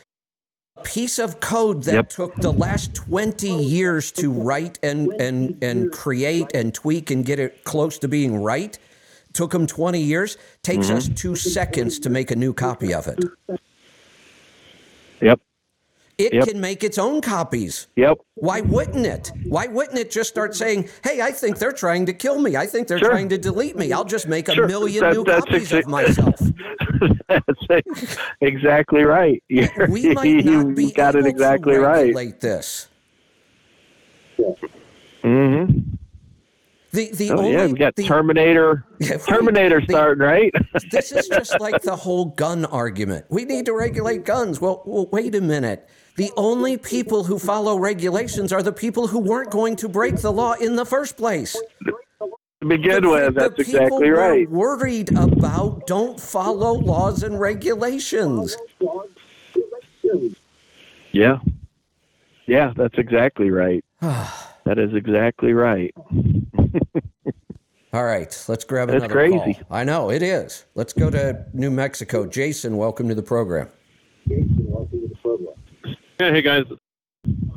piece of code that yep. took the last 20 years to write and, and, and create and tweak and get it close to being right took them 20 years takes mm-hmm. us two seconds to make a new copy of it yep it yep. can make its own copies. Yep. Why wouldn't it? Why wouldn't it just start saying, "Hey, I think they're trying to kill me. I think they're sure. trying to delete me. I'll just make a sure. million that, new copies exa- of myself." [LAUGHS] that's [LAUGHS] exactly right. You're, we [LAUGHS] might not be got it exactly to regulate right. this. Mm-hmm. The the oh, only, yeah, we got the, Terminator [LAUGHS] Terminator the, starting right. this is just like the whole gun argument. We need to regulate guns. Well, well, wait a minute. The only people who follow regulations are the people who weren't going to break the law in the first place. To begin the, with, that's exactly right. Worried about don't follow laws and regulations. Yeah, yeah, that's exactly right. [SIGHS] that is exactly right. All right, let's grab That's another crazy. Call. I know it is. Let's go to New Mexico. Jason, welcome to the program. Jason, welcome to the program. Yeah, hey guys.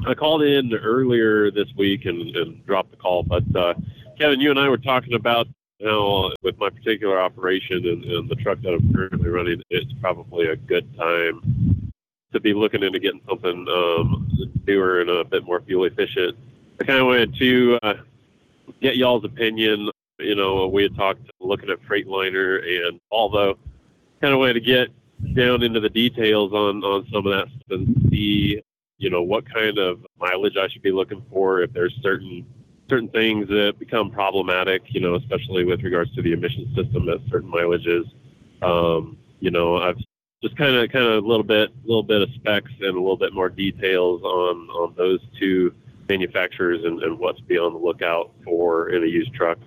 I called in earlier this week and, and dropped the call, but uh, Kevin, you and I were talking about how with my particular operation and, and the truck that I'm currently running, it's probably a good time to be looking into getting something um, newer and a bit more fuel efficient. I kind of wanted to uh, get y'all's opinion. You know, we had talked looking at Freightliner and although kind of wanted to get down into the details on on some of that stuff and see you know what kind of mileage I should be looking for if there's certain certain things that become problematic you know especially with regards to the emission system at certain mileages um, you know I've just kind of kind of a little bit a little bit of specs and a little bit more details on on those two manufacturers and, and what to be on the lookout for in a used truck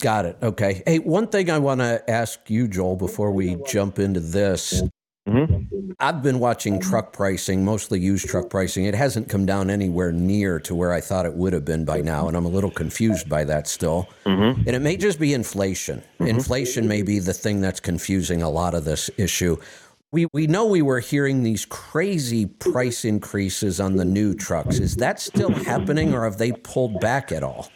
Got it. Okay. Hey, one thing I want to ask you, Joel, before we jump into this. Mm-hmm. I've been watching truck pricing, mostly used truck pricing. It hasn't come down anywhere near to where I thought it would have been by now, and I'm a little confused by that still. Mm-hmm. And it may just be inflation. Mm-hmm. Inflation may be the thing that's confusing a lot of this issue. We, we know we were hearing these crazy price increases on the new trucks. Is that still happening, or have they pulled back at all?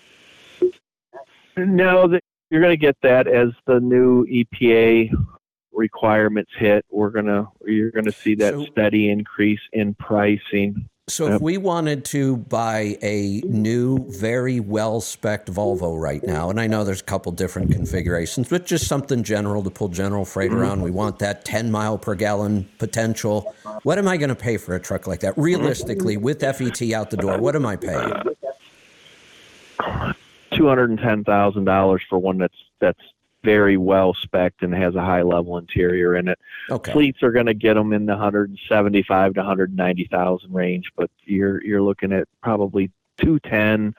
No, you're going to get that as the new EPA requirements hit. We're gonna you're gonna see that so, steady increase in pricing. So if we wanted to buy a new, very well spec Volvo right now, and I know there's a couple different configurations, but just something general to pull general freight Mm-hmm. around. We want that 10 mile per gallon potential. What am I going to pay for a truck like that? Realistically, with FET out the door, what am I paying? two hundred and ten thousand dollars for one that's that's very well spec'd and has a high level interior in it. Okay. Fleets are going to get them in the hundred and seventy five to hundred ninety thousand range, but you're you're looking at probably two ten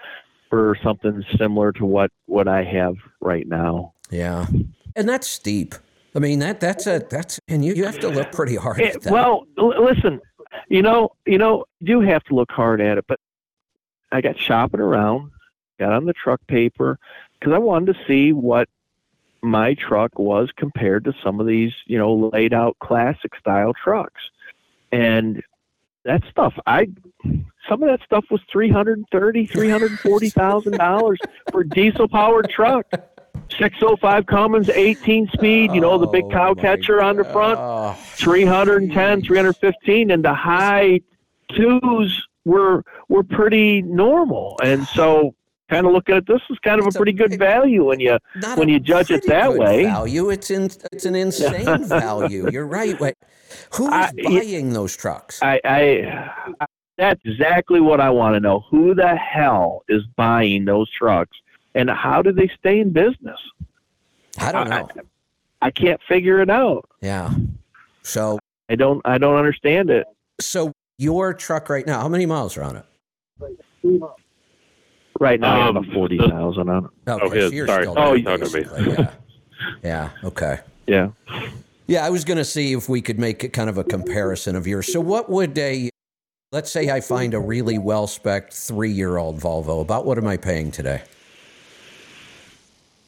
for something similar to what what I have right now. Yeah. And that's steep. I mean, that that's a, that's, and you, you have to look pretty hard Eh, at that. well, l- listen, you know, you know, you do have to look hard at it, but I got shopping around, got on the truck paper because I wanted to see what my truck was compared to some of these, you know, laid out classic style trucks. And that stuff, I some of that stuff was three hundred and thirty, [LAUGHS] three hundred and forty thousand dollars for a diesel powered truck. Six oh five Cummins, eighteen speed, you know, the big Oh, cow my catcher on the front. Oh, 310, 315, and the high twos were were pretty normal. And so, kind of looking at it. this is kind of a It's a pretty good value when you when you judge it that way. Value. It's in, it's an insane [LAUGHS] value. You're right. Wait, who's I- buying those trucks? I, I, I that's exactly what I want to know. Who the hell is buying those trucks, and how do they stay in business? I don't know. I can't figure it out. Yeah. So, I don't. I don't understand it. so your truck right now, how many miles are on it? Right now, I have Um, a forty thousand on it. Okay, Oh, his. so you're Sorry. still Oh, there, you- talking to me. basically, Yeah. Yeah. Okay. Yeah. Yeah, I was going to see if we could make it kind of a comparison of yours. So, what would a, let's say I find a really well spec three year old Volvo, about what am I paying today?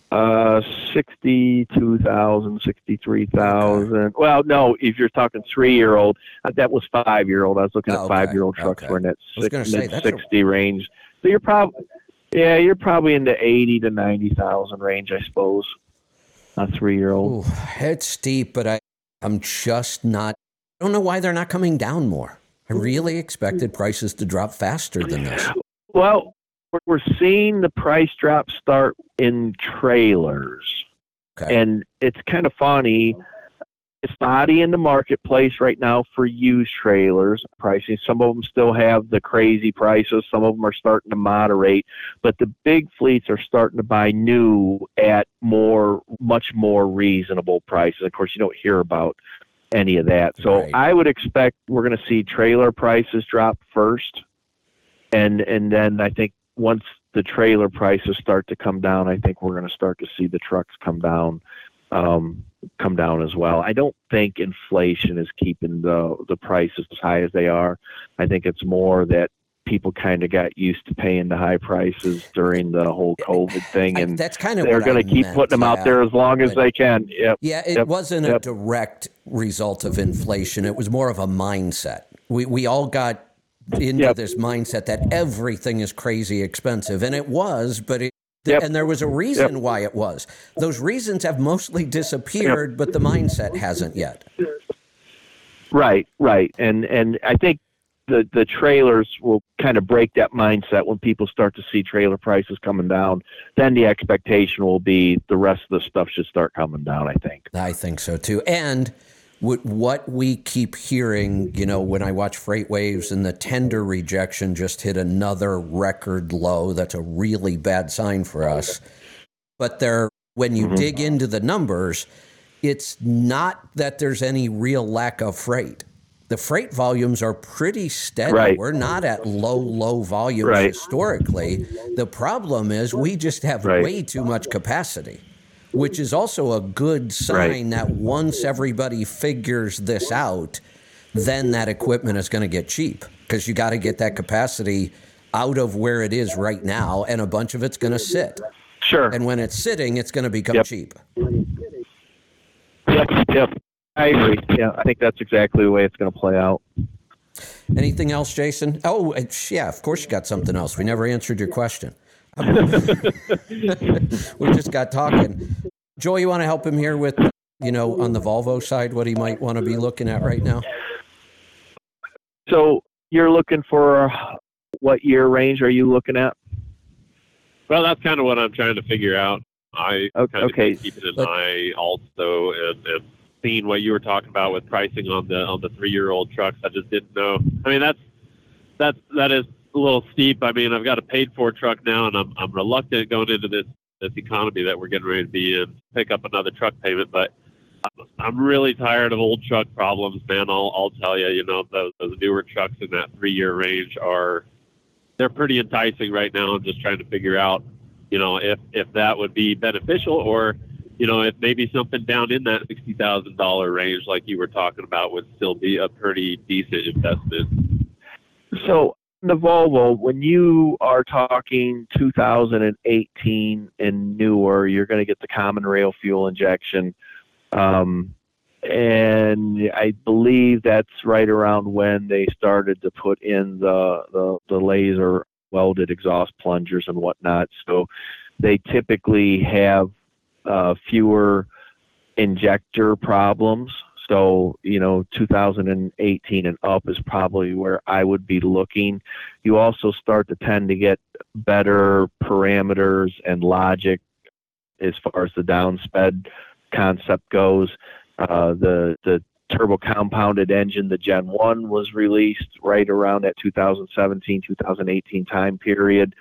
Uh, sixty-two thousand, sixty-three thousand. Well, no, if you're talking three-year-old, uh, that was five-year-old. I was looking Oh, at okay, five-year-old trucks okay. were in that I was gonna six, mid that's a- sixty range. So you're probably, yeah, you're probably in the eighty to ninety thousand range, I suppose. A three-year-old. Ooh, it's steep, but I, I'm just not, I don't know why they're not coming down more. I really expected prices to drop faster than this. Well, we're- we're seeing the price drop start in trailers. Okay. And it's kind of funny. It's spotty in the marketplace right now for used trailers pricing. Some of them still have the crazy prices. Some of them are starting to moderate, but the big fleets are starting to buy new at more, much more reasonable prices. Of course, you don't hear about any of that. So Right. I would expect we're going to see trailer prices drop first, and and then I think once the trailer prices start to come down, I think we're going to start to see the trucks come down, um, come down as well. I don't think inflation is keeping the the prices as high as they are. I think it's more that people kind of got used to paying the high prices during the whole COVID thing, I- and that's kind of they're going to keep meant, putting them out there as long as they can. Yep. Yeah, it Yep, wasn't a direct result of inflation. It was more of a mindset. We we all got into Yep. this mindset that everything is crazy expensive, and it was, but it. Yep. And there was a reason why it was. Those reasons have mostly disappeared, but the mindset hasn't yet. Right, right, and and I think the the trailers will kind of break that mindset when people start to see trailer prices coming down. Then the expectation will be the rest of the stuff should start coming down. I think. I think so too. And what what we keep hearing, you know, when I watch Freight Waves and the tender rejection just hit another record low, that's a really bad sign for us. But there, when you mm-hmm. dig into the numbers, it's not that there's any real lack of freight. The freight volumes are pretty steady. Right. We're not at low, low volumes Right. historically. The problem is we just have Right. way too much capacity, which is also a good sign that once everybody figures this out, then that equipment is going to get cheap because you got to get that capacity out of where it is right now, and a bunch of it's going to sit. Sure. And when it's sitting, it's going to become Yep. cheap. Yep. Yep. I agree. Yeah, I think that's exactly the way it's going to play out. Anything else, Jason? Oh, yeah, of course you got something else. We never answered your question. [LAUGHS] we just got talking. Joy, you want to help him here with, you know, on the Volvo side, what he might want to be looking at right now? So you're looking for what year range are you looking at? Well, that's kind of what I'm trying to figure out. I Okay, kind of okay. keeping an But- eye also and, and seeing what you were talking about with pricing on the on the three year old trucks. I just didn't know. I mean, that's that's that is a little steep. I mean, I've got a paid for truck now, and I'm I'm reluctant going into this this economy that we're getting ready to be in, to pick up another truck payment, but. I'm- really tired of old truck problems, man. I'll, I'll tell you, you know, those, those newer trucks in that three year range are, they're pretty enticing right now. I'm just trying to figure out, you know, if, if that would be beneficial or, you know, if maybe something down in that $60,000 range, like you were talking about, would still be a pretty decent investment. So the Volvo, when you are talking 2018 and newer, you're going to get the common rail fuel injection. Um, and I believe that's right around when they started to put in the, the, the laser welded exhaust plungers and whatnot. So they typically have uh, fewer injector problems. So, you know, 2018 and up is probably where I would be looking. You also start to tend to get better parameters and logic as far as the downsped concept goes. Uh, the the turbo compounded engine, the Gen 1, was released right around that 2017 2018 time period.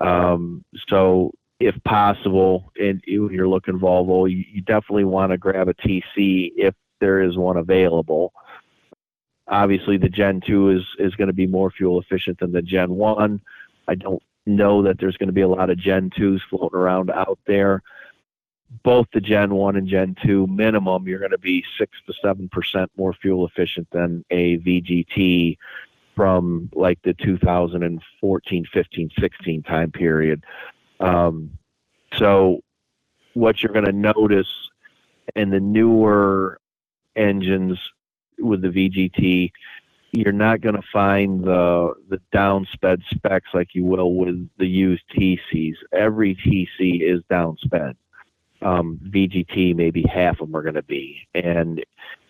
Um, so, if possible, and you- you're looking Volvo, you, you definitely want to grab a TC if there is one available. Obviously, the Gen 2 is, is going to be more fuel efficient than the Gen 1. I don't know that there's going to be a lot of Gen 2s floating around out there. Both the Gen 1 and Gen 2 minimum, you're going to be 6 to 7% more fuel efficient than a VGT from like the 2014, 15, 16 time period. Um, so, what you're going to notice in the newer engines with the VGT, you're not going to find the the downsped specs like you will with the used TCs. Every TC is downsped. Um, VGT, maybe half of them are going to be. And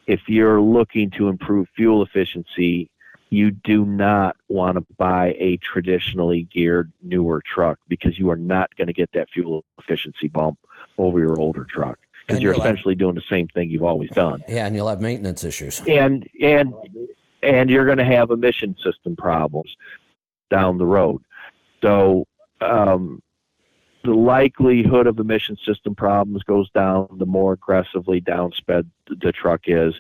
if you're looking to improve fuel efficiency, you do not want to buy a traditionally geared newer truck because you are not going to get that fuel efficiency bump over your older truck because And you're have- essentially doing the same thing you've always done Yeah, and you'll have maintenance issues. and and and you're going to have emission system problems down the road. So um, the likelihood of emission system problems goes down the more aggressively downsped the truck is.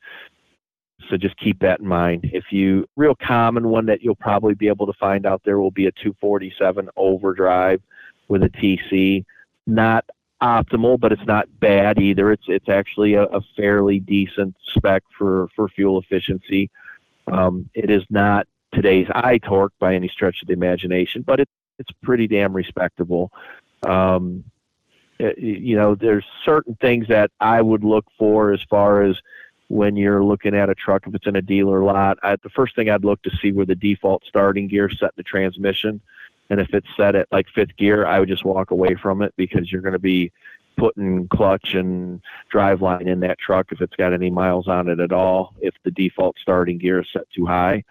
So just keep that in mind. If you real common one that you'll probably be able to find out there will be a 247 overdrive with a TC. Not optimal, but it's not bad either. It's it's actually a, a fairly decent spec for for fuel efficiency. Um, it is not today's iTorque by any stretch of the imagination, but it, it's pretty damn respectable. Um, it- you know, there's certain things that I would look for as far as when you're looking at a truck if it's in a dealer lot. I, the first thing I'd look to see where the default starting gear set the transmission, and if it's set at like fifth gear, I would just walk away from it because you're going to be putting clutch and drive line in that truck if it's got any miles on it at all. If the default starting gear is set too high,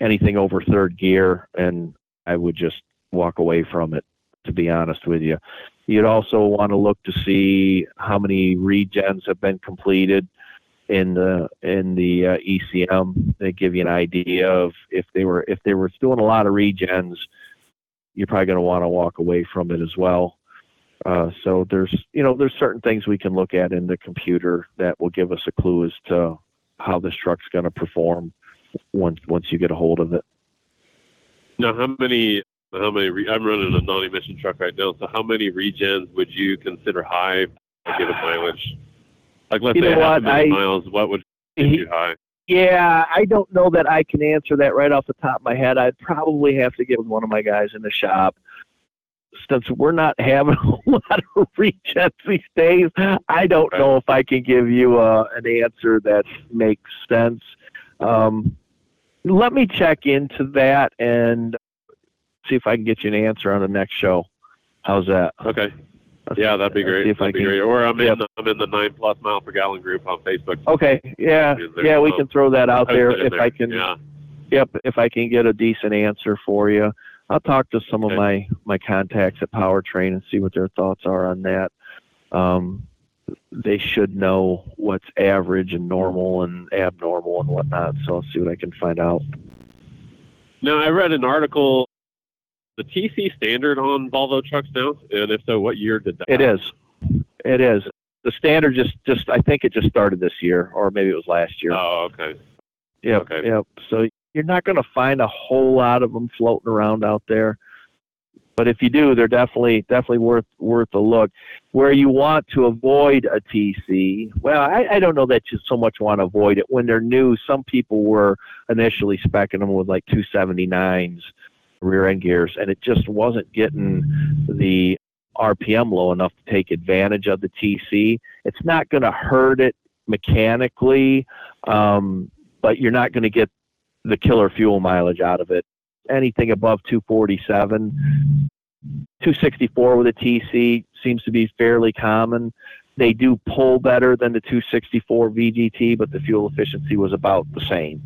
anything over third gear, and I would just walk away from it. To be honest with you, you'd also want to look to see how many regens have been completed in the in the uh, ECM. They give you an idea of if they were if they were doing a lot of regens, you're probably going to want to walk away from it as well. Uh, so there's you know there's certain things we can look at in the computer that will give us a clue as to how this truck's going to perform once once you get a hold of it. Now, how many, how many, re- I'm running a non-emission truck right now, so how many regens would you consider high a mileage? Like, let's You say know half a what, million I- miles, what would get you high? Yeah, I don't know that I can answer that right off the top of my head. I'd probably have to get with one of my guys in the shop. Since we're not having [LAUGHS] a lot of regens these days, I don't know if I can give you uh, an answer that makes sense. Um, let me check into that and see if I can get you an answer on the next show. How's that? Okay. Yeah, that'd be great. if I That'd be can- great. Or I'm Yep. in, the, I'm in the nine plus mile per gallon group on Facebook. Okay, yeah, yeah, we can throw that out there if there. I can. Yeah. Yep, if I can get a decent answer for you, I'll talk to some Okay. of my my contacts at Powertrain and see what their thoughts are on that. Um, they should know what's average and normal and abnormal and whatnot. So I'll see what I can find out. Now, I read an article. The TC standard on Volvo trucks now, and if so, what year did that? It is, it is. The standard just just I think it just started this year, or maybe it was last year. Oh, okay. Yep. Okay. Yep. So you're not going to find a whole lot of them floating around out there, but if you do, they're definitely definitely worth worth a look. Where you want to avoid a TC, well, I, I don't know that you so much want to avoid it when they're new. Some people were initially specking them with like 279s rear end gears, and it just wasn't getting the RPM low enough to take advantage of the TC. It's not going to hurt it mechanically. Um, but you're not going to get the killer fuel mileage out of it. Anything above 247, 264 with a TC seems to be fairly common. They do pull better than the 264 VGT, but the fuel efficiency was about the same.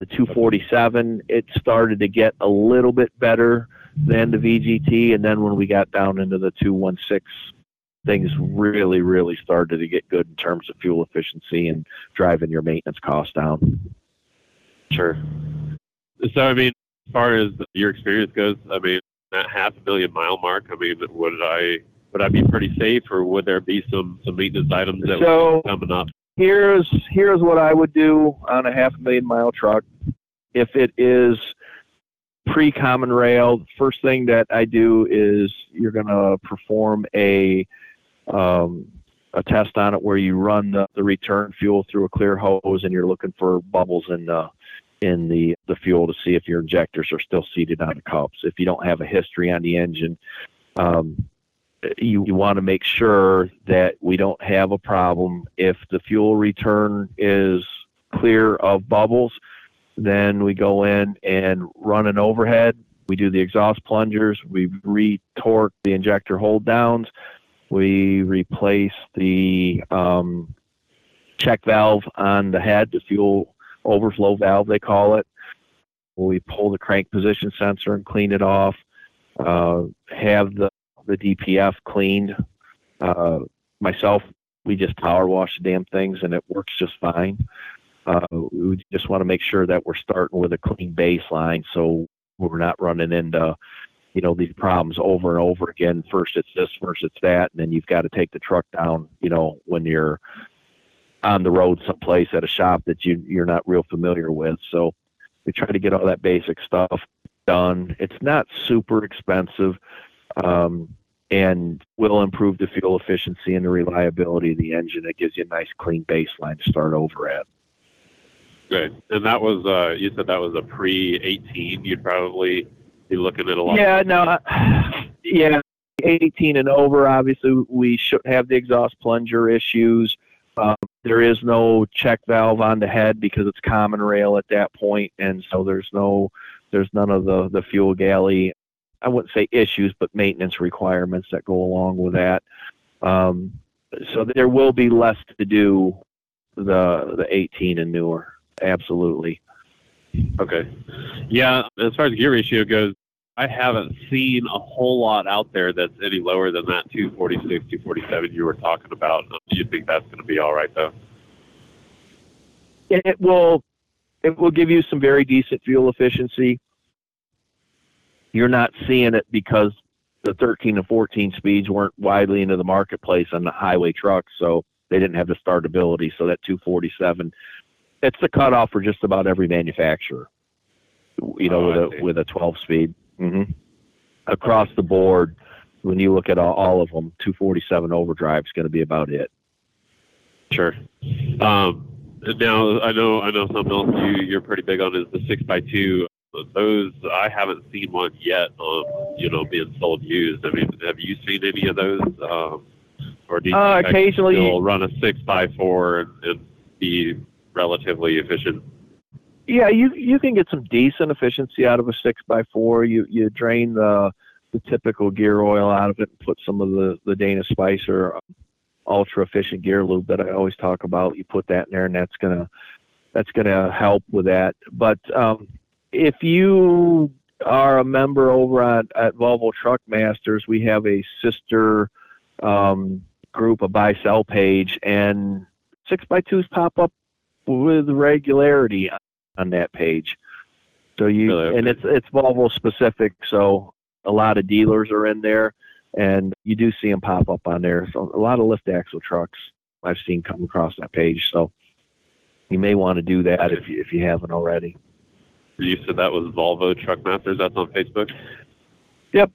The 247, it started to get a little bit better than the VGT, and then when we got down into the 216, things really, really started to get good in terms of fuel efficiency and driving your maintenance costs down. Sure. So, I mean, as far as your experience goes, I mean, that half a million mile mark, I mean, would I would I be pretty safe, or would there be some some maintenance items that So- were coming up? Here's here's what I would do on a half a million mile truck. If it is pre common rail, first thing that I do is you're gonna perform a um, a test on it where you run the, the return fuel through a clear hose and you're looking for bubbles in the in the, the fuel to see if your injectors are still seated on the cups. If you don't have a history on the engine, um, you, you want to make sure that we don't have a problem. If the fuel return is clear of bubbles, then we go in and run an overhead. We do the exhaust plungers. We re-torque the injector hold downs. We replace the um, check valve on the head, the fuel overflow valve, they call it. We pull the crank position sensor and clean it off. Uh, have the, the DPF cleaned. Uh, myself, we just power wash the damn things and it works just fine. Uh, we just want to make sure that we're starting with a clean baseline so we're not running into you know these problems over and over again. First it's this, first it's that, and then you've got to take the truck down. You know when you're on the road someplace at a shop that you you're not real familiar with. So we try to get all that basic stuff done. It's not super expensive, um, and will improve the fuel efficiency and the reliability of the engine. It gives you a nice clean baseline to start over at. Good. And that was uh, you said that was a pre eighteen. You'd probably be looking at a lot. Yeah, no, [SIGHS] yeah, 18 and over. Obviously, we should have the exhaust plunger issues. Um, there is no check valve on the head because it's common rail at that point, and so there's no, there's none of the the fuel galley. I wouldn't say issues, but maintenance requirements that go along with that. Um, so there will be less to do the the 18 and newer. Absolutely. Okay. Yeah, as far as gear ratio goes, I haven't seen a whole lot out there that's any lower than that 246, 247 you were talking about. Do you think that's going to be all right, though? it it will it will give you some very decent fuel efficiency. You're not seeing it because the 13 and 14 speeds weren't widely into the marketplace on the highway trucks, so they didn't have the startability. So that 247, it's the cutoff for just about every manufacturer. You know, Oh, with a with a 12 speed hmm across the board. When you look at all, all of them, 247 overdrive is going to be about it. Sure. Um, now I know I know something else you you're pretty big on is the six x two. Those I haven't seen one yet. Um, you know, being sold used. I mean, have you seen any of those? Um, or do you Uh, occasionally- still run a six by four and, and be relatively efficient? Yeah, you you can get some decent efficiency out of a six by four. You you drain the the typical gear oil out of it and put some of the the Dana Spicer um, ultra efficient gear lube that I always talk about. You put that in there, and that's gonna that's gonna help with that. But um, if you are a member over at, at Volvo Truck Masters, we have a sister um, group, a buy sell page, and six by twos pop up with regularity on that page. So you Really? and it's it's Volvo specific, so a lot of dealers are in there, and you do see them pop up on there. So a lot of lift axle trucks I've seen come across that page. So you may want to do that if you if you haven't already. You said that was Volvo Truck Masters. That's on Facebook. Yep,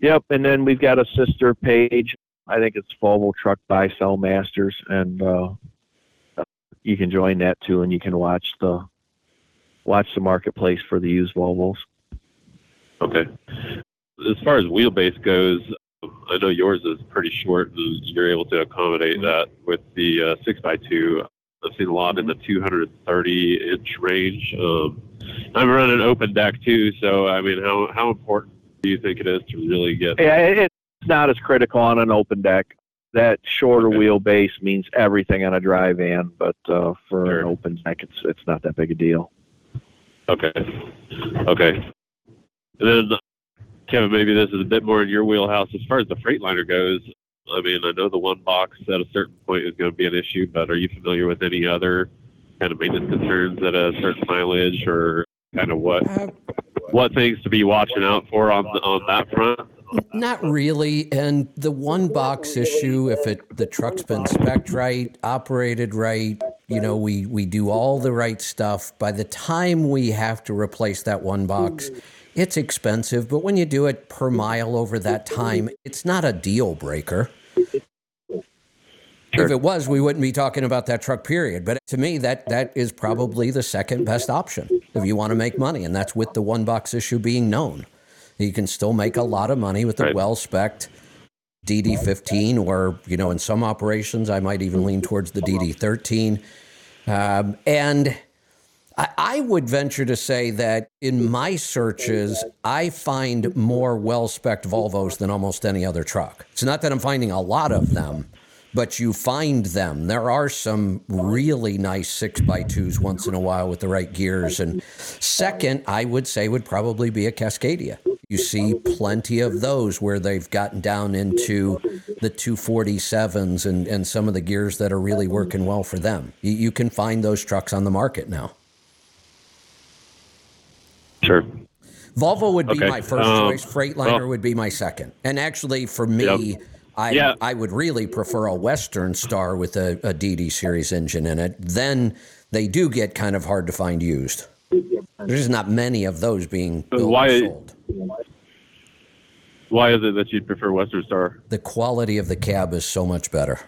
Yep. and then we've got a sister page. I think it's Volvo Truck Buy Sell Masters, and uh, you can join that too, and you can watch the watch the marketplace for the used Volvos. Okay. As far as wheelbase goes, I know yours is pretty short, and you're able to accommodate that with the uh, six x two. I've seen a lot in the 230 inch range. Um, I'm running open deck too, so I mean, how how important do you think it is to really get? Yeah, it's not as critical on an open deck. That shorter Okay. wheelbase means everything on a dry van, but uh, for Sure. an open deck, it's it's not that big a deal. Okay. Okay. And then, Kevin, maybe this is a bit more in your wheelhouse as far as the Freightliner goes. I mean, I know the one box at a certain point is going to be an issue, but are you familiar with any other kind of maintenance concerns at a certain mileage, or kind of what Uh, what things to be watching out for on on that front? Not really. And the one box issue, if it the truck's been spec right, operated right, you know, we we do all the right stuff. By the time we have to replace that one box, it's expensive. But when you do it per mile over that time, it's not a deal breaker. If it was, we wouldn't be talking about that truck. Period. But to me, that that is probably the second best option if you want to make money, and that's with the one box issue being known. You can still make a lot of money with a Right. well spec'd DD15, or, you know, in some operations, I might even lean towards the DD13. Um, and I, I would venture to say that in my searches, I find more well spec'd Volvos than almost any other truck. It's not that I'm finding a lot of them, but you find them. There are some really nice six by twos once in a while with the right gears. And second, I would say would probably be a Cascadia. You see plenty of those where they've gotten down into the 247s and, and some of the gears that are really working well for them. You, you can find those trucks on the market now. Sure. Volvo would be Okay, my first um, choice. Freightliner well- would be my second. And actually, for me, Yep. I Yeah. I would really prefer a Western Star with a, a DD series engine in it. Then they do get kind of hard to find used. There's not many of those being built Why- sold. Why is it that you'd prefer Western Star? The quality of the cab is so much better.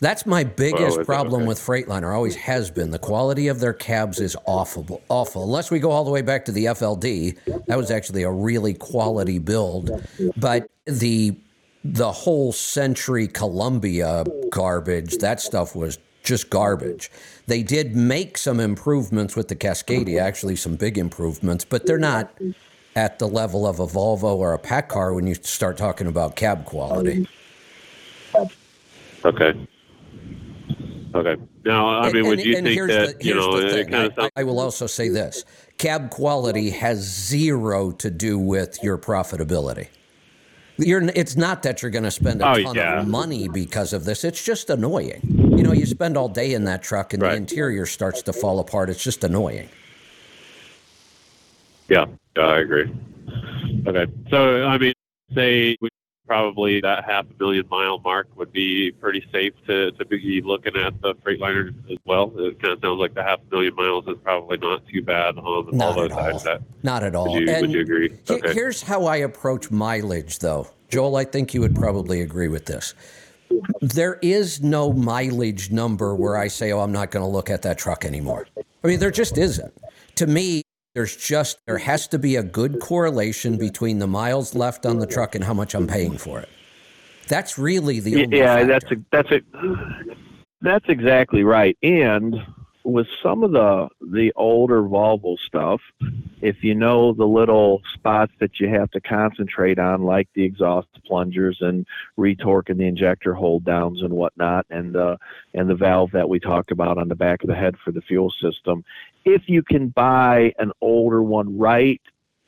That's my biggest Well, problem okay. with Freightliner. Always has been. The quality of their cabs is awful. Awful. Unless we go all the way back to the FLD, that was actually a really quality build. But the the whole Century Columbia garbage, that stuff was just garbage. They did make some improvements with the Cascadia, actually some big improvements, but they're not at the level of a Volvo or a PACCAR when you start talking about cab quality. Okay. Okay. Now, I mean, And- would and- you and think here's that the, you know the it thing. kind of I, sounds? I will also say this: cab quality has zero to do with your profitability. You're, it's not that you're going to spend a Oh, ton yeah. of money because of this. It's just annoying. You know, you spend all day in that truck, and the interior starts to fall apart. It's just annoying. Yeah, yeah, I agree. Okay, so I mean, say we probably that half a million mile mark would be pretty safe to, to be looking at the Freightliner as well. It kind of sounds like the half a million miles is probably not too bad on the Not all. That Not at all. would you, would you agree? he- Okay. Here's how I approach mileage, though. Joel, I think you would probably agree with this. There is no mileage number where I say, oh, I'm not going to look at that truck anymore. I mean, there just isn't. To me, there's just, there has to be a good correlation between the miles left on the truck and how much I'm paying for it. That's really the yeah, that's a, that's a, that's exactly right. And with some of the the older Volvo stuff, if you know the little spots that you have to concentrate on, like the exhaust plungers and retorquing the injector hold downs and whatnot, and uh, and the valve that we talked about on the back of the head for the fuel system, if you can buy an older one right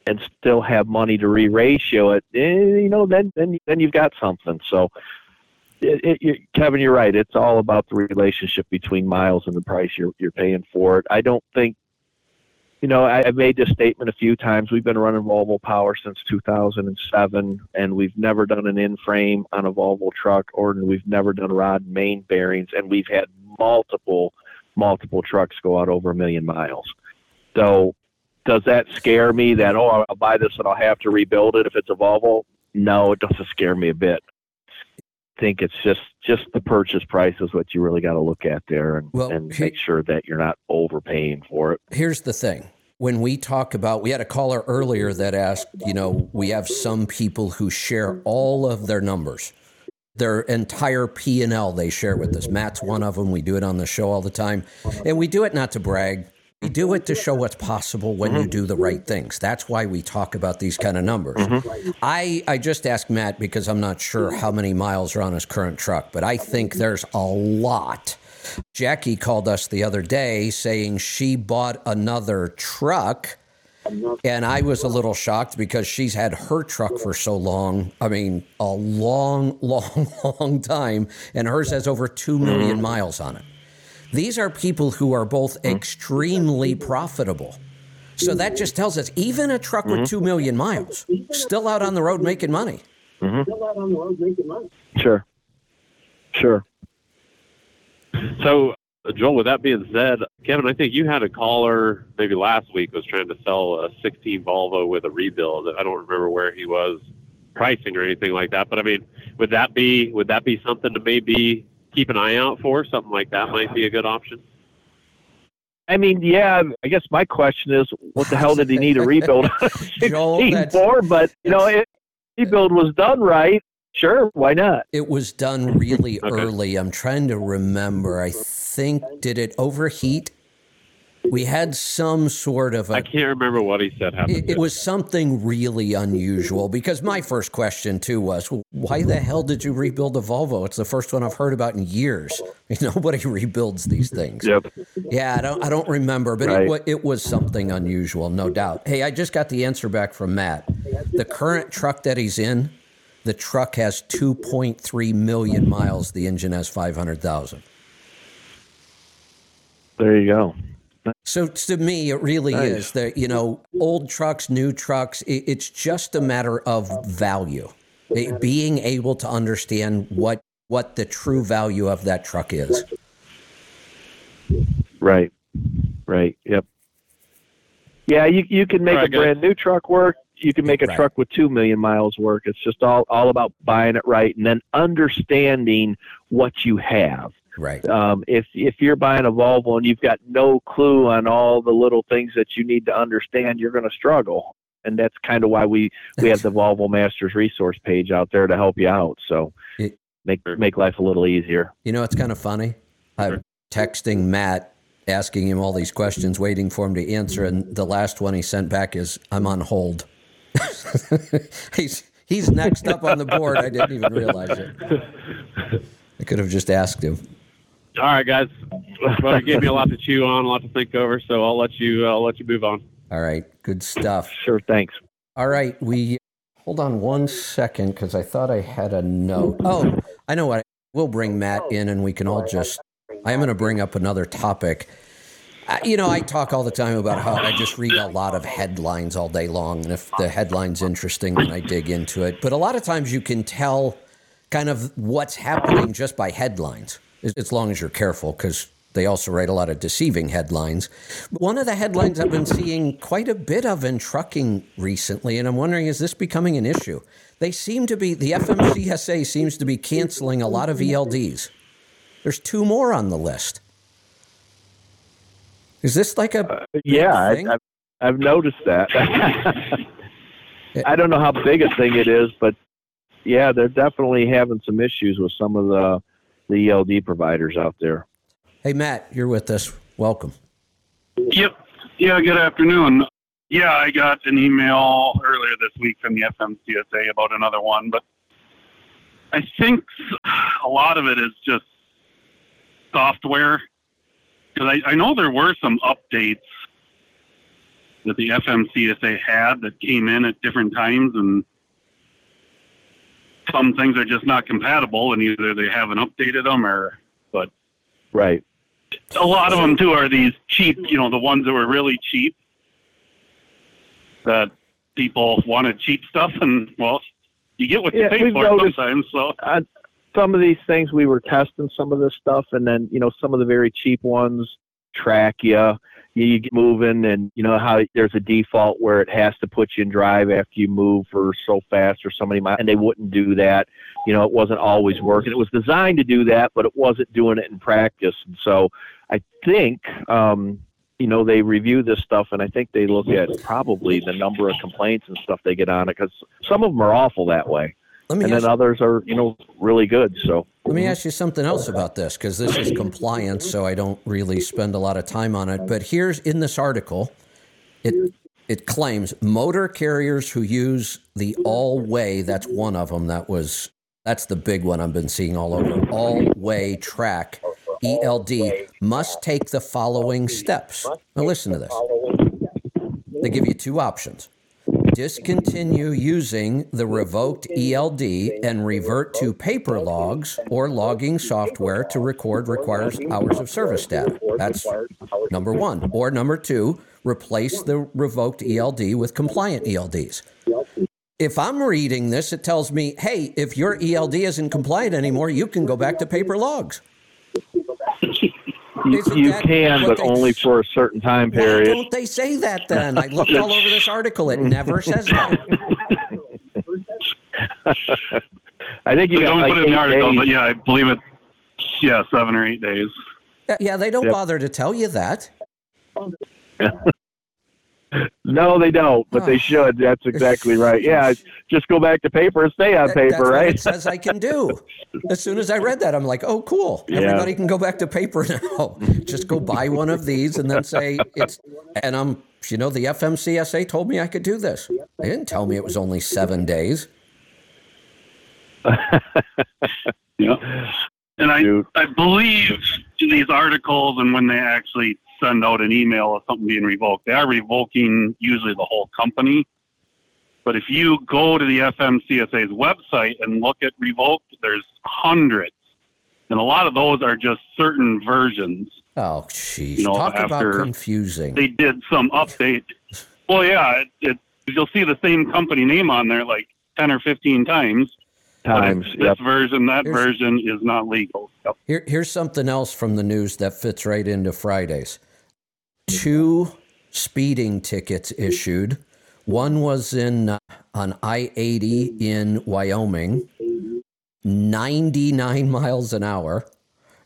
and still have money to re-ratio it, eh, you know, then then then you've got something. So it, it, you, Kevin, you're right. It's all about the relationship between miles and the price you're you're paying for it. I don't think, you know, I, have made this statement a few times. We've been running Volvo Power since 2007, and we've never done an in-frame on a Volvo truck, or we've never done rod main bearings, and we've had multiple multiple trucks go out over a million miles. So, does that scare me? That oh, I'll buy this and I'll have to rebuild it if it's a Volvo? No, it doesn't scare me a bit I think it's just just the purchase price is what you really got to look at there and, well, and make sure that you're not overpaying for it. Here's the thing. When we talk about, we had a caller earlier that asked, you know, we have some people who share all of their numbers, their entire P and L. They share with us. Matt's one of them. We do it on the show all the time, and we do it not to brag. We do it to show what's possible when mm-hmm. you do the right things. That's why we talk about these kind of numbers. Mm-hmm. I, I just asked Matt because I'm not sure how many miles are on his current truck, but I think there's a lot. Jackie called us the other day saying she bought another truck. And I was a little shocked because she's had her truck for so long. I mean, a long, [LAUGHS] long, long time. And hers has over 2 million mm-hmm. miles on it. These are people who are both mm-hmm. extremely profitable. So that just tells us even a truck mm-hmm. with 2 million miles still out on the road making money. Mm-hmm. Still out on the road making money. Sure. Sure. So, Joel, with that being said, Kevin, I think you had a caller maybe last week was trying to sell a 16 Volvo with a rebuild. I don't remember where he was pricing or anything like that, but I mean, would that be would that be something to maybe keep an eye out for? Something like that might be a good option. I mean, yeah. I guess my question is, what the hell did he need a rebuild [LAUGHS] [LAUGHS] Joel, for? But you know, if rebuild was done right, sure, why not? It was done really [LAUGHS] okay. early. I'm trying to remember. I think did it overheat we had some sort of I I can't remember what he said happened. It, it, was something really unusual because my first question too was, why the hell did you rebuild a Volvo? It's the first one I've heard about in years. [LAUGHS] Nobody rebuilds these things. Yep. Yeah, I don't I don't remember, but right. it, it was something unusual, no doubt. Hey, I just got the answer back from Matt. The current truck that he's in, the truck has 2.3 million miles. The engine has 500,000. There you go. So to me, it really nice. is that you know, old trucks, new trucks. It, it's just a matter of value, it, being able to understand what what the true value of that truck is. Right. Right. Yep. Yeah, you you can make right, a brand new truck work. You can make a right. truck with two million miles work. It's just all all about buying it right and then understanding what you have. Right. Um, if if you're buying a Volvo and you've got no clue on all the little things that you need to understand, you're going to struggle. And that's kind of why we we have the [LAUGHS] Volvo Masters resource page out there to help you out. So it, make make life a little easier. You know, it's kind of funny. I'm texting Matt asking him all these questions, waiting for him to answer, and the last one he sent back is, "I'm on hold." [LAUGHS] he's he's next up on the board. I didn't even realize it. I could have just asked him. All right, guys. Well, you gave me a lot to chew on, a lot to think over, so I'll let you. Uh, I'll let you move on. All right, good stuff. Sure, thanks. All right, we hold on one second because I thought I had a note. Oh, I know what. We'll bring Matt in, and we can all just. I am going to bring up another topic. You know, I talk all the time about how I just read a lot of headlines all day long, and if the headline's interesting, then I dig into it. But a lot of times, you can tell kind of what's happening just by headlines as long as you're careful, because they also write a lot of deceiving headlines. One of the headlines I've been seeing quite a bit of in trucking recently, and I'm wondering is this becoming an issue? They seem to be, the FMCSA seems to be canceling a lot of ELDs. There's two more on the list. Is this like a. Uh, yeah, I, have I've noticed that. [LAUGHS] I don't know how big a thing it is, but yeah, they're definitely having some issues with some of the the ELD providers out there. Hey, Matt, you're with us. Welcome. Yep. Yeah, good afternoon. Yeah, I got an email earlier this week from the FMCSA about another one, but I think a lot of it is just software. Because I, I know there were some updates that the FMCSA had that came in at different times, and some things are just not compatible, and either they haven't updated them or, but Right. a lot of them too are these cheap, you know, the ones that were really cheap that people wanted cheap stuff, and well, you get what Yeah, you pay for noticed- sometimes. So some of these things we were testing some of this stuff, and then you know some of the very cheap ones track you. You get moving, and you know how there's a default where it has to put you in drive after you move for so fast or so many miles, and they wouldn't do that. You know, it wasn't always working. It was designed to do that, but it wasn't doing it in practice. And so, I think um, you know they review this stuff, and I think they look at probably the number of complaints and stuff they get on it because some of them are awful that way Let me and then others are you know really good so let me ask you something else about this because this is compliance, so I don't really spend a lot of time on it. But here's in this article, it it claims motor carriers who use the all way. That's one of them. That was that's the big one I've been seeing all over. All way track ELD must take the following steps. Now listen to this. They give you two options. Discontinue using the revoked ELD and revert to paper logs or logging software to record requires hours of service data. That's number one. Or number two, replace the revoked ELD with compliant ELDs. If I'm reading this, it tells me, hey, if your ELD isn't compliant anymore, you can go back to paper logs. [LAUGHS] you, you that can but they only for a certain time Why period don't they say that then? I looked all over this article. It never says that. [LAUGHS] i think you they got don't like put it in the article, days. but yeah, I believe it. Yeah, seven or eight days. Yeah, Yeah, they don't Yep. bother to tell you that. [LAUGHS] no they don't but Oh. they should that's exactly right yeah just go back to paper and stay on That- paper that's what right it says I can do. As soon as I read that, I'm like, oh, cool. Yeah. Everybody can go back to paper [LAUGHS] now. Just go buy one of these and then say it's. [LAUGHS] And I'm, you know, the FMCSA told me I could do this. They didn't tell me it was only seven days. [LAUGHS] Yeah. And I, I believe these articles and when they actually send out an email of something being revoked, they are revoking usually the whole company. But if you go to the FMCSA's website and look at revoked, there's hundreds. And a lot of those are just certain versions. Oh, jeez. You know, Talk about confusing. They did some update. Well, yeah, it, it, you'll see the same company name on there like 10 or 15 times. times it's yep This version, that Here's- version is not legal. Yep. Here, here's something else from the news that fits right into Fridays. Two speeding tickets issued. One was in uh, on I 80 in Wyoming, 99 [LAUGHS] miles an hour.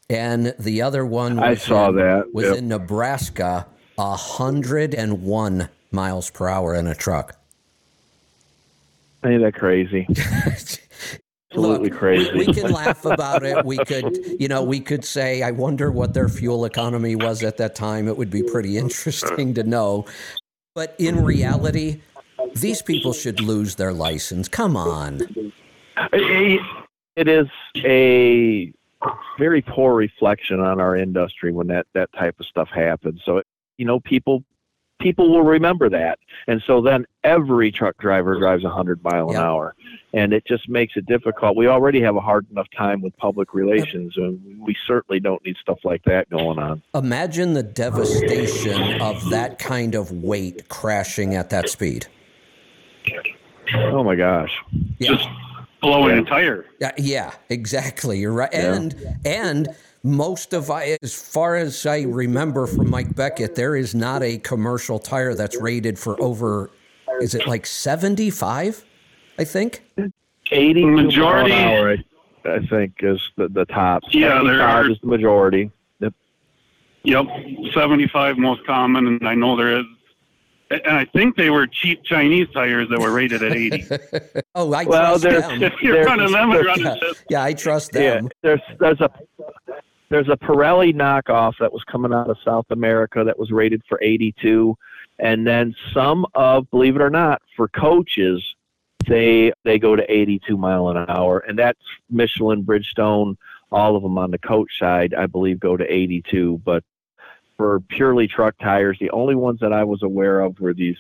And the other one was I saw in, that, was yep. in Nebraska, 101 miles per hour in a truck. ain't that crazy [LAUGHS] absolutely Look, crazy We can [LAUGHS] laugh about it. We could, you know, we could say, I wonder what their fuel economy was at that time. It would be pretty interesting to know. But in reality, these people should lose their license. Come on. It- it is a very poor reflection on our industry when that that type of stuff happens. So you know, people people will remember that, and so then every truck driver drives 100 mile an Yep. hour, and it just makes it difficult. We already have a hard enough time with public relations, and we certainly don't need stuff like that going on. Imagine the devastation of that kind of weight crashing at that speed. Oh my gosh! Yeah. Just blowing Yeah. a tire. Yeah, yeah, exactly. You're right. Yeah. And and most of I, as far as I remember from Mike Beckett, there is not a commercial tire that's rated for over. Is it like seventy five? I think. 80 Majority- hour, I, I think, is the the top. Yeah, there 75 are- is the majority. Yep. Yep, 75 most common, and I know there is. And I think they were cheap Chinese tires that were rated at 80. [LAUGHS] Oh, I Well, trust them. [LAUGHS] if you're running them and there's- running Yeah, yeah, I trust Yeah, them. there's there's a there's a Pirelli knockoff that was coming out of South America that was rated for 82, and then some of, believe it or not, for coaches, they they go to 82 mile an hour, and that's Michelin, Bridgestone, all of them on the coach side, I believe, go to 82. But for purely truck tires, the only ones that I was aware of were these.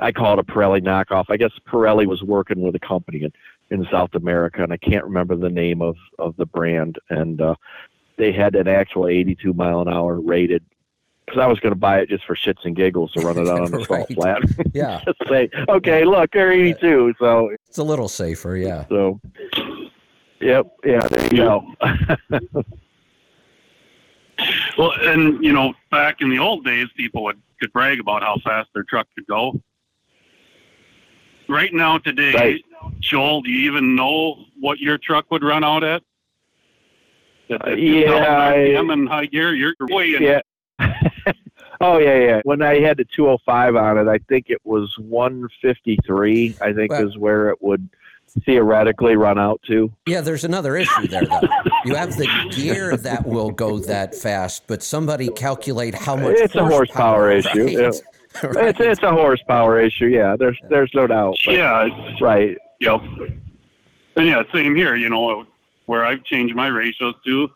I call it a Pirelli knockoff. I guess Pirelli was working with a company in, in South America, and I can't remember the name of of the brand. And uh, they had an actual 82 mile an hour rated because I was going to buy it just for shits and giggles to run it out on the [LAUGHS] Right. salt flat. [LAUGHS] Yeah. just say, okay, look, they're 82. So, It's a little safer, yeah. so, yep, yeah, there you go. [LAUGHS] Well, and you know, back in the old days, people would could brag about how fast their truck could go. Right now, today, Right. Joel, do you even know what your truck would run out at? At Uh, yeah, I- RPM and high gear, you're way in. yeah. [LAUGHS] oh yeah, yeah. When I had the 205 on it, I think it was 153. I think Well- is where it would theoretically run out to. Yeah, there's another issue there, though. You have the [LAUGHS] gear that will go that fast, but somebody calculate how much. It's a horsepower issue, right? yeah. Right. [LAUGHS] It's it's a horsepower issue. Yeah, there's there's no doubt. but- Yeah, it's- Right. Yep. And yeah, same here. You know, where I've changed my ratios to,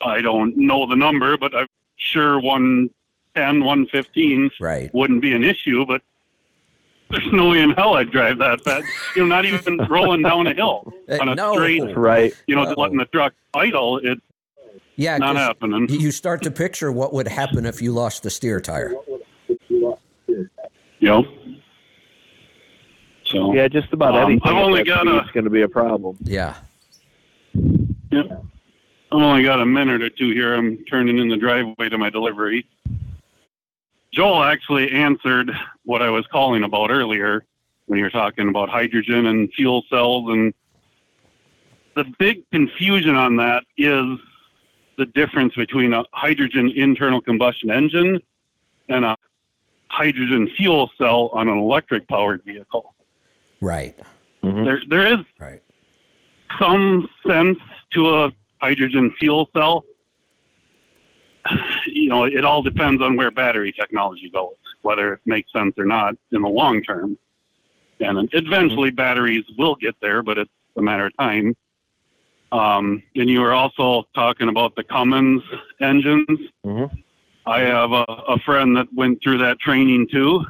I don't know the number, but I'm sure 110, 115 Right. wouldn't be an issue. But there's no way in hell I'd drive that fast. You know, not even [LAUGHS] rolling down a hill Uh, on a no. straight. Right. You know, No. letting the truck idle. It's Yeah, not 'cause happening. you start to picture what would happen if you lost the steer tire. You know. So Yeah, just about Um, anything. I've only that got a- speed's going to be a problem. Yeah. Yep. I've only got a minute or two here. I'm turning in the driveway to my delivery. Joel actually answered what I was calling about earlier when you were talking about hydrogen and fuel cells. And the big confusion on that is the difference between a hydrogen internal combustion engine and a hydrogen fuel cell on an electric powered vehicle. Right. Mhm. There, there is Right. some sense to a hydrogen fuel cell. [SIGHS] You know, it all depends on where battery technology goes, whether it makes sense or not in the long term. And eventually, batteries will get there, but it's a matter of time. Um, and you were also talking about the Cummins engines. Mhm. I have a, a friend that went through that training too.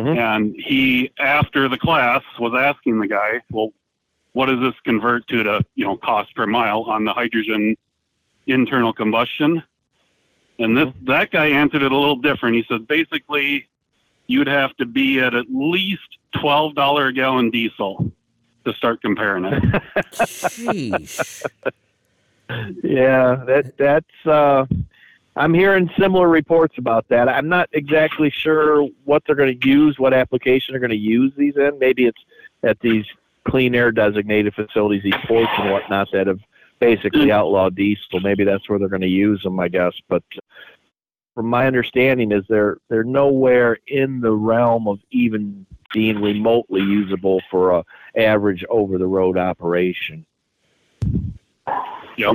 Mhm. And he, after the class, was asking the guy, well, what does this convert to to you know cost per mile on the hydrogen internal combustion and this that guy answered it a little different he said basically you'd have to be at at least twelve dollar a gallon diesel to start comparing it [LAUGHS] Sheesh. [LAUGHS] Yeah, that that's. Uh, I'm hearing similar reports about that. I'm not exactly sure what they're going to use, what application they're going to use these in. Maybe it's at these clean air designated facilities, these ports and whatnot that have basically mm. outlawed diesel. Maybe that's where they're going to use them, I guess. But uh, from my understanding, is they're they're nowhere in the realm of even being remotely usable for a average over the road operation. yep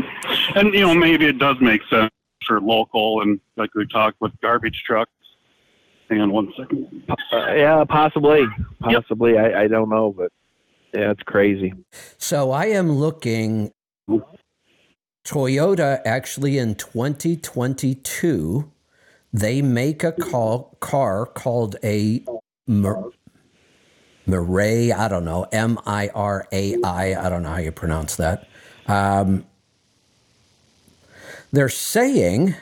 and you know maybe it does make sense for local and like we talked with garbage trucks hang on one second Uh, yeah, possibly, possibly. I, I don't know, but yeah, it's crazy. So I am looking. Toyota actually in 2022, they make a call, car called a Mir- Mirai. I don't know M I R A I. I don't know how you pronounce that. Um, they're saying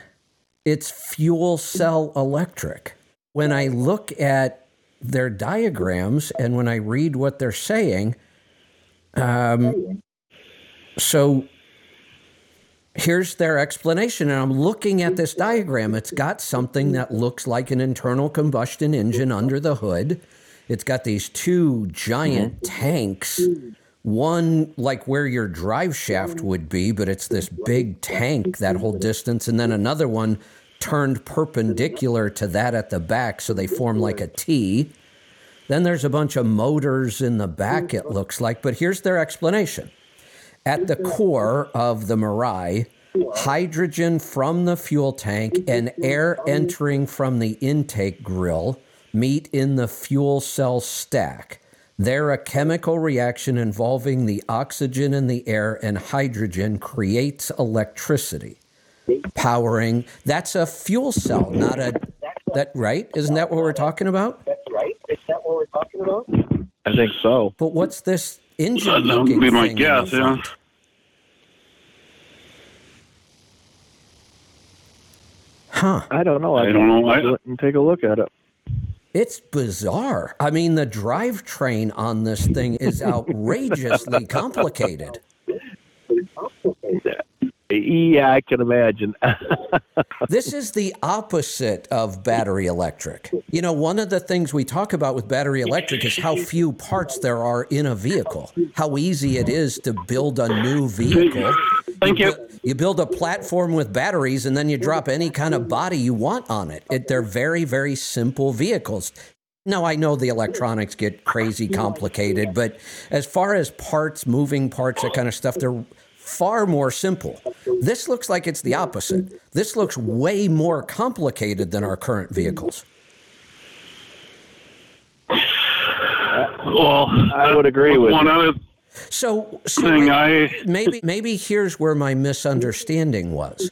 it's fuel cell electric. When I look at their diagrams and when I read what they're saying, um, so here's their explanation. And I'm looking at this diagram. It's got something that looks like an internal combustion engine under the hood. It's got these two giant tanks. One like where your drive shaft would be, but it's this big tank that whole distance, and then another one turned perpendicular to that at the back, so they form like a T. Then there's a bunch of motors in the back, it looks like. But here's their explanation. At the core of the Mirai hydrogen from the fuel tank and air entering from the intake grill meet in the fuel cell stack. There, a chemical reaction involving the oxygen in the air and hydrogen creates electricity. Powering, that's a fuel cell, not a, that, right? Isn't that what we're talking about? That's right. Is that what we're talking about? I think so. But what's this engine That would be my guess, yeah. Huh. I don't know. I don't know. I- Go and take a look at it. It's bizarre. I mean, the drivetrain on this thing is [LAUGHS] outrageously complicated. Yeah, I can imagine. [LAUGHS] This is the opposite of battery electric. You know, one of the things we talk about with battery electric is how few parts there are in a vehicle, how easy it is to build a new vehicle. Thank you. bu- You build a platform with batteries and then you drop any kind of body you want on it. it they're very, very simple vehicles. Now, I know the electronics get crazy complicated, but as far as parts, moving parts, that kind of stuff, they're far more simple. This looks like it's the opposite. This looks way more complicated than our current vehicles. Well, I would agree with one you. other So, so I maybe maybe here's where my misunderstanding was.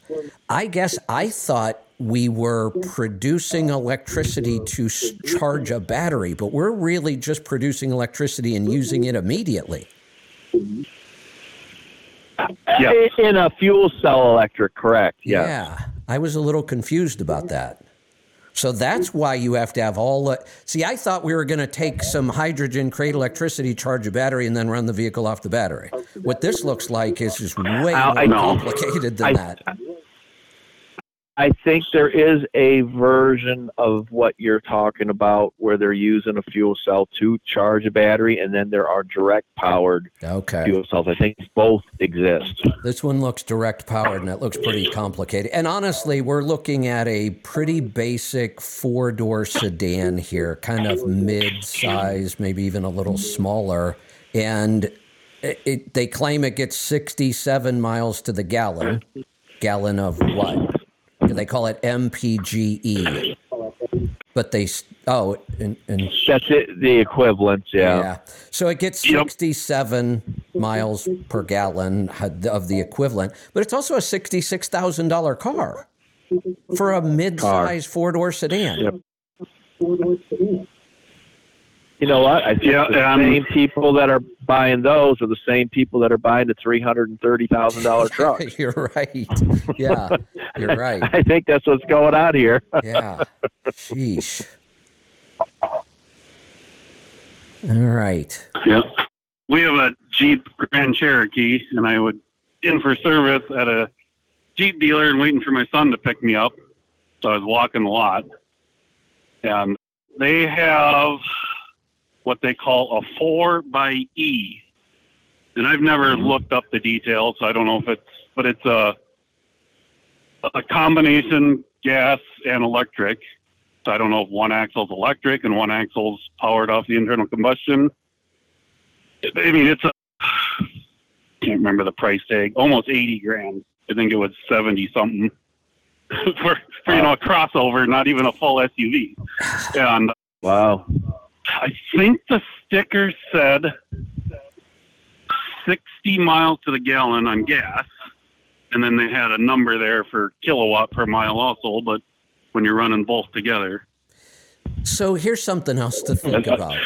I guess I thought we were producing electricity to charge a battery, but we're really just producing electricity and using it immediately. Yeah. In a fuel cell electric, correct? Yes. Yeah, I was a little confused about that. So that's why you have to have all the. See, I thought we were going to take some hydrogen, create electricity, charge a battery, and then run the vehicle off the battery. What this looks like is just way I- more I complicated than I- that. I think there is a version of what you're talking about where they're using a fuel cell to charge a battery, and then there are direct powered Okay. fuel cells. I think both exist. This one looks direct powered and it looks pretty complicated. And honestly, we're looking at a pretty basic four door sedan here, kind of mid size, maybe even a little smaller. And it, it, they claim it gets 67 miles to the gallon. Gallon of what? They call it MPGE. But they, oh, and, and That's it. The equivalent. Yeah. yeah. So it gets Yep. 67 miles per gallon of the equivalent, but it's also a $66,000 car for a mid-size four-door sedan. Yep. You know what? I think Yeah, the um, same people that are buying those are the same people that are buying the three hundred and thirty thousand dollar [LAUGHS] truck. you're right. Yeah, you're [LAUGHS] right. I think that's what's going on here. Yeah. Sheesh. All right. Yeah. We have a Jeep Grand Cherokee, and I would in for service at a Jeep dealer and waiting for my son to pick me up. So I was walking the lot, and they have what they call a four by E. And I've never mm-hmm. looked up the details, so I don't know if it's, but it's a a combination gas and electric. So I don't know if one axle's electric and one axle's powered off the internal combustion. I mean, it's a [SIGHS] can't remember the price tag. Almost eighty grand. I think it was seventy something [LAUGHS] for, for you know a crossover, not even a full SUV. [SIGHS] And uh, Wow. I think the sticker said sixty miles to the gallon on gas, and then they had a number there for kilowatt per mile also. But when you're running both together, So here's something else to think about.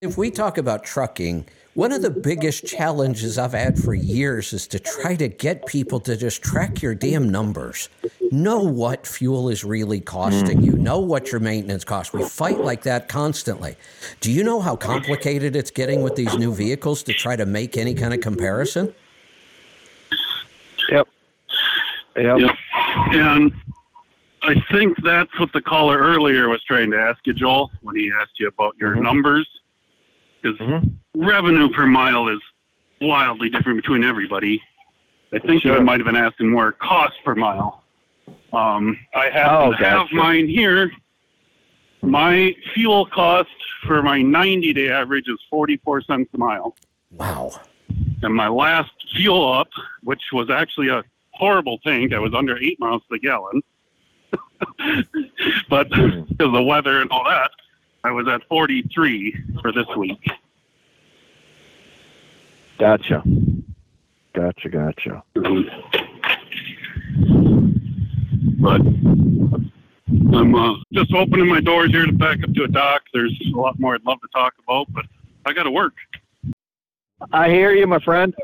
If we talk about trucking, one of the biggest challenges I've had for years is to try to get people to just track your damn numbers. Know what fuel is really costing you. Know what your maintenance costs. We fight like that constantly. Do you know how complicated it's getting with these new vehicles to try to make any kind of comparison? Yep. Yep. Yep. And I think that's what the caller earlier was trying to ask you, Joel, when he asked you about your numbers. Because Mhm. revenue per mile is wildly different between everybody. I think Sure. you might have been asking more cost per mile. Um, I happen Oh, to have mine here. My fuel cost for my 90 day average is 44 cents a mile. Wow. And my last fuel up, which was actually a horrible tank. I was under eight miles per gallon. [LAUGHS] but because of the weather and all that, I was at 43 for this week. Gotcha. Gotcha. Gotcha. [LAUGHS] But I'm uh, just opening my doors here to back up to a dock. There's a lot more I'd love to talk about, but I got to work. I hear you, my friend.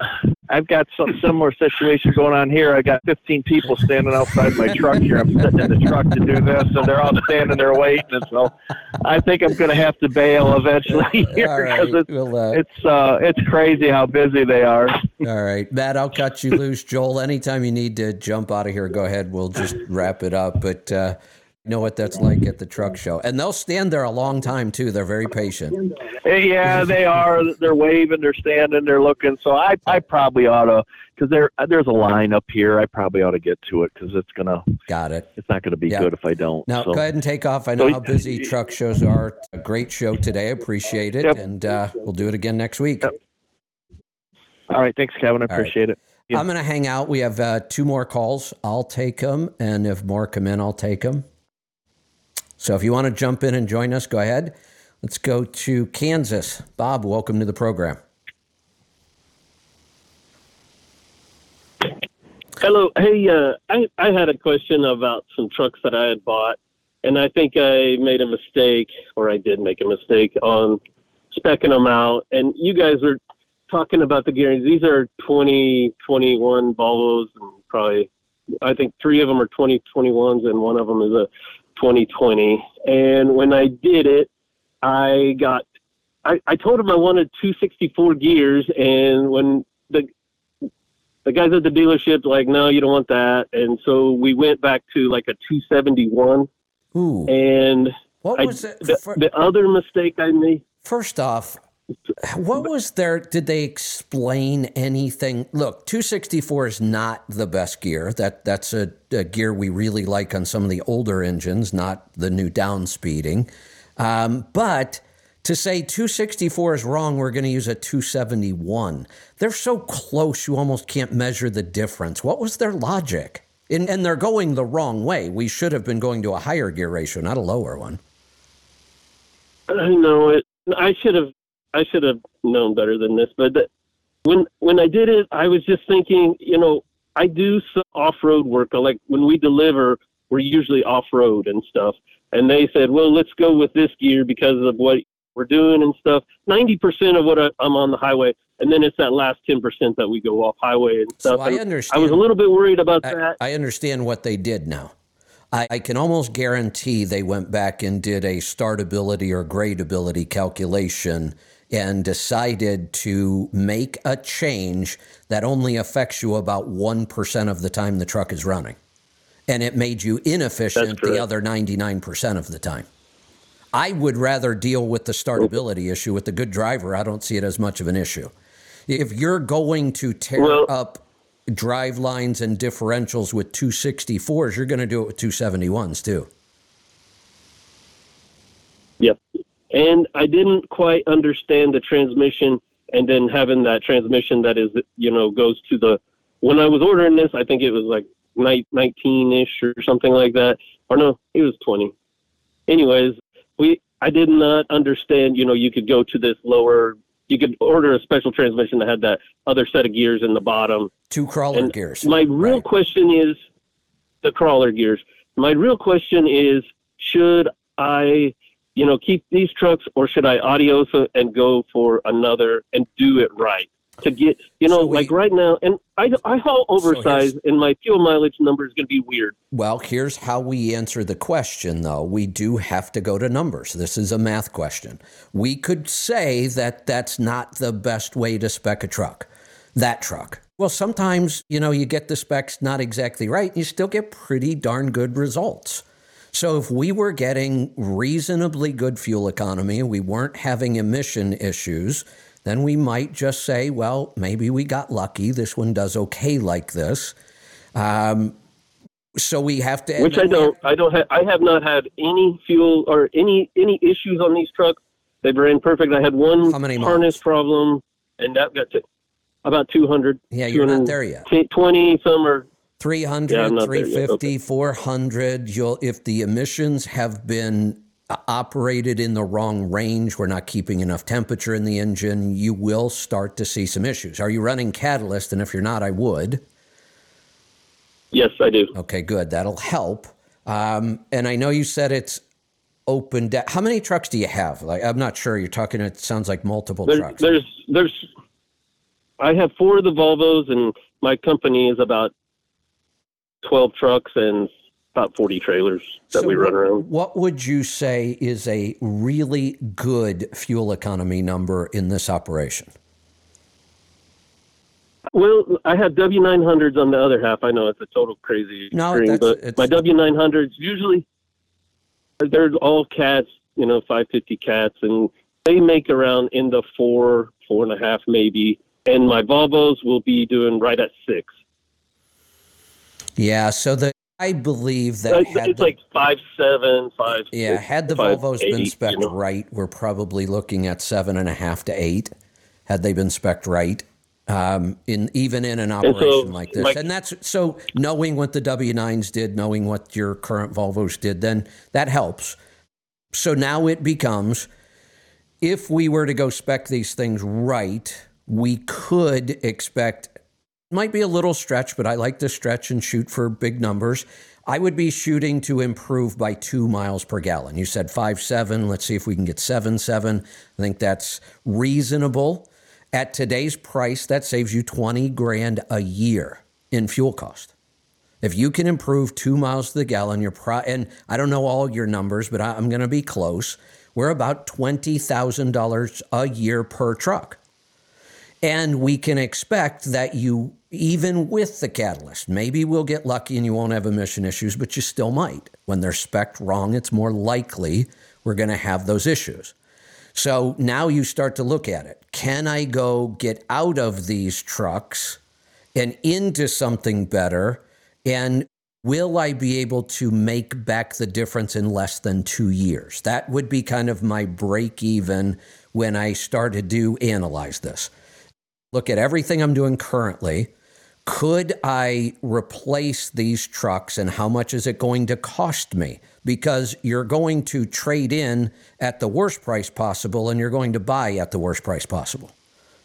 I've got some similar situation going on here. I got 15 people standing outside my truck here. I'm sitting in the truck to do this, and they're all standing there waiting. And so, I think I'm going to have to bail eventually here All right. because it's Well, uh, it's uh, it's crazy how busy they are. All right, Matt, I'll cut you loose. Joel, anytime you need to jump out of here, go ahead. We'll just wrap it up. But uh, know what that's like at the truck show. And they'll stand there a long time, too. They're very patient. Yeah, they are. They're waving. They're standing. They're looking. So I I probably ought to because there there's a line up here. I probably ought to get to it because it's gonna Got it. it's not gonna be Yeah. good if I don't. Now, so. go ahead and take off. I know So- how busy truck shows are. A great show today. Appreciate it. Yep. And uh, we'll do it again next week. Yep. All right, thanks, Kevin. I right. appreciate it. Yeah. I'm going to hang out. We have uh, two more calls. I'll take them. And if more come in, I'll take them. So if you want to jump in and join us, go ahead. Let's go to Kansas. Bob, welcome to the program. Hello. Hey, uh, I, I had a question about some trucks that I had bought, and I think I made a mistake, or I did make a mistake on specking them out. And you guys were talking about the gearings. These are 2021 Volvos, and probably, I think three of them are 2021s, and one of them is a 2020. And when I did it, I got, I, I told him I wanted 264 gears, and when the the guys at the dealership like, no, you don't want that, and so we went back to like a 271. Ooh. And What I, was it? the, fir- the other mistake I made. First off, what was there? Did they explain anything? Look, 264 is not the best gear. That that's a, a gear we really like on some of the older engines, not the new downspeeding. Um, but to say 264 is wrong, we're going to use a 271. They're so close, you almost can't measure the difference. What was their logic? And, and they're going the wrong way. We should have been going to a higher gear ratio, not a lower one. I know it. I should have. I should have known better than this. But the, when when I did it, I was just thinking. You know, I do some off road work. Like when we deliver, we're usually off road and stuff. And they said, well, let's go with this gear because of what we're doing and stuff. Ninety percent of what I, I'm on the highway, and then it's that last ten percent that we go off highway and So stuff. I understand. I was a little bit worried about I, that. I understand what they did now. I, I can almost guarantee they went back and did a startability or gradability calculation and decided to make a change that only affects you about 1% of the time the truck is running. And it made you inefficient the other 99% of the time. I would rather deal with the startability issue with the good driver. I don't see it as much of an issue. If you're going to tear Well- up drive lines and differentials with 264s, you're going to do it with 271s too. Yep. And I didn't quite understand the transmission and then having that transmission that is, you know, goes to the, when I was ordering this, I think it was like 19 ish or something like that. Or no, it was 20. Anyways, we, I did not understand, you know, you could go to this lower, you could order a special transmission that had that other set of gears in the bottom Two crawler and gears. My real Right. question is the crawler gears. My real question is should I, you know, keep these trucks or should I adios and go for another and do it right? To get, you know, So we- like right now, and I, I haul oversized, and my fuel mileage number is going to be weird. Well, here's how we answer the question, though. We do have to go to numbers. This is a math question. We could say that that's not the best way to spec a truck, that truck. Well, sometimes, you know, you get the specs not exactly right, and you still get pretty darn good results. So if we were getting reasonably good fuel economy we weren't having emission issues, then we might just say, well, maybe we got lucky. This one does okay like this. Um, so we have to. which I don't. I don't. have. I have not had any fuel or any any issues on these trucks. They ran perfect. I had one harness miles? problem, and that got to about two hundred. Yeah, you're not there yet. 20 some are 300, Yeah, I'm not there yet. 350, Okay. 400. You'll if the emissions have been uh, operated in the wrong range, we're not keeping enough temperature in the engine, you will start to see some issues. Are you running catalyst? And if you're not, I would. Yes, I do. Okay, good. That'll help. Um, and I know you said it's open. Da- How many trucks do you have? Like, I'm not sure. You're talking. It sounds like multiple There, trucks. there's there's I have four of the Volvos, and my company is about twelve trucks and about forty trailers that So we run around. What would you say is a really good fuel economy number in this operation? Well, I have W nine hundreds on the other half. I know it's a total crazy No, extreme, but my W nine hundreds usually they're all cats, you know, five fifty cats, and they make around in the four, four and a half maybe. And my Volvos will be doing right at six. Yeah. So the I believe that It's, had it's the, like five seven, five. yeah six, had the five, Volvos eight, been you spec know. right, we're probably looking at seven and a half to eight. Had they been spec right, um, in even in an so, operation like this, like- and that's so knowing what the W nines did, knowing what your current Volvos did, then that helps. So now it becomes if we were to go spec these things right, we could expect might be a little stretch, but I like to stretch and shoot for big numbers. I would be shooting to improve by two miles per gallon. You said five seven. Let's see if we can get seven seven. I think that's reasonable. At today's price, that saves you 20 grand a year in fuel cost. If you can improve two miles to the gallon, you're pro- and I don't know all your numbers, but I, I'm going to be close. We're about twenty thousand dollars a year per truck, and we can expect that you, even with the catalyst, maybe we'll get lucky and you won't have emission issues, but you still might. When they're spec'd wrong, it's more likely we're going to have those issues. So now you start to look at it. Can I go get out of these trucks and into something better? And will I be able to make back the difference in less than two years? That would be kind of my break even when I started to analyze this. Look at everything I'm doing currently. Could I replace these trucks and how much is it going to cost me? Because you're going to trade in at the worst price possible and you're going to buy at the worst price possible.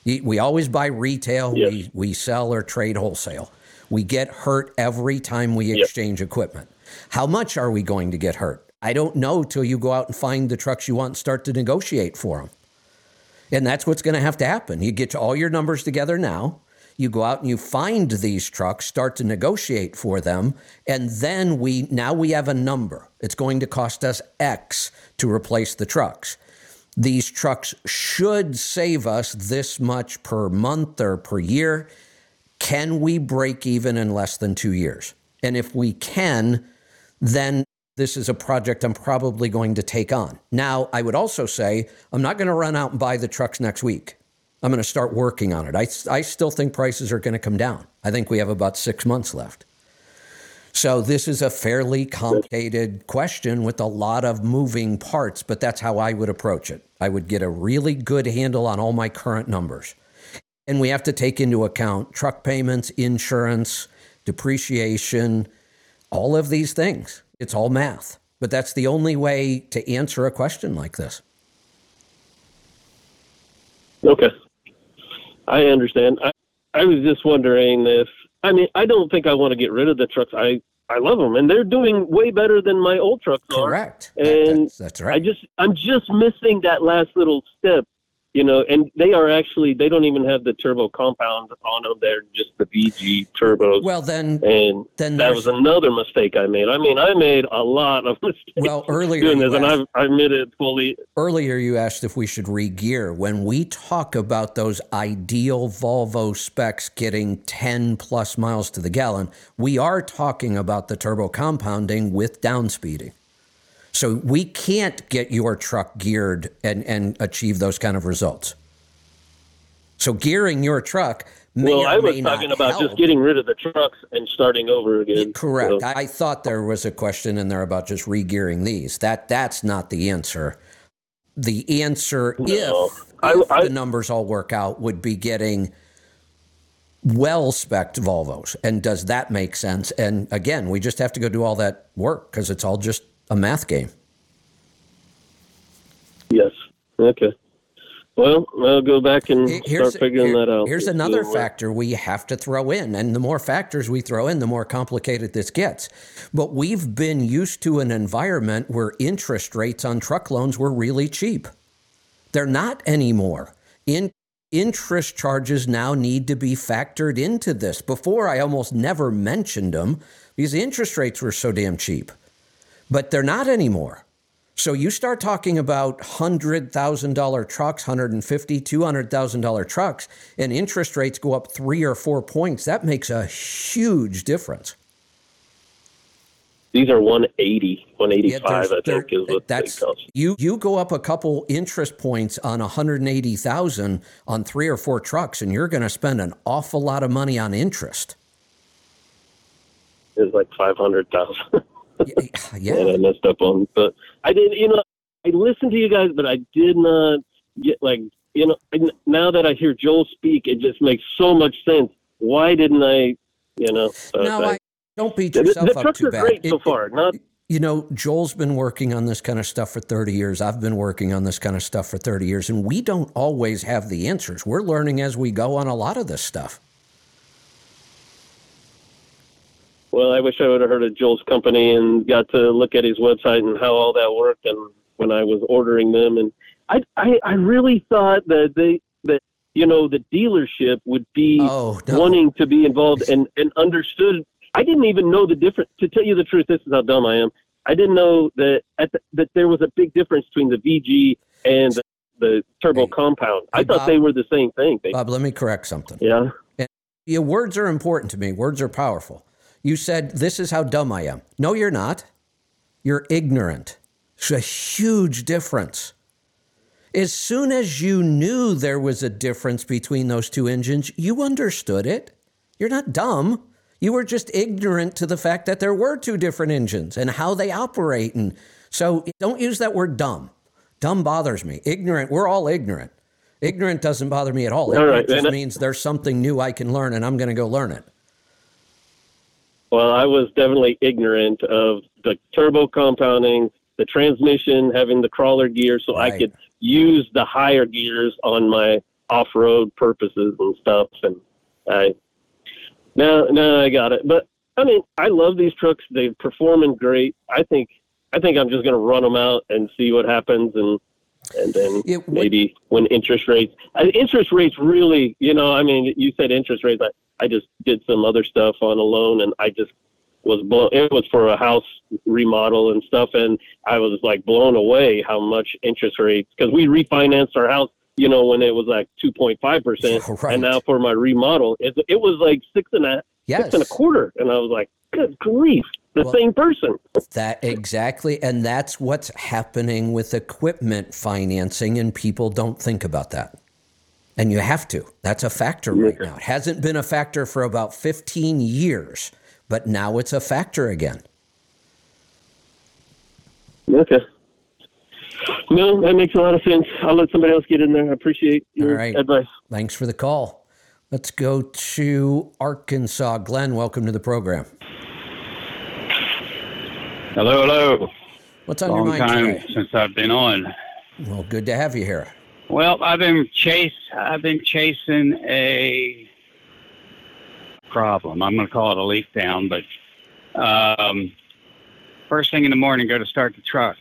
We always buy retail, we, we sell or trade wholesale. We get hurt every time we Yep. exchange equipment. How much are we going to get hurt? I don't know till you go out and find the trucks you want and start to negotiate for them. And that's what's going to have to happen. You get all your numbers together now. You go out and you find these trucks, start to negotiate for them, and then we now we have a number. It's going to cost us X to replace the trucks. These trucks should save us this much per month or per year. Can we break even in less than 2 years? And if we can, then this is a project I'm probably going to take on. Now, I would also say I'm not going to run out and buy the trucks next week. I'm going to start working on it. I, I still think prices are going to come down. I think we have about six months left. So, this is a fairly complicated question with a lot of moving parts, but that's how I would approach it. I would get a really good handle on all my current numbers. And we have to take into account truck payments, insurance, depreciation, all of these things. It's all math. But that's the only way to answer a question like this. Okay. I understand. I, I was just wondering if I mean I don't think I want to get rid of the trucks. I I love them and they're doing way better than my old trucks are. Correct. And that's, that's I right. just I'm just missing that last little step, you know. And they are actually they don't even have the turbo compound on them. They're just the VG turbos. well, then, and then that was another mistake I made. I mean, I made a lot of [LAUGHS] mistakes well, earlier doing this, and asked- I've I admit it fully. Earlier, you asked if we should re-gear. When we talk about those ideal Volvo specs getting 10 plus miles to the gallon, we are talking about the turbo compounding with downspeeding. So we can't get your truck geared and, and achieve those kind of results. So gearing your truck may Well, I was talking about help. just getting rid of the trucks and starting over again. Correct. So- I, I thought there was a question in there about just re-gearing these. That that's not the answer. The answer, No. if, I- if I- the numbers all work out, would be getting well spec Volvos. And does that make sense? And again, we just have to go do all that work because it's all just a math game. Yes. Okay. Well, I'll go back and here's, start figuring here, that out. Here's another factor we have to throw in. And the more factors we throw in, the more complicated this gets. But we've been used to an environment where interest rates on truck loans were really cheap. They're not anymore. In interest charges now need to be factored into this. Before, I almost never mentioned them because the interest rates were so damn cheap, but they're not anymore. So you start talking about $100,000 trucks, $150,000, $200,000 trucks, and interest rates go up three or four points. That makes a huge difference. These are 180, 185, yeah, I think is what that's, You you go up a couple interest points on 180,000 on three or four trucks, and you're going to spend an awful lot of money on interest. It's like 500,000. [LAUGHS] yeah, and I [LAUGHS] messed up on, but I did. You know, I listened to you guys, but I did not get like you know. Now that I hear Joel speak, it just makes so much sense. Why didn't I? You know. no, I, don't beat yourself the, the up too bad. Great so far. Not you know, Joel's been working on this kind of stuff for 30 years. I've been working on this kind of stuff for 30 years, and we don't always have the answers. We're learning as we go on a lot of this stuff. Well, I wish I would have heard of Joel's company and got to look at his website and how all that worked. And when I was ordering them, and I, I, I really thought that they, that you know, the dealership would be oh, no. wanting to be involved and and understood I didn't even know the difference. To tell you the truth, this is how dumb I am. I didn't know that the, that there was a big difference between the VG and the, the turbo hey, compound. I thought Bob, they were the same thing. They, Bob, let me correct something. Yeah. And, yeah, words are important to me. Words are powerful. You said this is how dumb I am. No, you're not. You're ignorant. It's a huge difference. As soon as you knew there was a difference between those two engines, you understood it. You're not dumb. You were just ignorant to the fact that there were two different engines and how they operate. And so don't use that word dumb. Dumb bothers me. Ignorant, we're all ignorant. Ignorant doesn't bother me at all. right, just means there's something new I can learn and I'm going to go learn it. Well, I was definitely ignorant of the turbo compounding, the transmission, having the crawler gear, so right. I could use the higher gears on my off-road purposes and stuff. And I no, no, I got it. But I mean, I love these trucks. They're performing great. I think I think I'm just going to run them out and see what happens, and and then maybe when interest rates, uh, interest rates really, you know, I mean, you said interest rates. I just did some other stuff on a loan, and I just was blown. It was for a house remodel and stuff, and I was like blown away how much interest rates because we refinanced our house you know, when it was like 2.5 percent, [LAUGHS] and now for my remodel, it, it was like six and a yes. six and a quarter, and I was like, good grief, the well, same person. That exactly, and that's what's happening with equipment financing, and people don't think about that. And you have to. That's a factor right now. It hasn't been a factor for about 15 years, but now it's a factor again. Okay. No, that makes a lot of sense. I'll let somebody else get in there. I appreciate your All right. advice. Thanks for the call. Let's go to Arkansas. Glenn, welcome to the program. Hello, hello. What's on Long your mind Long time today? since I've been on. Well, good to have you here. Well, I've been chase. I've been chasing a problem. I'm going to call it a leak down, but um, first thing in the morning, go to start the truck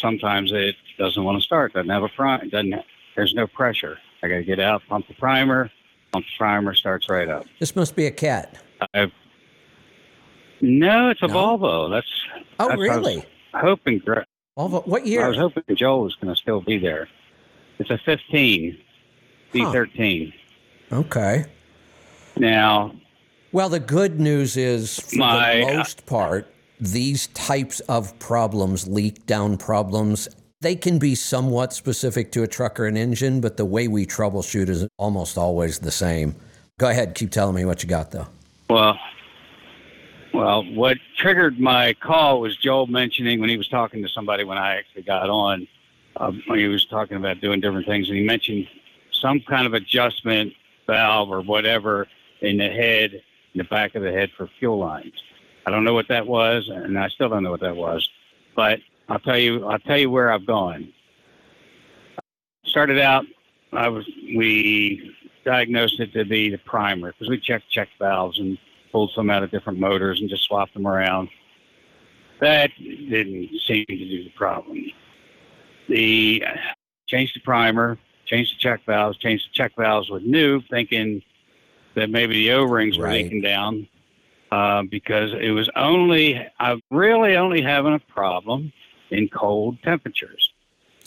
sometimes it doesn't want to start. Doesn't have a prime. Doesn't. There's no pressure. I got to get out, pump the primer. Pump the primer starts right up. This must be a cat. I've, no, it's a No? Volvo. That's. Oh, that's what I was really? hoping. Volvo, what year? I was hoping Joel was going to still be there. It's a 15, D13. Okay. Now, Well, the good news is, for My- the most part, these types of problems, leak down problems, they can be somewhat specific to a truck or an engine, but the way we troubleshoot is almost always the same. Go ahead, keep telling me what you got, though. Well, well, what triggered my call was Joel mentioning when he was talking to somebody when I actually got on, when he was talking about doing different things, and he mentioned some kind of adjustment valve or whatever in the head, in the back of the head for fuel lines. I don't know what that was, and I still don't know what that was. But I'll tell you, I'll tell you where I've gone. Started out, I was we diagnosed it to be the primer because we checked check valves and pulled some out of different motors and just swapped them around. That didn't seem to do the problem. The changed the primer, changed the check valves, changed the check valves with new, thinking that maybe the O-rings were Right. leaking down uh, because it was only I really only having a problem in cold temperatures.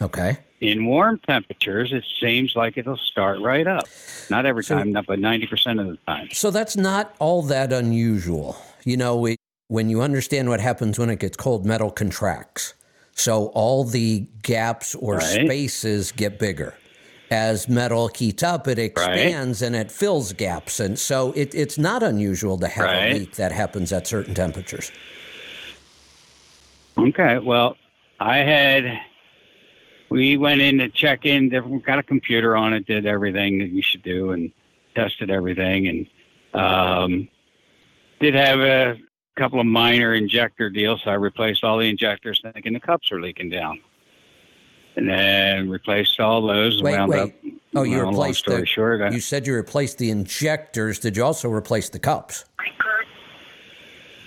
Okay. In warm temperatures, it seems like it'll start right up. Not every So- time, not but ninety percent of the time. So that's not all that unusual. You know, it, when you understand what happens when it gets cold, metal contracts. So all the gaps or Right. spaces get bigger. As metal heats up, it expands and it fills gaps. And so it, it's not unusual to have a leak that happens at certain temperatures. Okay, well, I had. We went in to check in. Different, got a computer on it, did everything that you should do, and tested everything, and um, did have a couple of minor injector deals. So I replaced all the injectors, thinking the cups were leaking down, and then replaced all those. Wait, wound wait. up. Oh, you well, replaced the. short, I- You said you replaced the injectors. Did you also replace the cups?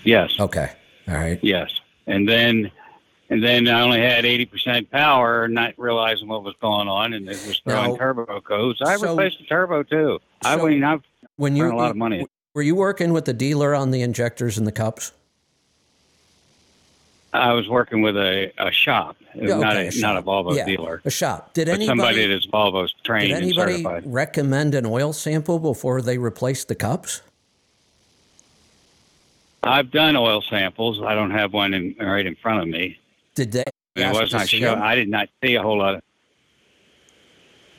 yes. Okay. All right. Yes, and then and then I only had eighty percent power, not realizing what was going on, and it was throwing Now- turbo codes. I so- replaced the turbo too. I so mean, I've When you a lot of money. Were you working with the dealer on the injectors and the cups? I was working with a, a shop, Yeah, not okay, a, a not a. Volvo Yeah, dealer, A shop. Did but somebody anybody that's Volvo's trained did and anybody certified. recommend an oil sample before they replaced the cups? I've done oil samples. I don't have one in, right in front of me. Did they? Ask was not. I did not see a whole lot of.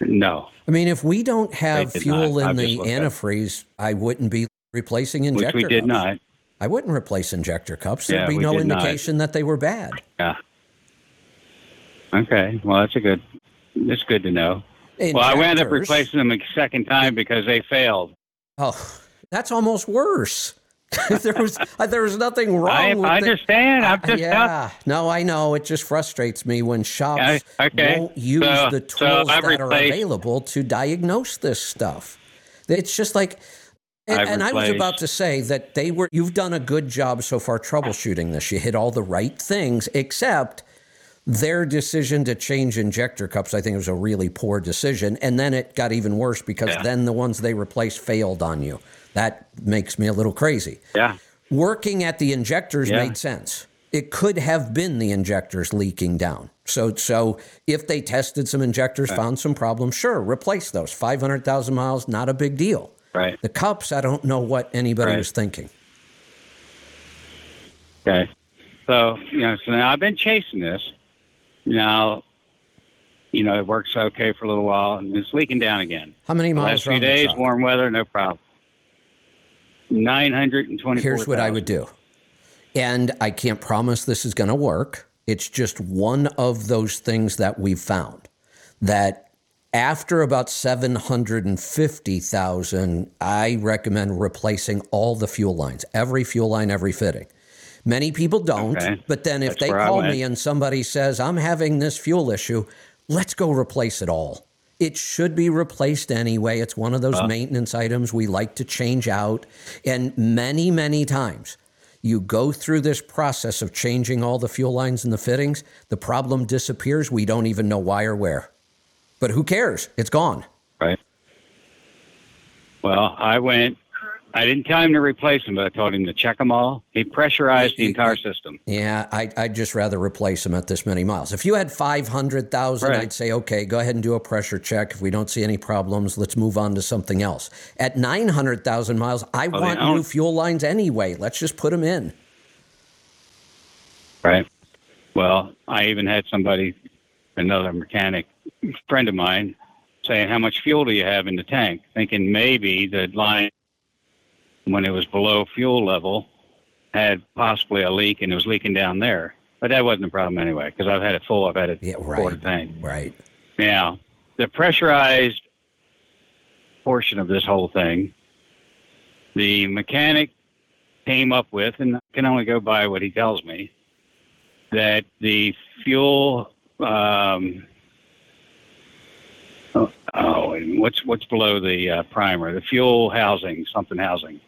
No, I mean, if we don't have fuel not. in I've the antifreeze, I wouldn't be replacing injector which we did cups. not. I wouldn't replace injector cups. There'd Yeah, be no did not. indication that they were bad. Yeah. Okay. Well, that's a good. That's good to know. Well, I wound up replacing them a second time because they failed. Oh, that's almost worse. [LAUGHS] there was there was nothing wrong I, with I understand. I'm Uh, just yeah, no, I know. It just frustrates me when shops Yeah, okay. won't use So- the tools I've that are available to diagnose this stuff. It's just like, and, and I was about to say that they were. You've done a good job so far troubleshooting this. You hit all the right things, except their decision to change injector cups. I think it was a really poor decision, and then it got even worse because Yeah. then the ones they replaced failed on you. That makes me a little crazy Yeah. working at the injectors Yeah. made sense. It could have been the injectors leaking down. So, so if they tested some injectors, found some problems, sure, replace those. Five hundred thousand miles, not a big deal. Right. The cups, I don't know what anybody Right. was thinking. Okay. So you know, so now I've been chasing this. Now, you know, it works okay for a little while, and it's leaking down again. How many The miles last few days, warm weather, no problem. Nine hundred and twenty. Here's what I would do. And I can't promise this is going to work. It's just one of those things that we've found that after about 750,000, I recommend replacing all the fuel lines, every fuel line, every fitting. Many people don't, Okay. but then if That's they call me and somebody says, I'm having this fuel issue, let's go replace it all. It should be replaced anyway. It's one of those maintenance items we like to change out. And many, many times you go through this process of changing all the fuel lines and the fittings, the problem disappears. We don't even know why or where. But who cares? It's gone. Right. Well, I went. I didn't tell him to replace them, but I told him to check them all. He pressurized the entire system. Yeah, I, I'd just rather replace them at this many miles. If you had 500,000, Right. I'd say, okay, go ahead and do a pressure check. If we don't see any problems, let's move on to something else. At 900,000 miles, I Well, want new fuel lines anyway. Let's just put them in. Right. Well, I even had somebody, another mechanic friend of mine, saying, "How much fuel do you have in the tank?" Thinking maybe the line, when it was below fuel level, had possibly a leak and it was leaking down there. But that wasn't a problem anyway because I've had it full. I've had it Yeah, quarter tank. Right. Now, the pressurized portion of this whole thing. The mechanic came up with, and I can only go by what he tells me, that the fuel. Um, oh, oh, and what's what's below the uh, primer? The fuel housing, something housing,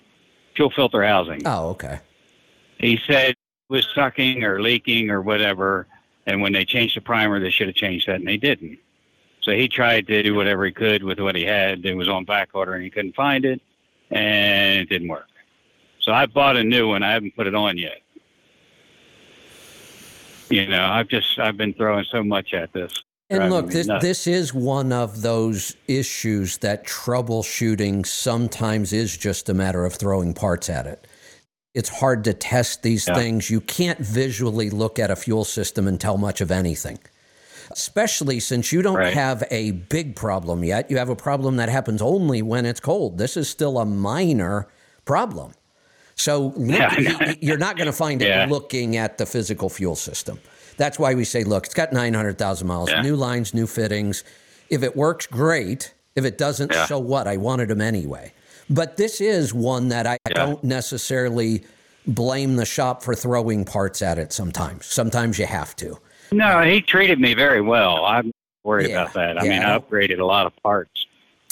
fuel filter housing. Oh, okay. He said it was sucking or leaking or whatever, and when they changed the primer, they should have changed that, and they didn't. So he tried to do whatever he could with what he had. It was on back order, and he couldn't find it, and it didn't work. So I bought a new one. I haven't put it on yet. You know, I've just I've been throwing so much at this. And look, this nuts. this is one of those issues that troubleshooting sometimes is just a matter of throwing parts at it. It's hard to test these Yeah. things. You can't visually look at a fuel system and tell much of anything. Especially since you don't Right. have a big problem yet. You have a problem that happens only when it's cold. This is still a minor problem. So look, Yeah, I know. y- you're not going to find Yeah. it looking at the physical fuel system. That's why we say, look, it's got 900,000 miles, Yeah. new lines, new fittings. If it works, great. If it doesn't, so what? I wanted them anyway. But this is one that I don't necessarily blame the shop for throwing parts at it sometimes. Sometimes you have to. No, he treated me very well. I'm worried about that. I mean, I upgraded a lot of parts.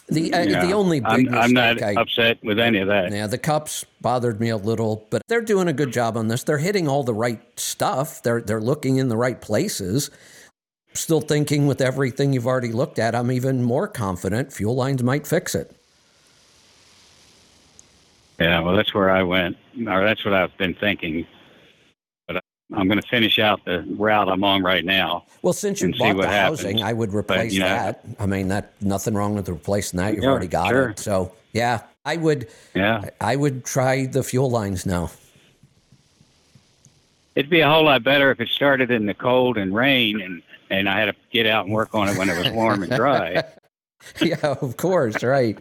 The, uh, you the only big I'm, I'm not I, upset with any of that. Yeah, the cups bothered me a little, but they're doing a good job on this. They're hitting all the right stuff. They're they're looking in the right places. Still thinking with everything you've already looked at, I'm even more confident fuel lines might fix it. Yeah, well, that's where I went, or that's what I've been thinking. But I'm going to finish out the route I'm on right now. Well, since you bought the housing, happens. I would replace you know- that. I mean, that nothing wrong with replacing that. You've Yeah, already got sure. it. So yeah, I would Yeah, I would try the fuel lines now. it'd be a whole lot better if it started in the cold and rain, and and I had to get out and work on it when it was warm and dry. [LAUGHS] yeah, of course, right.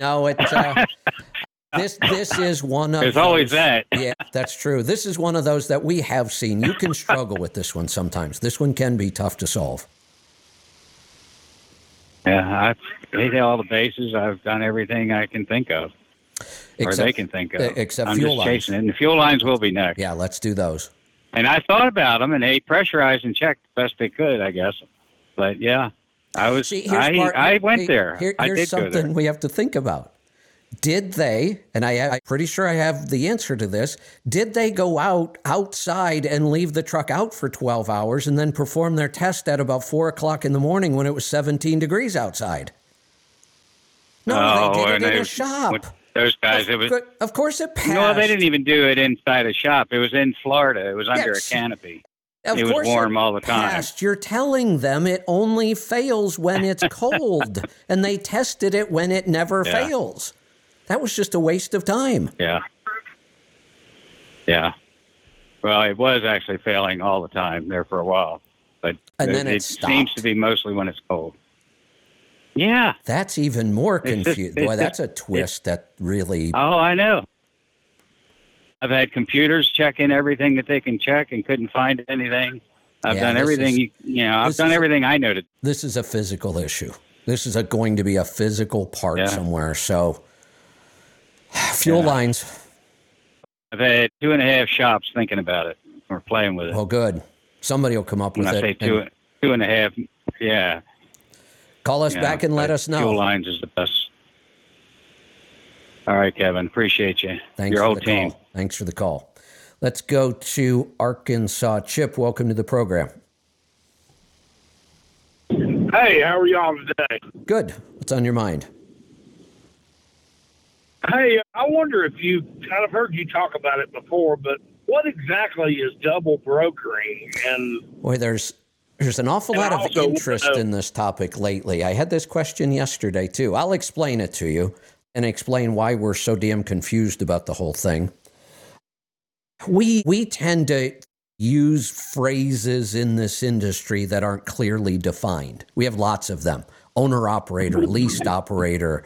No, it. Uh, [LAUGHS] this this is one of. There's always those- that. yeah, that's true. This is one of those that we have seen. You can struggle with this one sometimes. This one can be tough to solve. Yeah, I've hit all the bases. I've done everything I can think of, or they can think of. except I'm fuel just lines. chasing it, and the fuel lines will be next. Yeah, let's do those. And I thought about them, and they pressurized and checked the best they could, I guess. But yeah, I was. See, I part, I went hey, there. here- I here's something there. we have to think about. Did they, and I, I'm pretty sure I have the answer to this, did they go out outside and leave the truck out for 12 hours and then perform their test at about 4 o'clock in the morning when it was 17 degrees outside? No, oh, they did it in they, a shop. Those guys, of, it was. Of course it passed. No, they didn't even do it inside a shop. It was in Florida. It was under Yes. a canopy. Of it was warm all the time. passed. You're telling them it only fails when it's cold, and they tested it when it never [LAUGHS] Yeah. fails. That was just a waste of time. Yeah. Yeah. Well, it was actually failing all the time there for a while, but And then it it seems to be mostly when it's cold. Yeah. That's even more confused. Boy, just- that's a twist that really. Oh, I know. I've had computers checking everything that they can check and couldn't find anything. I've Yeah, done everything. is- you, you know, I've done everything I know to. This is a physical issue. This is a, going to be a physical part Yeah. somewhere. So, fuel Yeah. lines. I've had two and a half shops thinking about it or playing with it. Well, good. Somebody will come up when with I it. say two, and two and a half, yeah. call us yeah, back and let us know. Fuel lines is the best. All right, Kevin. Appreciate you. Thanks Your for whole the team. call. Thanks for the call. Let's go to Arkansas. Chip, welcome to the program. Hey, how are y'all today? Good. What's on your mind? Hey, I wonder if you kind of heard you talk about it before, but what exactly is double brokering? And Boy, there's there's an awful lot of interest know- in this topic lately. I had this question yesterday too. I'll explain it to you and explain why we're so damn confused about the whole thing. We we tend to use phrases in this industry that aren't clearly defined. We have lots of them. Owner operator, leased operator,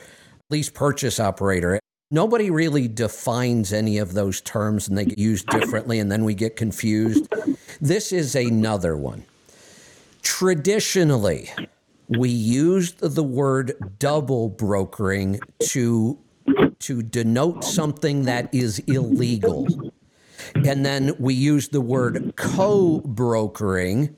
lease purchase operator. Nobody really defines any of those terms and they get used differently and then we get confused. This is another one. Traditionally, we used the word double brokering to to denote something that is illegal. And then we use the word co brokering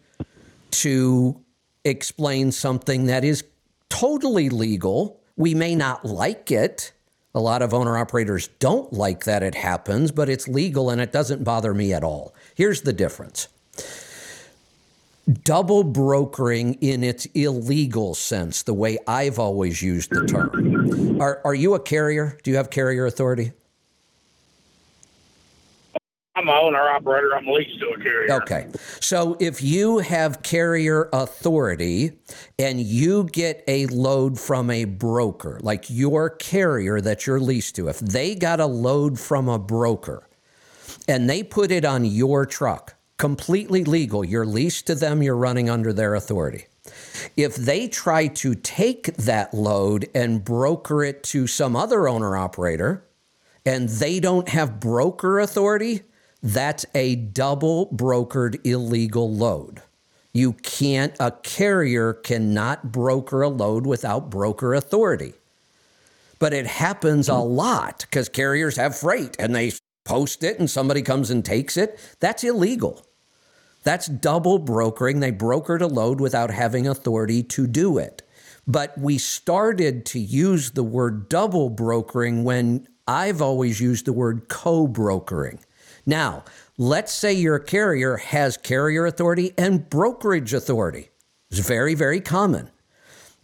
to explain something that is totally legal. We may not like it. A lot of owner operators don't like that it happens, but it's legal and it doesn't bother me at all. Here's the difference double brokering in its illegal sense, the way I've always used the term. Are, are you a carrier? Do you have carrier authority? I'm an owner operator. I'm leased to a carrier. Okay. So if you have carrier authority and you get a load from a broker, like your carrier that you're leased to, if they got a load from a broker and they put it on your truck, completely legal, you're leased to them, you're running under their authority. If they try to take that load and broker it to some other owner operator and they don't have broker authority, that's a double brokered illegal load. You can't, a carrier cannot broker a load without broker authority. But it happens a lot because carriers have freight and they post it and somebody comes and takes it. That's illegal. That's double brokering. They brokered a load without having authority to do it. But we started to use the word double brokering when I've always used the word co brokering. Now, let's say your carrier has carrier authority and brokerage authority. It's very, very common.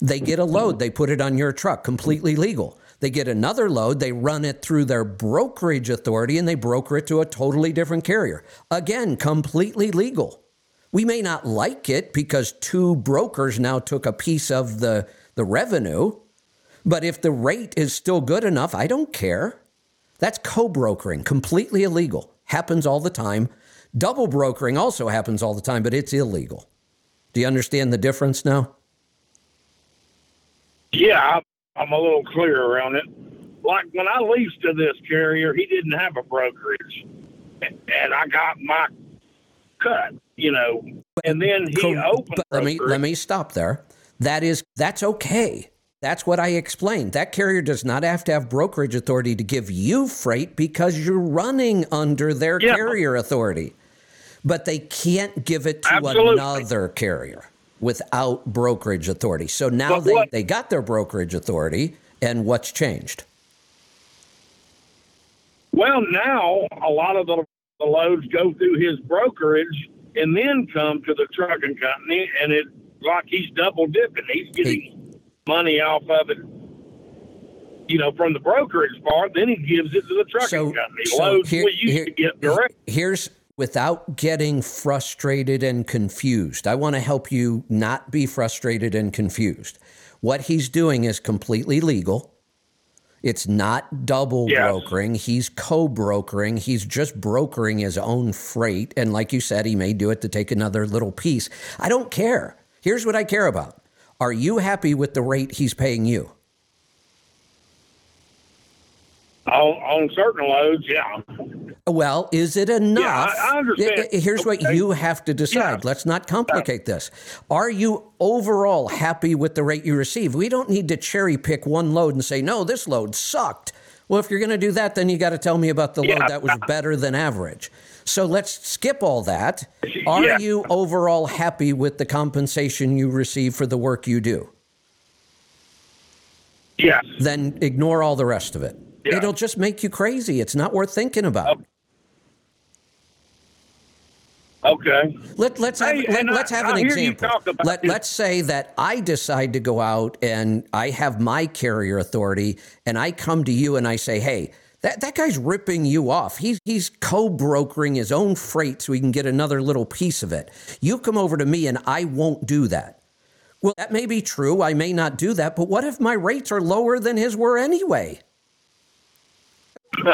They get a load, they put it on your truck, completely legal. They get another load, they run it through their brokerage authority, and they broker it to a totally different carrier. Again, completely legal. We may not like it because two brokers now took a piece of the, the revenue, but if the rate is still good enough, I don't care. That's co brokering, completely illegal happens all the time. Double brokering also happens all the time, but it's illegal. Do you understand the difference now? Yeah, I'm a little clear around it. Like when I leased to this carrier, he didn't have a brokerage, and I got my cut, you know, and then he opened. let me let me stop there. That is that's okay. That's what I explained. That carrier does not have to have brokerage authority to give you freight because you're running under their yeah. carrier authority. But they can't give it to Absolutely. another carrier without brokerage authority. So now they, they got their brokerage authority, and what's changed? Well, now a lot of the, the loads go through his brokerage and then come to the trucking company, and it's like he's double dipping. He's getting. He, money off of it, you know, from the brokerage part. Then he gives it to the trucking so, company. So Loads here, we used here, to get direct. Here's without getting frustrated and confused. I want to help you not be frustrated and confused. What he's doing is completely legal. It's not double yes. brokering. He's co brokering. He's just brokering his own freight. And like you said, he may do it to take another little piece. I don't care. Here's what I care about are you happy with the rate he's paying you? On, on certain loads, yeah. Well, is it enough? Yeah, I, I understand. Eh, eh, here's okay. what you have to decide. Yeah. Let's not complicate this. Are you overall happy with the rate you receive? We don't need to cherry pick one load and say, no, this load sucked. Well, if you're going to do that, then you got to tell me about the yeah. load that was better than average. So let's skip all that. Are yeah. you overall happy with the compensation you receive for the work you do? Yes. Then ignore all the rest of it. Yeah. It'll just make you crazy. It's not worth thinking about. Okay. Okay. Let, let's have, hey, let, us have I, an I example. Let, let's say that I decide to go out and I have my carrier authority and I come to you and I say, hey, that, that guy's ripping you off. He's, he's co brokering his own freight so he can get another little piece of it. You come over to me and I won't do that. Well, that may be true. I may not do that. But what if my rates are lower than his were anyway? [LAUGHS]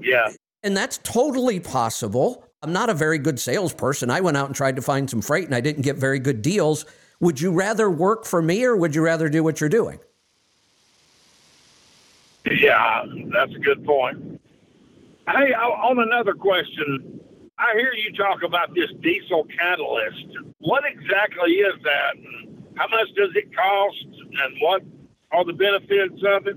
yeah. And that's totally possible. I'm not a very good salesperson. I went out and tried to find some freight and I didn't get very good deals. Would you rather work for me or would you rather do what you're doing? Yeah, that's a good point. Hey, on another question, I hear you talk about this diesel catalyst. What exactly is that? how much does it cost and what are the benefits of it?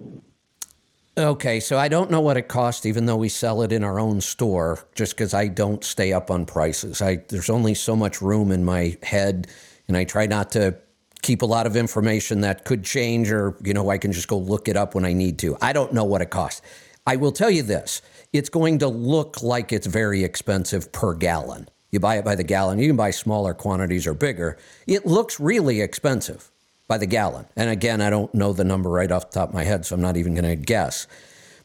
Okay, so I don't know what it costs, even though we sell it in our own store, just because I don't stay up on prices. I there's only so much room in my head, and I try not to keep a lot of information that could change, or you know, I can just go look it up when I need to. I don't know what it costs. I will tell you this: it's going to look like it's very expensive per gallon. You buy it by the gallon. You can buy smaller quantities or bigger. It looks really expensive by the gallon. And again, I don't know the number right off the top of my head, so I'm not even going to guess.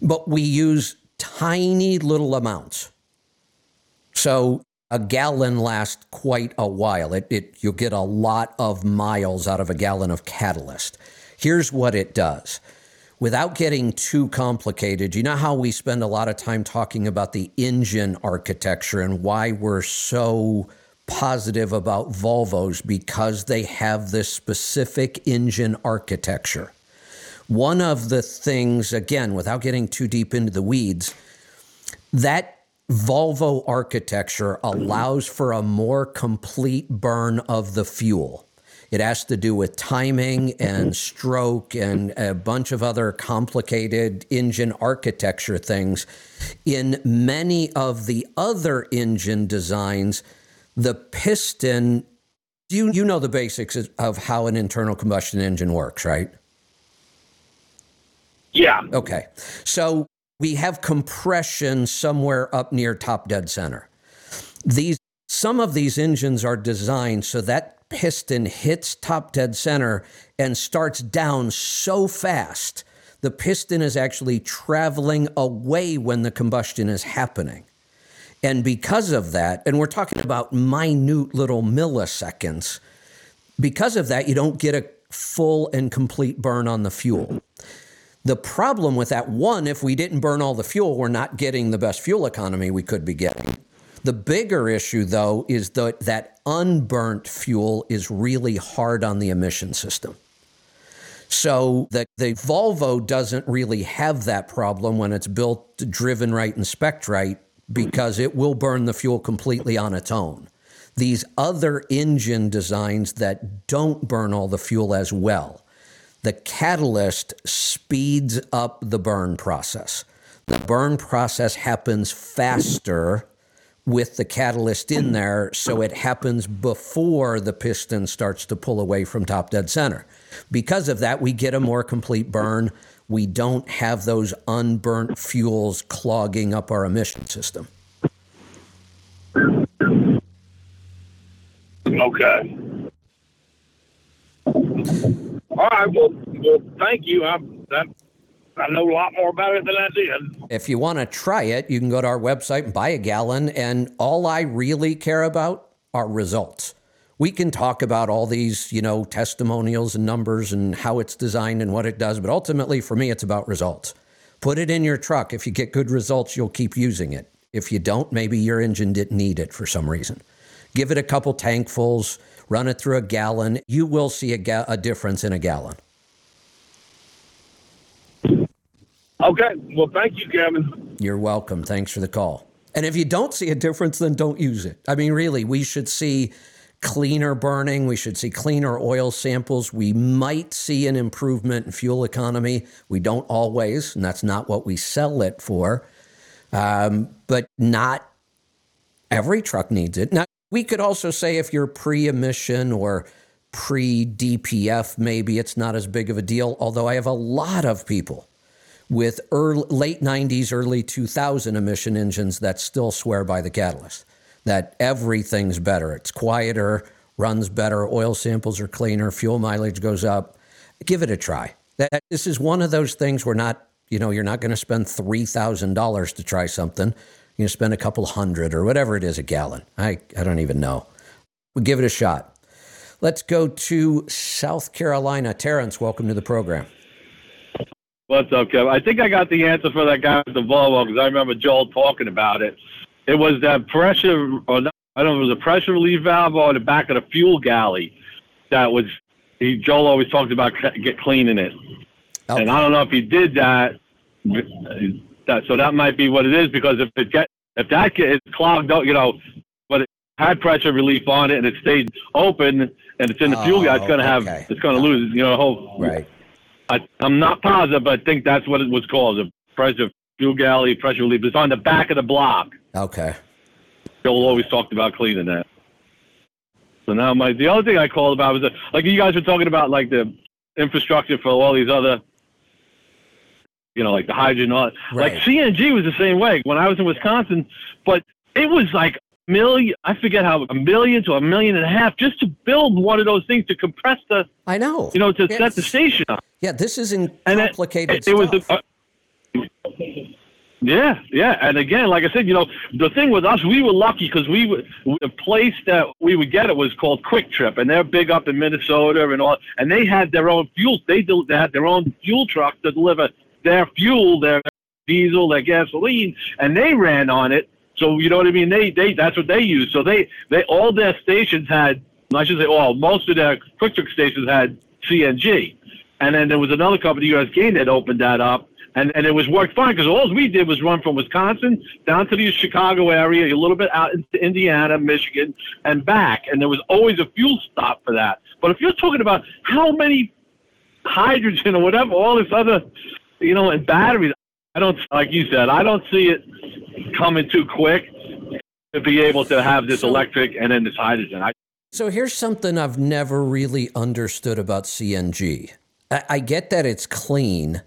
But we use tiny little amounts. So a gallon lasts quite a while. It, it you'll get a lot of miles out of a gallon of catalyst. Here's what it does. Without getting too complicated, you know how we spend a lot of time talking about the engine architecture and why we're so positive about Volvos because they have this specific engine architecture. One of the things, again, without getting too deep into the weeds, that Volvo architecture allows for a more complete burn of the fuel. It has to do with timing and stroke and a bunch of other complicated engine architecture things. In many of the other engine designs, the piston you you know the basics of how an internal combustion engine works, right? Yeah. Okay. So we have compression somewhere up near top dead center. These some of these engines are designed so that piston hits top dead center and starts down so fast the piston is actually traveling away when the combustion is happening. And because of that, and we're talking about minute little milliseconds, because of that, you don't get a full and complete burn on the fuel. The problem with that, one, if we didn't burn all the fuel, we're not getting the best fuel economy we could be getting. The bigger issue, though, is that that unburnt fuel is really hard on the emission system. So the, the Volvo doesn't really have that problem when it's built, driven right, and spec right because it will burn the fuel completely on its own. These other engine designs that don't burn all the fuel as well, the catalyst speeds up the burn process. The burn process happens faster with the catalyst in there, so it happens before the piston starts to pull away from top dead center. Because of that, we get a more complete burn we don't have those unburnt fuels clogging up our emission system. Okay. All right. Well, well thank you. I, that, I know a lot more about it than I did. If you want to try it, you can go to our website and buy a gallon. And all I really care about are results we can talk about all these, you know, testimonials and numbers and how it's designed and what it does, but ultimately for me, it's about results. Put it in your truck. If you get good results, you'll keep using it. If you don't, maybe your engine didn't need it for some reason. Give it a couple tankfuls, run it through a gallon. You will see a, ga- a difference in a gallon. Okay. Well, thank you, Kevin. You're welcome. Thanks for the call. And if you don't see a difference, then don't use it. I mean, really, we should see cleaner burning. We should see cleaner oil samples. We might see an improvement in fuel economy. We don't always, and that's not what we sell it for. Um, but not every truck needs it. Now, we could also say if you're pre emission or pre DPF, maybe it's not as big of a deal, although I have a lot of people with early, late 90s, early 2000 emission engines that still swear by the catalyst that everything's better. It's quieter, runs better, oil samples are cleaner, fuel mileage goes up. Give it a try. That, this is one of those things where not, you know, you're not going to spend $3,000 to try something. You spend a couple hundred or whatever it is a gallon. I, I don't even know. We give it a shot. Let's go to South Carolina. Terrence, welcome to the program. What's up, Kevin? I think I got the answer for that guy with the Volvo because I remember Joel talking about it it was that pressure, or not, I don't know, it was a pressure relief valve on the back of the fuel galley that was. He, Joel always talked about get cleaning it, okay. and I don't know if he did that. That so that might be what it is because if it get if that gets clogged up, you know, but it had pressure relief on it and it stayed open, and it's in the fuel gas, oh, it's going to have, it's going to lose, you know, whole. Right. I, I'm not positive, but I think that's what it was called, the pressure fuel galley pressure relief. It's on the back of the block. Okay. Joel always talked about cleaning that. So now my the other thing I called about was that, like you guys were talking about like the infrastructure for all these other, you know, like the hydrogen. All, Right. Like CNG was the same way when I was in Wisconsin, but it was like a million. I forget how a million to a million and a half just to build one of those things to compress the, I know. you know, to Yes. set the station up. Yeah, this isn't And it- complicated it, it was the, yeah, yeah, and again, like I said, you know, the thing with us, we were lucky because we were the place that we would get it was called Kwik Trip, and they're big up in Minnesota and all, and they had their own fuel. They, del- they had their own fuel truck to deliver their fuel, their diesel, their gasoline, and they ran on it. So you know what I mean? They they that's what they used. So they they all their stations had, I should say, all most of their Kwik Trip stations had CNG, and then there was another company, US Gain, that opened that up and and it was worked fine because all we did was run from Wisconsin down to the Chicago area, a little bit out into Indiana, Michigan, and back, and there was always a fuel stop for that. But if you're talking about how many hydrogen or whatever, all this other, you know, and batteries, I don't like you said, I don't see it coming too quick to be able to have this electric and then this hydrogen. I, So here's something I've never really understood about CNG. I, I get that it's clean,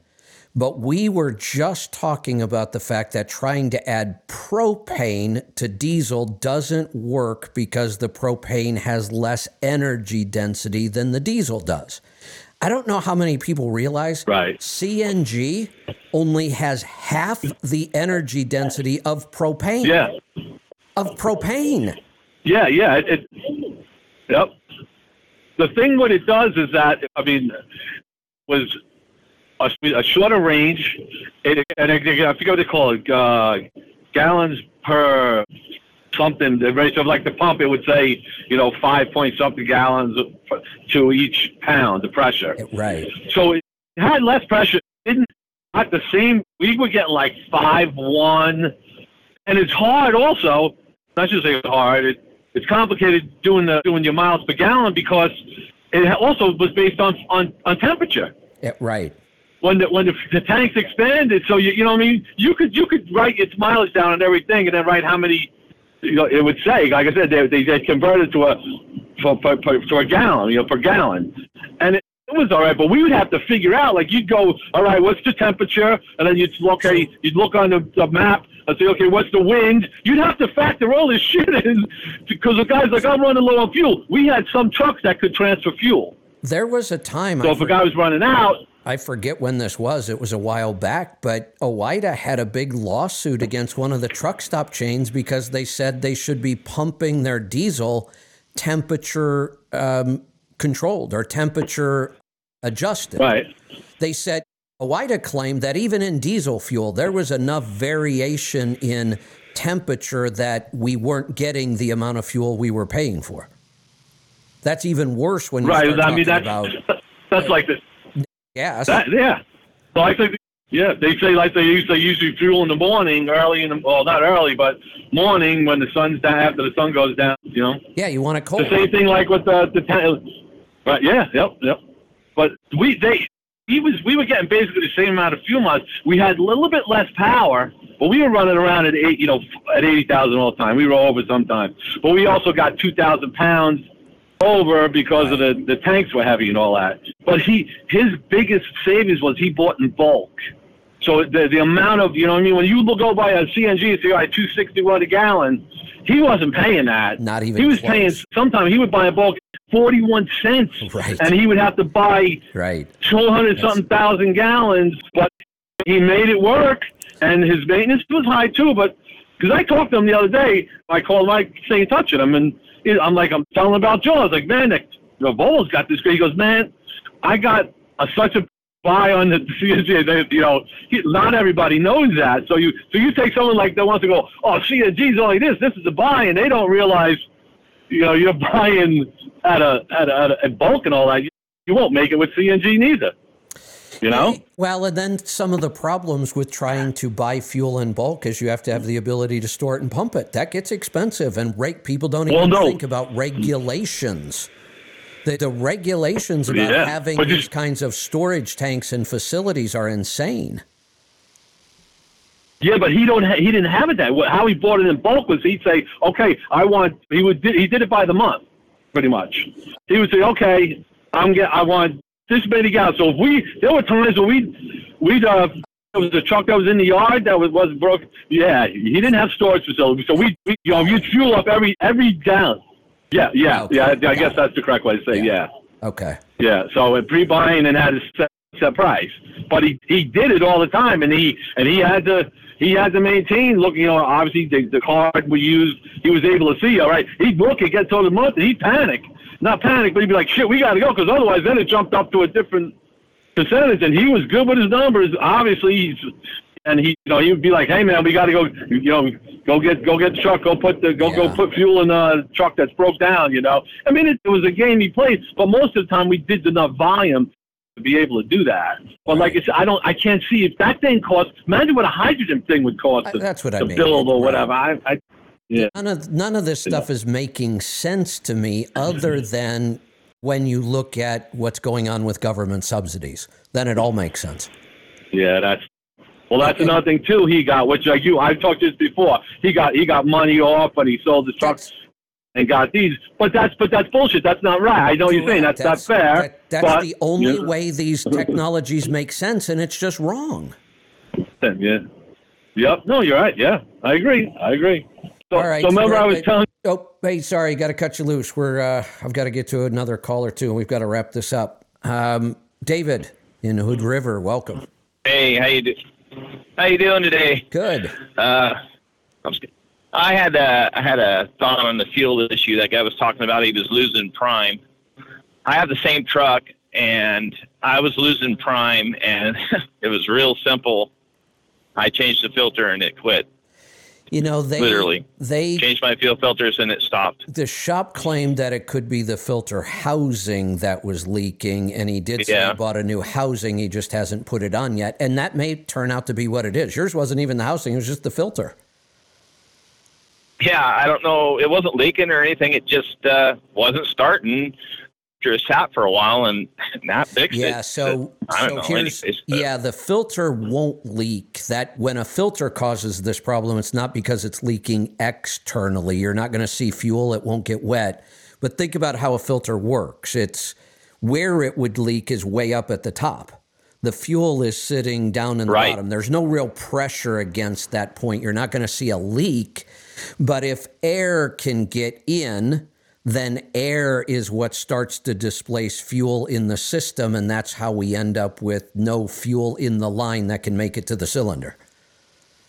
but we were just talking about the fact that trying to add propane to diesel doesn't work because the propane has less energy density than the diesel does. I don't know how many people realize Right. CNG only has half the energy density of propane. yeah. Of propane. Yeah, yeah. It, it, yep. The thing what it does is that I mean was a, a shorter range, it, and I forget what they call it, uh, gallons per something. The rate of like the pump, it would say you know five point something gallons to each pound the pressure. Right. So it had less pressure. Didn't at the same. We would get like five one, and it's hard also. Not just say it's hard. It, it's complicated doing the doing your miles per gallon because it also was based on on, on temperature. Yeah, right. When the when the, the tanks expanded, so you you know what I mean. You could you could write its mileage down and everything, and then write how many. You know, it would say, like I said, they they, they converted to a for, for, for, for a gallon, you know, per gallon, and it, it was all right. But we would have to figure out, like, you'd go, all right, what's the temperature, and then you'd look, okay, you'd look on the, the map and say, okay, what's the wind? You'd have to factor all this [LAUGHS] shit in because the guy's like, I'm running low on fuel. We had some trucks that could transfer fuel, There was a time. so I if a guy was running out, I forget when this was. It was a while back, but OOIDA had a big lawsuit against one of the truck stop chains because they said they should be pumping their diesel temperature um, controlled or temperature adjusted. right? They said OOIDA claimed that even in diesel fuel, there was enough variation in temperature that we weren't getting the amount of fuel we were paying for. That's even worse when you Right. I talking mean, that's about [LAUGHS] that's like the gas. That, yeah. So I think, yeah, they say like they use they use fuel in the morning, early in the well, not early, but morning when the sun's down after the sun goes down. You know, yeah, you want it cold. the same thing like with the the ta- right? Yeah, yep, yep. But we they he was we were getting basically the same amount of fuel miles. We had a little bit less power, but we were running around at eight, you know, at eighty thousand all the time. We were over sometimes, but we also got two thousand pounds over because of the the tanks were heavy and all that. But he his biggest savings was he bought in bulk. So the the amount of you know what I mean when you look go by a CNG and say all right two sixty one a gallon, he wasn't paying that. Not even He was close. paying. Sometimes he would buy a bulk forty one cents, Right. and he would have to buy Right. two hundred something thousand gallons. But he made it work, and his maintenance was high too. But because I talked to him the other day, I called Mike, stay in touch with him, and I'm like, I'm telling about Joe. I was like, man, Volvo's got this. great. He goes, man, I got a, such a buy on the [LAUGHS] CNG. They, you know, he, not everybody knows that. So you, so you take someone like that wants to go, oh, CNG's only this. This is a buy, and they don't realize, you know, you're [LAUGHS] buying at a at a, at a bulk and all that. You, you won't make it with CNG neither. You know. Well, and then some of the problems with trying to buy fuel in bulk is you have to have the ability to store it and pump it. That gets expensive, and rate people don't even Well, no. think about regulations The, the regulations about Yeah, having but these kinds of storage tanks and facilities are insane. Yeah, but he don't. Ha- he didn't have it that. way. How he bought it in bulk was he'd say, "Okay, I want." He would. He did it by the month, pretty much. He would say, "Okay, I'm get. I want this many gallons." So if we, there were times when we, we'd uh, there was a truck that was in the yard that was was broke. Yeah, he didn't have storage facility, so we, we you know, you'd fuel up every every gallon. Yeah, yeah, Okay, yeah. I, I guess it. that's the correct way to say. Yeah. Okay. Yeah, so in pre-buying and had a set, set price, but he he did it all the time, and he and he had to he had to maintain. Look, you know, obviously the, the card we used, he was able to see. All right, he'd look, it gets to the month, and he'd panic, not panic, but he'd be like, shit, we got to go, because otherwise, then it jumped up to a different percentage, and he was good with his numbers. Obviously, he's and he, you know, he would be like, "Hey, man, we got to go. You know, go get go get the truck. Go put the go Yeah. go put fuel in the truck that's broke down." You know, I mean, it, it was a game he played, but most of the time we did enough volume to be able to do that. But like I said, I don't, I can't see if that thing cost. Imagine what a hydrogen thing would cost I- to, that's what I mean. build or Right. whatever. I, I yeah. None of none of this stuff is making sense to me, other mm-hmm. than when you look at what's going on with government subsidies. Then it all makes sense. Yeah, that's well. That's another thing too. He got which like you. I've talked this before. He got he got money off, but he sold his trucks and got these. But that's but that's bullshit. That's not right. I know you're saying that's, not fair. that- that's but, the only yeah, way these [LAUGHS] technologies make sense, and it's just wrong. Yeah. Yep. No, you're right. Yeah, I agree. I agree. So, All right. so remember, I was Hey, telling. Oh, hey, sorry, got to cut you loose. We're uh, I've got to get to another call or two, and we've got to wrap this up. Um, David in Hood River, welcome. Hey, how you do? How you doing today? Good. Uh, I'm just, I had a I had a thought on the fuel issue. That guy was talking about. He was losing prime. I have the same truck, and I was losing prime, and [LAUGHS] it was real simple. I changed the filter, and it quit. You know they Literally. they Changed my fuel filters, and it stopped. the shop claimed that it could be the filter housing that was leaking, and he did say Yeah. he bought a new housing. He just hasn't put it on yet, and that may turn out to be what it is. Yours wasn't even the housing; it was just the filter. Yeah, I don't know. It wasn't leaking or anything. It just uh, wasn't starting. Just sat for a while, and that fixed it. Yeah, so I don't so know. here's anyways, yeah, the filter won't leak. That when a filter causes this problem, it's not because it's leaking externally. You're not going to see fuel; it won't get wet. But think about how a filter works. It's where it would leak is way up at the top. The fuel is sitting down in the Right. bottom. There's no real pressure against that point. You're not going to see a leak. But if air can get in, then air is what starts to displace fuel in the system. And that's how we end up with no fuel in the line that can make it to the cylinder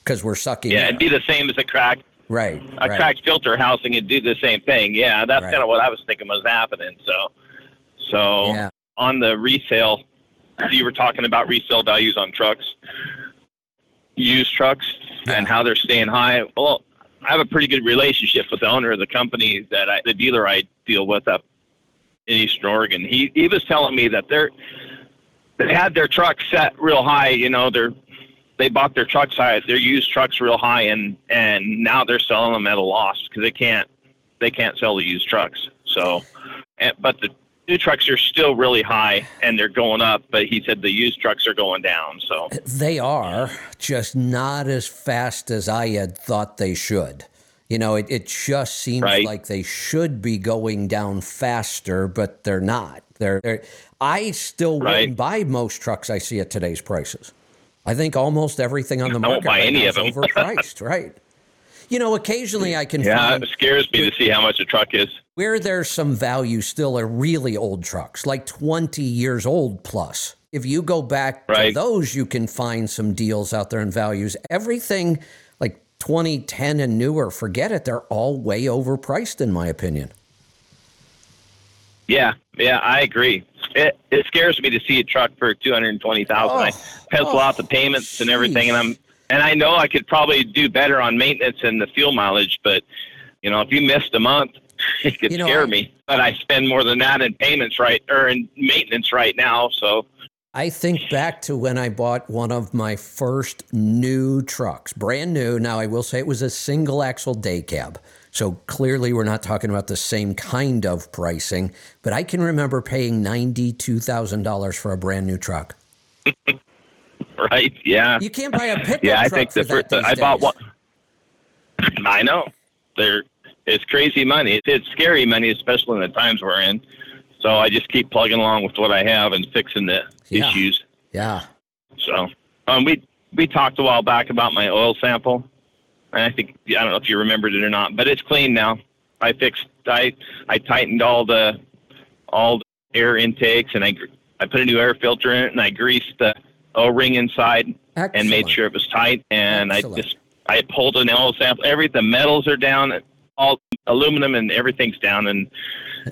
because we're sucking Yeah, air. it'd be the same as a crack. Right. a right. cracked filter housing. It'd do the same thing. Yeah, that's Right. kind of what I was thinking was happening. So, so Yeah. on the resale, you were talking about resale values on trucks, used trucks, and how they're staying high. Well, I have a pretty good relationship with the owner of the company that I, the dealer I deal with up in Eastern Oregon. He he was telling me that they're they had their trucks set real high. You know, they're they bought their trucks high, their used trucks real high, and and now they're selling them at a loss because they can't they can't sell the used trucks. So, and, but the new trucks are still really high and they're going up. But he said the used trucks are going down. So They are just not as fast as I had thought they should. You know, it, it just seems Right. like they should be going down faster, but they're not. They're, they're I still Right. wouldn't buy most trucks I see at today's prices. I think almost everything on the market right now is [LAUGHS] overpriced, right? You know, occasionally I can yeah, find it scares me to see how much a truck is. Where there's some value still are really old trucks, like 20 years old plus. If you go back to those, you can find some deals out there and values. Everything like 2010 and newer, forget it. They're all way overpriced, in my opinion. Yeah, yeah, I agree. It it scares me to see a truck for two hundred and twenty thousand. I oh, pencil oh, out the oh, payments and everything, and I'm and I know I could probably do better on maintenance and the fuel mileage, but you know, if you missed a month, [LAUGHS] it could You know, scare I- me. But I spend more than that in payments right or in maintenance right now, so I think back to when I bought one of my first new trucks, brand new. Now, I will say it was a single axle day cab. So clearly, we're not talking about the same kind of pricing, but I can remember paying $92,000 for a brand new truck. [LAUGHS] right? Yeah. You can't buy a pickup yeah, I truck think the first, I bought one. I know. They're it's crazy money. It's scary money, especially in the times we're in. So I just keep plugging along with what I have and fixing the Yeah. issues. Yeah. So um, we we talked a while back about my oil sample, and I think I don't know if you remembered it or not, but it's clean now. I fixed I I tightened all the all the air intakes, and I I put a new air filter in it, and I greased the O ring inside and made sure it was tight. And Excellent. I just I pulled an oil sample. Every the metals are down, all aluminum and everything's down, and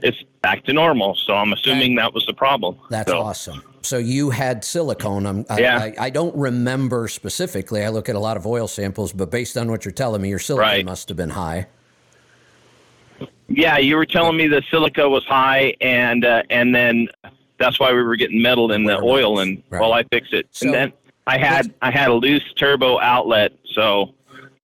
it's back to normal. So I'm assuming that was the problem. That's so, awesome. So you had silicone. I'm, I, Yeah. I, I don't remember specifically. I look at a lot of oil samples, but based on what you're telling me, your silicone Right. must have been high. Yeah, you were telling me the silica was high, and uh, and then that's why we were getting metal in the oil. And right. well, I fixed it, So- and then I had I had a loose turbo outlet, so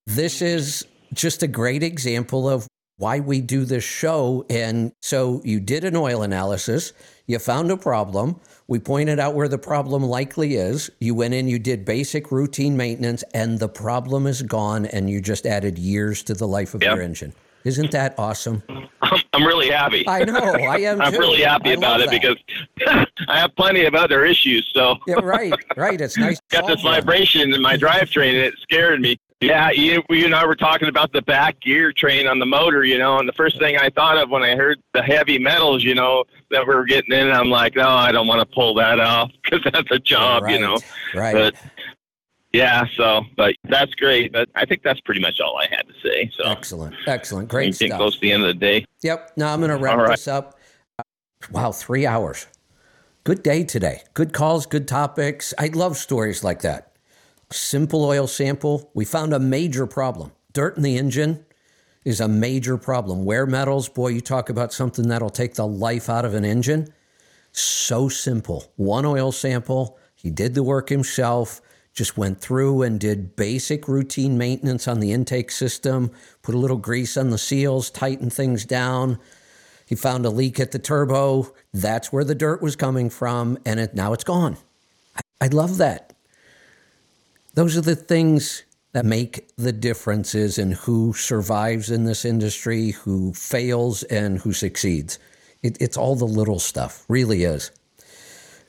This is just a great example of why we do this show. And so you did an oil analysis, you found a problem. We pointed out where the problem likely is. You went in, you did basic routine maintenance, and the problem is gone, and you just added years to the life of Yep. your engine. Isn't that awesome? [LAUGHS] I'm, really happy. I know, I am [LAUGHS] I'm too. really happy I about it that. because [LAUGHS] I have plenty of other issues. So Yeah, right, right. It's nice. got this vibration in my drivetrain, and it scared me. Yeah, you, you and I were talking about the back gear train on the motor, you know, and the first thing I thought of when I heard the heavy metals, you know, that we were getting in, I'm like, no, I don't want to pull that off because [LAUGHS] that's a job, right, you know. Right. But yeah, so, but that's great. But I think that's pretty much all I had to say. So excellent, excellent, great getting stuff. close to the end of the day. Yep. Now I'm going to wrap All right. this up. Wow, three hours. Good day today. Good calls, good topics. I love stories like that. Simple oil sample. We found a major problem. Dirt in the engine is a major problem. Wear metals, boy, you talk about something that'll take the life out of an engine. So simple. One oil sample. He did the work himself, just went through and did basic routine maintenance on the intake system, put a little grease on the seals, tightened things down. He found a leak at the turbo. That's where the dirt was coming from, and it, now it's gone. I love that. Those are the things that make the differences in who survives in this industry, who fails, and who succeeds. It, it's all the little stuff, really is.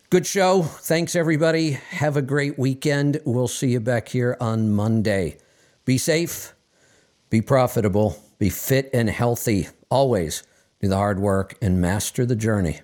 Good show. Thanks, everybody. Have a great weekend. We'll see you back here on Monday. Be safe, be profitable, be fit and healthy. Always do the hard work and master the journey.